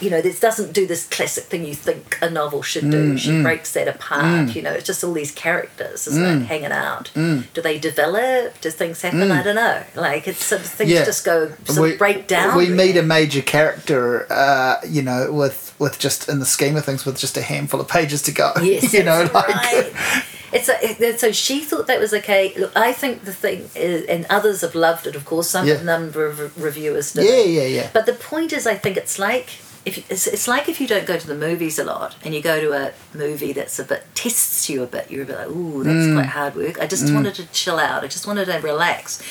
you know, this doesn't do this classic thing you think a novel should Mm, do. she breaks that apart. You know, it's just all these characters, isn't Mm. it, hanging out? Do they develop? Do things happen? I don't know. Like it's sort of things Yeah. just go sort of break down. we meet a major character uh, you know with with just in the scheme of things with just a handful of pages to go Yes, you know like right. It's a, so she thought that was okay. Look, I think the thing is, and others have loved it. Of course, some Yeah. number of reviewers did. yeah yeah yeah But the point is, I think it's like if it's, it's like if you don't go to the movies a lot and you go to a movie that's a bit tests you a bit. You're a bit like, ooh, that's Mm. quite hard work. I just wanted to chill out. I just wanted to relax.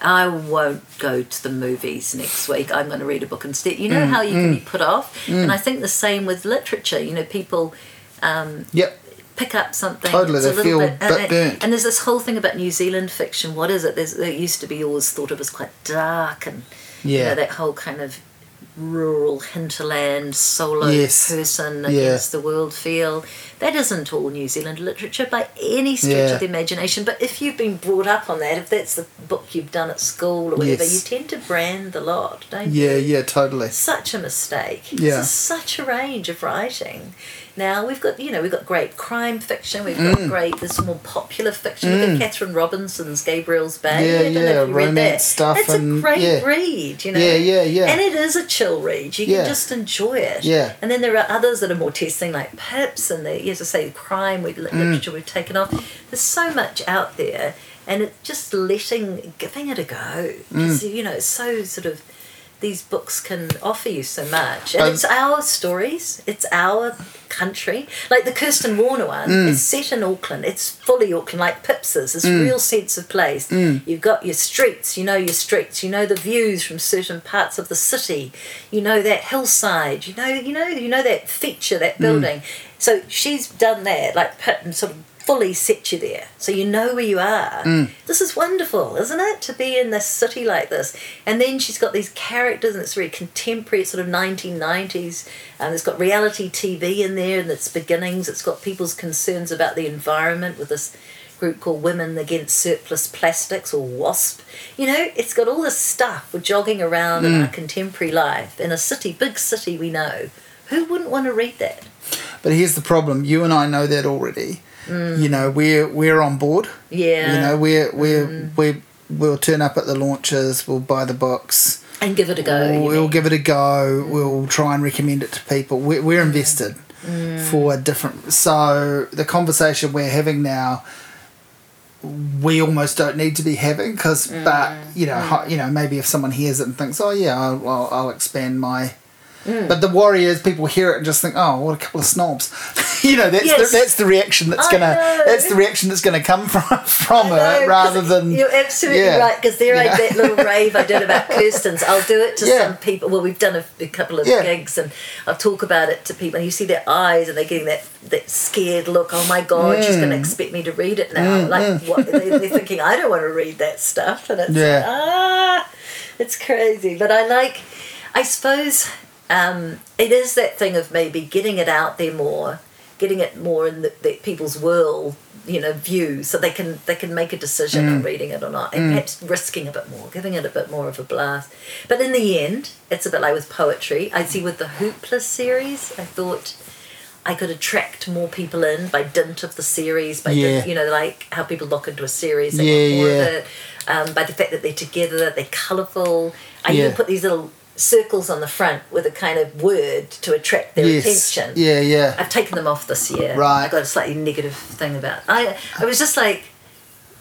I won't go to the movies next week. I'm going to read a book instead. You know Mm, how you can be put off, and I think the same with literature. You know, people um, yep pick up something. Totally, they feel bit, bit and, burnt. and there's this whole thing about New Zealand fiction. What is it? There's, there used to be always thought of as quite dark and you Yeah. know that whole kind of rural hinterland solo Yes. person Yeah. against the world feel. That isn't all New Zealand literature by any stretch Yeah. of the imagination. But if you've been brought up on that, if that's the book you've done at school or whatever, Yes. you tend to brand the lot, don't you? yeah yeah totally such a mistake. Yeah. Such a range of writing. Now we've got you know we've got great crime fiction. We've got Mm. great this more popular fiction. Look at Catherine Robertson's Gabriel's Bay. Yeah, yeah, if you read romance stuff It's a great yeah. read. You know. Yeah, yeah, yeah. And it is a chill read. You can just enjoy it. Yeah. And then there are others that are more testing, like Pips and the as I say, crime we Mm. literature we've taken off. There's so much out there, and it's just letting giving it a go. Mm. You know, it's so sort of these books can offer you so much. And Um, it's our stories, it's our country. Like the Kirsten Warner one, Mm. it's set in Auckland, it's fully Auckland, like Pips's, this real sense of place. Mm. You've got your streets, you know your streets, you know the views from certain parts of the city, you know that hillside, you know, you know, you know that feature, Mm. that building. So she's done that, like Pitt, and sort of fully set you there. So you know where you are. Mm. this is wonderful isn't it? To be in this city like this. And then she's got these characters and it's very contemporary it's sort of 1990s and it's got reality tv in there and its beginnings. It's got people's concerns about the environment with this group called women against surplus plastics or wasp you know it's got all this stuff we're jogging around in our contemporary life. In a city big city we know. Who wouldn't want to read that? But here's the problem: you and I know that already. You know, we're we're on board. Mm. yeah Mm. You know, we're we're we we'll turn up at the launches. We'll buy the books. and give it a go we'll mean. give it a go. We'll try and recommend it to people. We're, we're invested Mm. for a different. So the conversation we're having now, we almost don't need to be having because, Mm. but you know, ho- you know, maybe if someone hears it and thinks, oh yeah, I'll, I'll, I'll expand my But the warriors, people hear it and just think, "Oh, what a couple of snobs." you know, that's Yes. the, that's the reaction that's I gonna know. that's the reaction that's gonna come from from know, it, rather than you're absolutely yeah. right because there know? that little rave I did about Kirsten's. I'll do it to Yeah. some people. Well, we've done a, a couple of Yeah. gigs, and I'll talk about it to people, and you see their eyes, and they're getting that that scared look. Oh my God, she's Mm. going to expect me to read it now. like what? They, they're thinking I don't want to read that stuff, and it's Yeah. ah, it's crazy. But I like, I suppose, um, it is that thing of maybe getting it out there more, getting it more in the, the people's world, you know, view, so they can they can make a decision Mm. on reading it or not, and perhaps risking a bit more, giving it a bit more of a blast. But in the end, it's a bit like with poetry. I see with the Hoopla series, I thought. I could attract more people in by dint of the series, by Yeah. dint, you know, like how people lock into a series, they Yeah, want more yeah. of it. Um, by the fact that they're together, they're colourful. I Yeah. even put these little circles on the front with a kind of word to attract their yes, attention. yeah, yeah, I've taken them off this year. Right. I got a slightly negative thing about. I I was just like,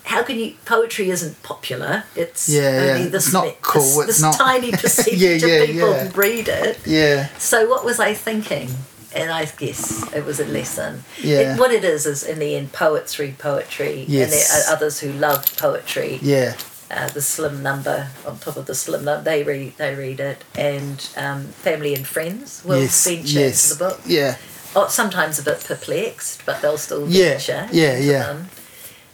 how can you? Poetry isn't popular. It's Yeah, only yeah. this It's not this, cool, it's this not- tiny percentage Yeah, yeah, of people yeah. read it. yeah, So what was I thinking? And I guess it was a lesson. Yeah. It- what it is is in the end, poets read poetry, and there are others who love poetry. yeah, Uh, the slim number on top of the slim number, they read they read it, and um, family and friends will yes, venture yes, into the book. yeah, Oh, sometimes a bit perplexed, but they'll still Yeah, venture. yeah, yeah. them.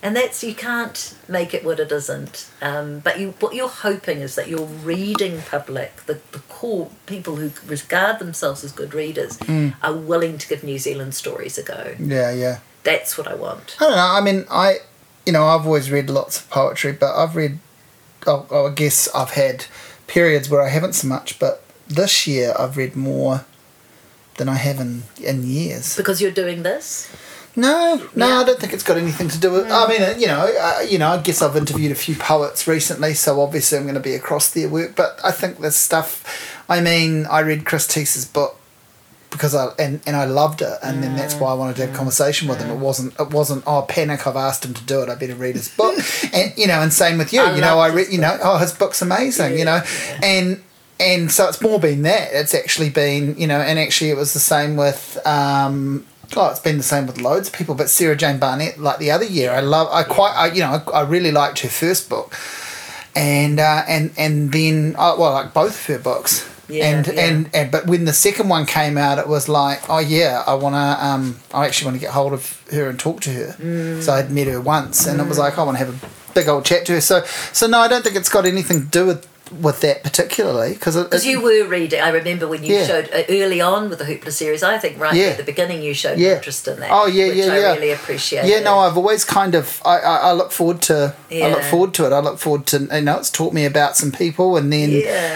And that's you can't make it what it isn't. Um, but you, what you're hoping is that your reading public, the, the core people who regard themselves as good readers, Mm. are willing to give New Zealand stories a go. yeah, yeah. That's what I want. I don't know. I mean, I, you know, I've always read lots of poetry, but I've read, oh, oh, I guess I've had periods where I haven't so much, but this year I've read more than I have in, in years. Because you're doing this. No, no, Yeah. I don't think it's got anything to do with. I mean, you know, uh, you know, I guess I've interviewed a few poets recently, so obviously I'm going to be across their work. But I think this stuff. I mean, I read Chris Tse's book because I and, and I loved it, and then that's why I wanted to have a conversation with him. It wasn't it wasn't oh panic. I've asked him to do it. I better read his book, and you know, and same with you. I you know, I read. You know, oh, his book's amazing. you know, and and so it's more been that. It's actually been you know, and actually it was the same with. Um, Oh, it's been the same with loads of people, but Sarah Jane Barnett, like the other year, I love, I quite, I, you know, I, I really liked her first book, and uh, and and then, uh, well, like both of her books, Yeah, and, yeah. and and but when the second one came out, it was like, oh yeah, I wanna, um, I actually want to get hold of her and talk to her. Mm. So I'd met her once, and it was like, I want to have a big old chat to her. So so no, I don't think it's got anything to do with with that particularly because Because you were reading, I remember when you Yeah. showed uh, early on with the Hoopla series. I think right Yeah. at the beginning you showed Yeah. interest in that. Oh yeah, which yeah, I yeah. really appreciate. Yeah, no, I've always kind of I, I, I look forward to I look forward to it. I look forward to you know it's taught me about some people and then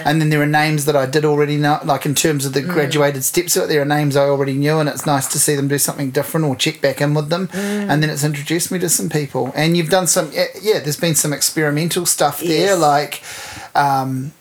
and then there are names that I did already know like in terms of the Mm. graduated steps of it, there are names I already knew and it's nice to see them do something different or check back in with them Mm. and then it's introduced me to some people and you've done some yeah, yeah there's been some experimental stuff there Yes. like um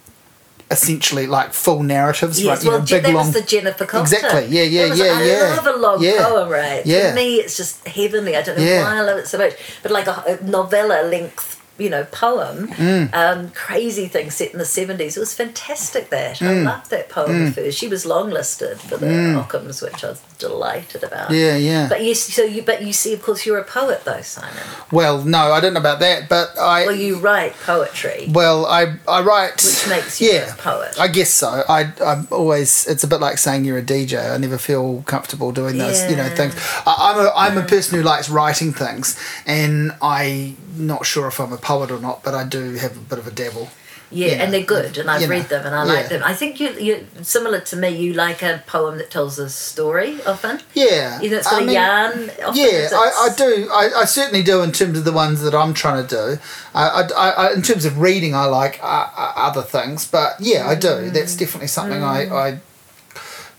essentially like full narratives Yes, right you well, know, big that long was the Jennifer Coulter. Exactly, yeah, yeah, was- yeah, I yeah. love a long Yeah. poem, right? Yeah. For me, it's just heavenly. I don't know Yeah. why I love it so much, but like a, a novella length, you know, poem, Mm. um, crazy thing set in the seventies. It was fantastic. That Mm. I loved that poem of hers. She was longlisted for the Ockhams, which I was delighted about. yeah yeah But you, so you, but you see, of course, you're a poet though, Simon. well no I don't know about that but I Well, you write poetry, Well, I I write. which makes you yeah, a poet. I guess so. I I'm always. It's a bit like saying you're a DJ. I never feel comfortable doing those you know things. I, I'm a I'm a person who likes writing things, and I'm not sure if I'm a poet or not, but I do have a bit of a dabble. Yeah, you know, and they're good, and I've you know, read them, and I yeah. like them. I think you you similar to me. You like a poem that tells a story often. Yeah, You know, it's got I a mean, yarn. Often, Yeah, I, I do. I, I certainly do in terms of the ones that I'm trying to do. I, I, I, in terms of reading, I like uh, uh, other things, but yeah, I do. That's definitely something I, I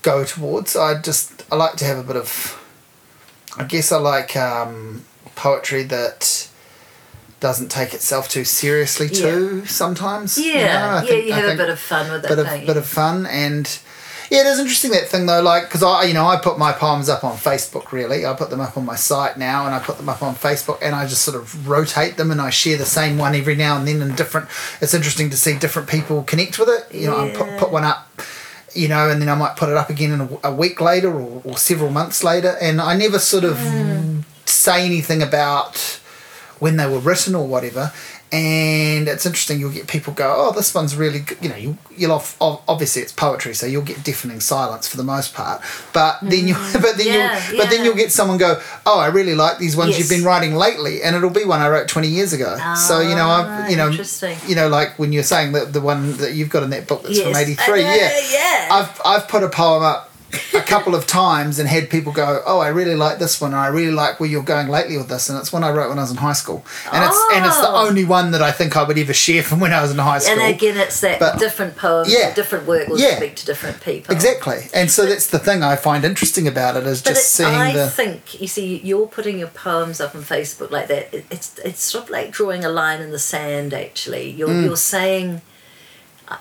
go towards. I just I like to have a bit of. I guess I like um, poetry that doesn't take itself too seriously too. Sometimes, you know, Yeah, yeah, think- you have a bit of fun with it, bit of bit of fun and yeah, it is interesting that thing though. Like, because I, you know, I put my poems up on Facebook. Really, I put them up on my site now, and I put them up on Facebook, and I just sort of rotate them, and I share the same one every now and then And different. It's interesting to see different people connect with it. You know, I put, put one up. you know, and then I might put it up again in a, a week later or, or several months later, and I never sort of hmm. say anything about when they were written or whatever. And it's interesting. You'll get people go, "Oh, this one's really good." You know, you, you'll off, obviously it's poetry, so you'll get deafening silence for the most part. But then you, but then Yeah, you'll, but then you'll get someone go, "Oh, I really like these ones you've been writing lately," and it'll be one I wrote twenty years ago. so you know, I've Ah, you know, you know, like when you're saying that the one that you've got in that book that's from '83, Uh, yeah, yeah. I've I've put a poem up a couple of times and had people go, "Oh, I really like this one. and I really like where you're going lately with this." And it's one I wrote when I was in high school, and it's and it's the Oh. only one that I think I would ever share from when I was in high school. And again, it's that But- different poems, Yeah. different work will Yeah. speak to different people. Exactly, and so that's the thing I find interesting about it is just seeing I the think you see, you're putting your poems up on Facebook like that. It, it's it's sort of like drawing a line in the sand. Actually, you're Mm. you're saying.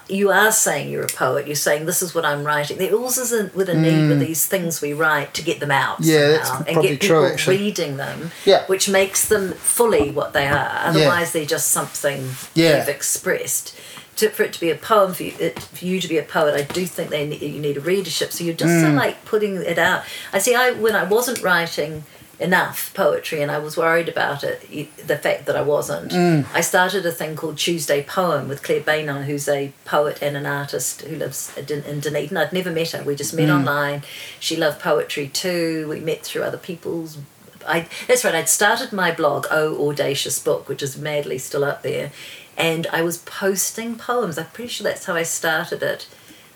You are saying you're a poet. You're saying this is what I'm writing. There also is a, with a need with these things we write to get them out Mm. Yeah, that's somehow and get true, people actually. reading them, Yeah. which makes them fully what they are. Otherwise, they're just something Yeah. you've expressed. To, for it to be a poem, for you, it, for you to be a poet, I do think they need, you need a readership. So you're just Mm. of like putting it out. I see. I when I wasn't writing enough poetry and I was worried about it, the fact that I wasn't. Mm. I started a thing called Tuesday Poem with Claire Beynon, who's a poet and an artist who lives in, in Dunedin. I'd never met her. We just Mm. met online. She loved poetry too. We met through other people's. I, that's right. I'd started my blog, Oh Audacious Book, which is madly still up there, and I was posting poems. I'm pretty sure that's how I started it.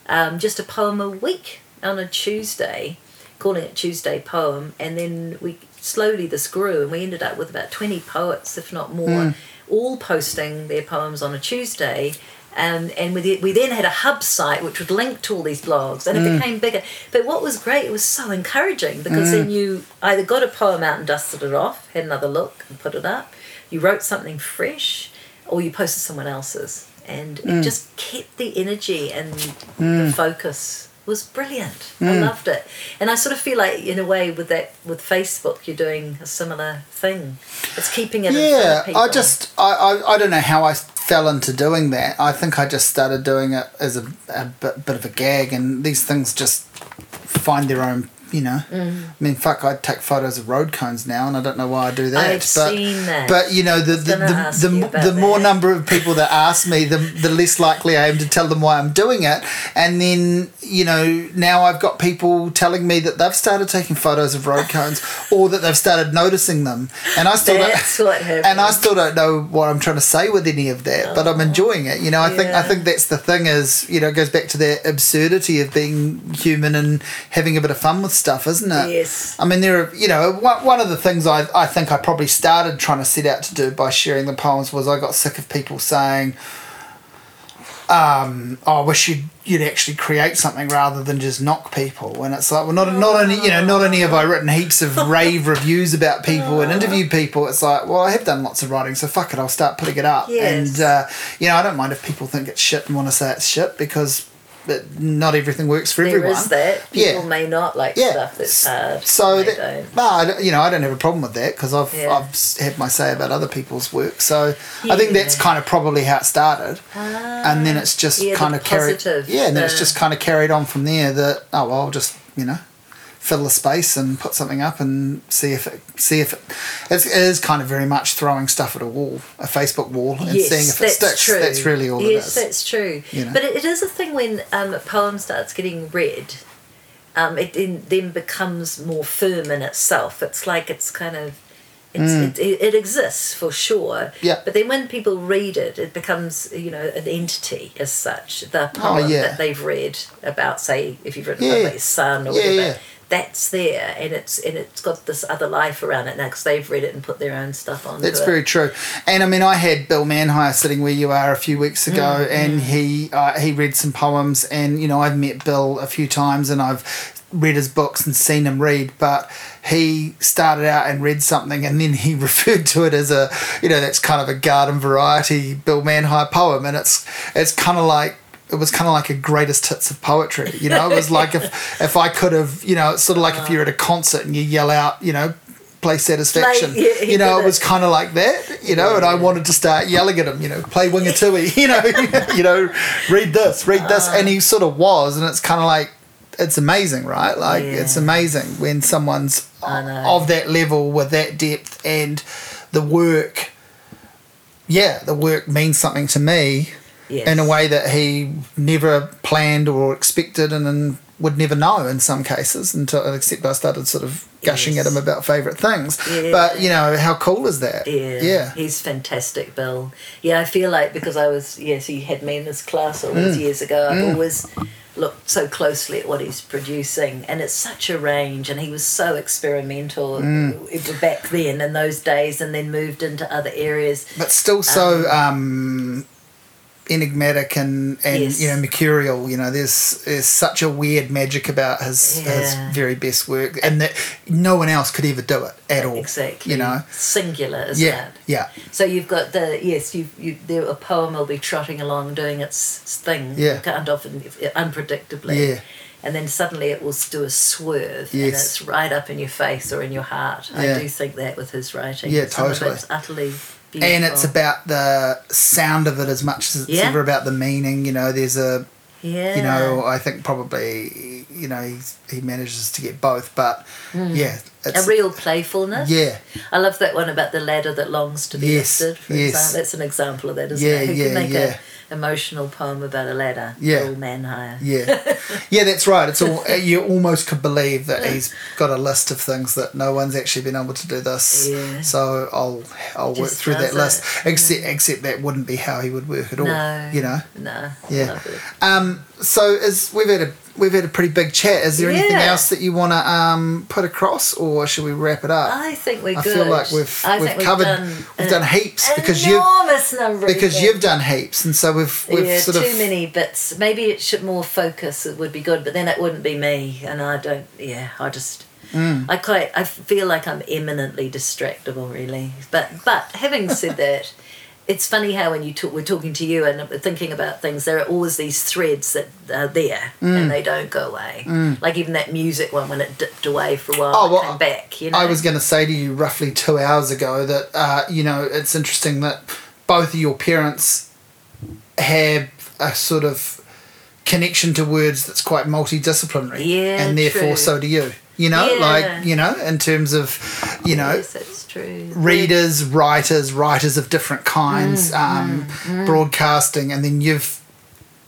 Um, just a poem a week on a Tuesday, calling it Tuesday Poem, and then we slowly this grew, and we ended up with about twenty poets, if not more, hmm. all posting their poems on a Tuesday. Um, and we, we then had a hub site which would link to all these blogs and it hmm. became bigger. But what was great, it was so encouraging because then hmm. you either got a poem out and dusted it off, had another look and put it up, you wrote something fresh, or you posted someone else's. And it just kept the energy and the focus was brilliant. I hmm. loved it. And I sort of feel like in a way with that with Facebook you're doing a similar thing. It's keeping it in front yeah. of people. I just I, I I don't know how I fell into doing that. I think I just started doing it as a, a bit, bit of a gag, and these things just find their own. You know, Mm. I mean, fuck! I take photos of road cones now, and I don't know why I do that. I've but, seen that. But you know, the the, the, you the, the more number of people that ask me, the the less likely I am to tell them why I'm doing it. And then you know, now I've got people telling me that they've started taking photos of road cones, or that they've started noticing them, and I still That's don't. what happened. And I still don't know what I'm trying to say with any of that, but I'm enjoying it. You know, I think I Oh, think that's the thing is, you know, it goes back to that absurdity of being human and having a bit of fun with stuff, isn't it? Yes. I mean, there are, you know, one, one of the things I, I think I probably started trying to set out to do by sharing the poems was I got sick of people saying, um, oh, I wish you'd, you'd actually create something rather than just knock people. And it's like, well, not, not only, you know, not only have I written heaps of rave reviews about people and interviewed people, it's like, well, I have done lots of writing, so fuck it, I'll start putting it up. Yes. And, uh, you know, I don't mind if people think it's shit and want to say it's shit because but not everything works for There everyone. is that. People Yeah. may not like Yeah. stuff that's hard. Uh, so They that, no, you know, I don't have a problem with that because I've Yeah. I've had my say about other people's work. So I think that's kind of probably how it started, and then ah. it's just the kind of carried. Yeah, and then it's just kind of carried on from there. That oh well, I'll just you know fill the space and put something up and see if it see if it it's, it is kind of very much throwing stuff at a wall, a Facebook wall, and yes, seeing if it that's sticks. True. That's really all yes, it is. that's true. You know? But it, it is a thing when um, a poem starts getting read, um, it then, then becomes more firm in itself. It's like it's kind of. It's, it, it, it exists for sure. Mm. Yeah. But then when people read it, it becomes you know an entity as such. The poem Oh, yeah. that they've read about, say, if you've written Yeah. about son or Yeah, whatever. That's there, and it's and it's got this other life around it now because they've read it and put their own stuff on. That's very true. And I mean, I had Bill Manhire sitting where you are a few weeks ago, and he uh, he read some poems, and you know, I've met Bill a few times, and I've read his books and seen him read, but he started out and read something, and then he referred to it as a, you know, that's kind of a garden variety Bill Manhire poem, and it's it's kind of like it was kind of like a greatest hits of poetry. You know, it was like if if I could have, you know, it's sort of like if you're at a concert and you yell out, you know, play Satisfaction. Play- yeah, you know, did it was it. kind of like that. You know, and I wanted to start yelling at him. You know, play Wingatui. You know, you know, read this, read this, uh. and he sort of was, and it's kind of like. It's amazing, right? Like Yeah. it's amazing when someone's of that level with that depth and the work. Yeah, the work means something to me Yes. in a way that he never planned or expected and, and would never know in some cases until except I started sort of gushing Yes. at him about favourite things. Yeah. But you know, how cool is that? Yeah, Yeah. he's fantastic, Bill. Yeah, I feel like because I was yes, he had me in his class all Mm. those years ago. I've always looked so closely at what he's producing, and it's such a range. And he was so experimental Mm. back then in those days, and then moved into other areas. But still so um, enigmatic and, and Yes. you know mercurial. You know, there's there's such a weird magic about his his very best work, and that no one else could ever do it at all. Exactly, You know. singular, isn't Yeah. it? Yeah. So you've got the yes, you you there a poem will be trotting along doing its thing. Yeah. Can't often unpredictably. Yeah. And then suddenly it will do a swerve, and Yes. it's right up in your face or in your heart. Yeah. I do think that with his writing. Yeah, Some of totally. it's utterly beautiful. And it's about the sound of it as much as it's Yeah. ever about the meaning. You know, there's a yeah. you know, I think probably, you know, he's, he manages to get both, but hmm. yeah, a real playfulness. yeah, I love that one about the ladder that longs to be Yes, lifted. For yes. example, that's an example of that, isn't Yeah, it? Who yeah, can make yeah. a emotional poem about a ladder? Yeah. All Manhire. yeah, yeah. That's right. It's all you almost could believe that he's got a list of things that no one's actually been able to do this. Yeah. So I'll I'll work through that does list. it. Except except that wouldn't be how he would work at all. No. You know. No. Yeah. Um. So as we've had a we've had a pretty big chat. Is there anything else that you want to um put across, or should we wrap it up? I think we're I good. feel like we've I we've covered done we've done heaps because you've enormous number because you've done heaps, and so we've we've yeah, sort too of many bits. Maybe it should more focus. It would be good, but then it wouldn't be me, and I don't. Yeah, I just. Mm. I quite. I feel like I'm eminently distractible, really. But but having said that, it's funny how when you talk, we're talking to you and thinking about things, there are always these threads that are there Mm. and they don't go away. Like even that music one when it dipped away for a while, Oh, well, came back. You know, I was going to say to you roughly two hours ago that uh, you know it's interesting that both of your parents have a sort of connection to words that's quite multidisciplinary, Yeah, and therefore true. so do you. You know, Yeah. like you know, in terms of you know Yes, that's true. readers, writers, writers of different kinds, Mm, um, broadcasting, and then you've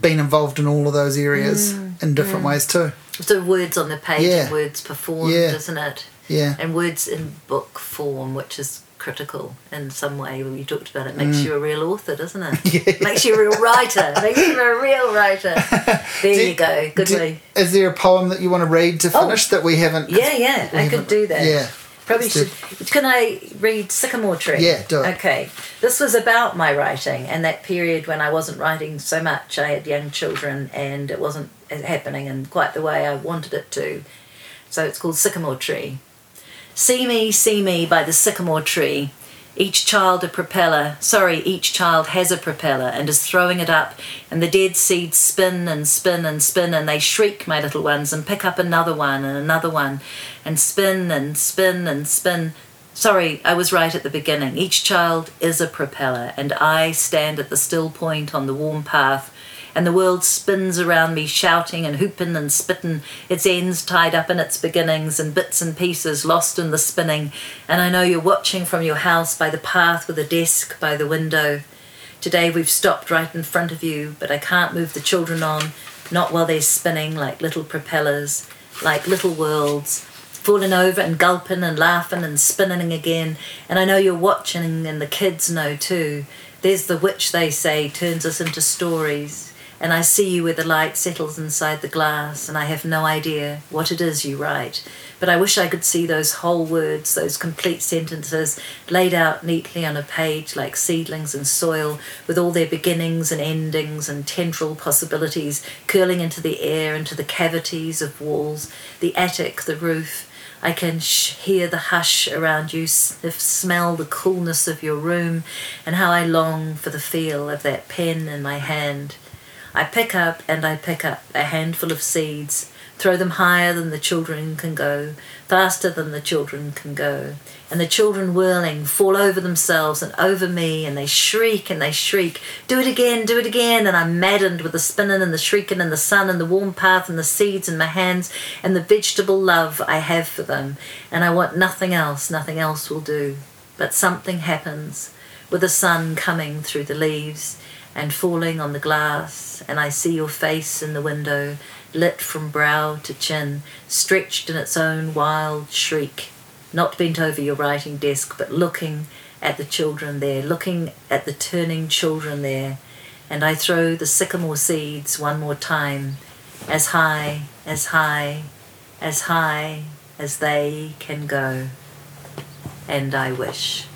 been involved in all of those areas Mm, in different ways too. So words on the page Yeah. words performed, Yeah. isn't it? Yeah. And words in book form, which is critical in some way. When you talked about it, makes you a real author, doesn't it? Mm. Yeah. Makes you a real writer. makes you a real writer. There Do- you go. Good do- way. Is there a poem that you want to read to Oh. finish that we haven't? Yeah, yeah. I could do that. Yeah. Probably should. Can I read Sycamore Tree? Yeah, do it. Okay. This was about my writing and that period when I wasn't writing so much. I had young children and it wasn't happening in quite the way I wanted it to. So it's called Sycamore Tree. See me, see me by the sycamore tree. Each child a propeller, sorry, each child has a propeller and is throwing it up, and the dead seeds spin and spin and spin, and they shriek, my little ones, and pick up another one and another one, and spin and spin and spin. Sorry, I was right at the beginning. Each child is a propeller, and I stand at the still point on the warm path, and the world spins around me, shouting and whooping and spitting, its ends tied up in its beginnings, and bits and pieces lost in the spinning. And I know you're watching from your house by the path with a desk by the window. Today we've stopped right in front of you, but I can't move the children on, not while they're spinning like little propellers, like little worlds, falling over and gulping and laughing and spinning again. And I know you're watching, and the kids know too. There's the witch, they say, turns us into stories. And I see you where the light settles inside the glass, and I have no idea what it is you write. But I wish I could see those whole words, those complete sentences, laid out neatly on a page like seedlings in soil, with all their beginnings and endings and tendril possibilities curling into the air, into the cavities of walls, the attic, the roof. I can sh- hear the hush around you, sniff, smell the coolness of your room, and how I long for the feel of that pen in my hand. I pick up and I pick up a handful of seeds, throw them higher than the children can go, faster than the children can go. And the children whirling fall over themselves and over me, and they shriek and they shriek, Do it again, do it again. And I'm maddened with the spinning and the shrieking and the sun and the warm path and the seeds in my hands and the vegetable love I have for them. And I want nothing else, nothing else will do. But something happens with the sun coming through the leaves and falling on the glass, and I see your face in the window lit from brow to chin, stretched in its own wild shriek, not bent over your writing desk, but looking at the children there, looking at the turning children there, and I throw the sycamore seeds one more time, as high, as high, as high as they can go. And I wish.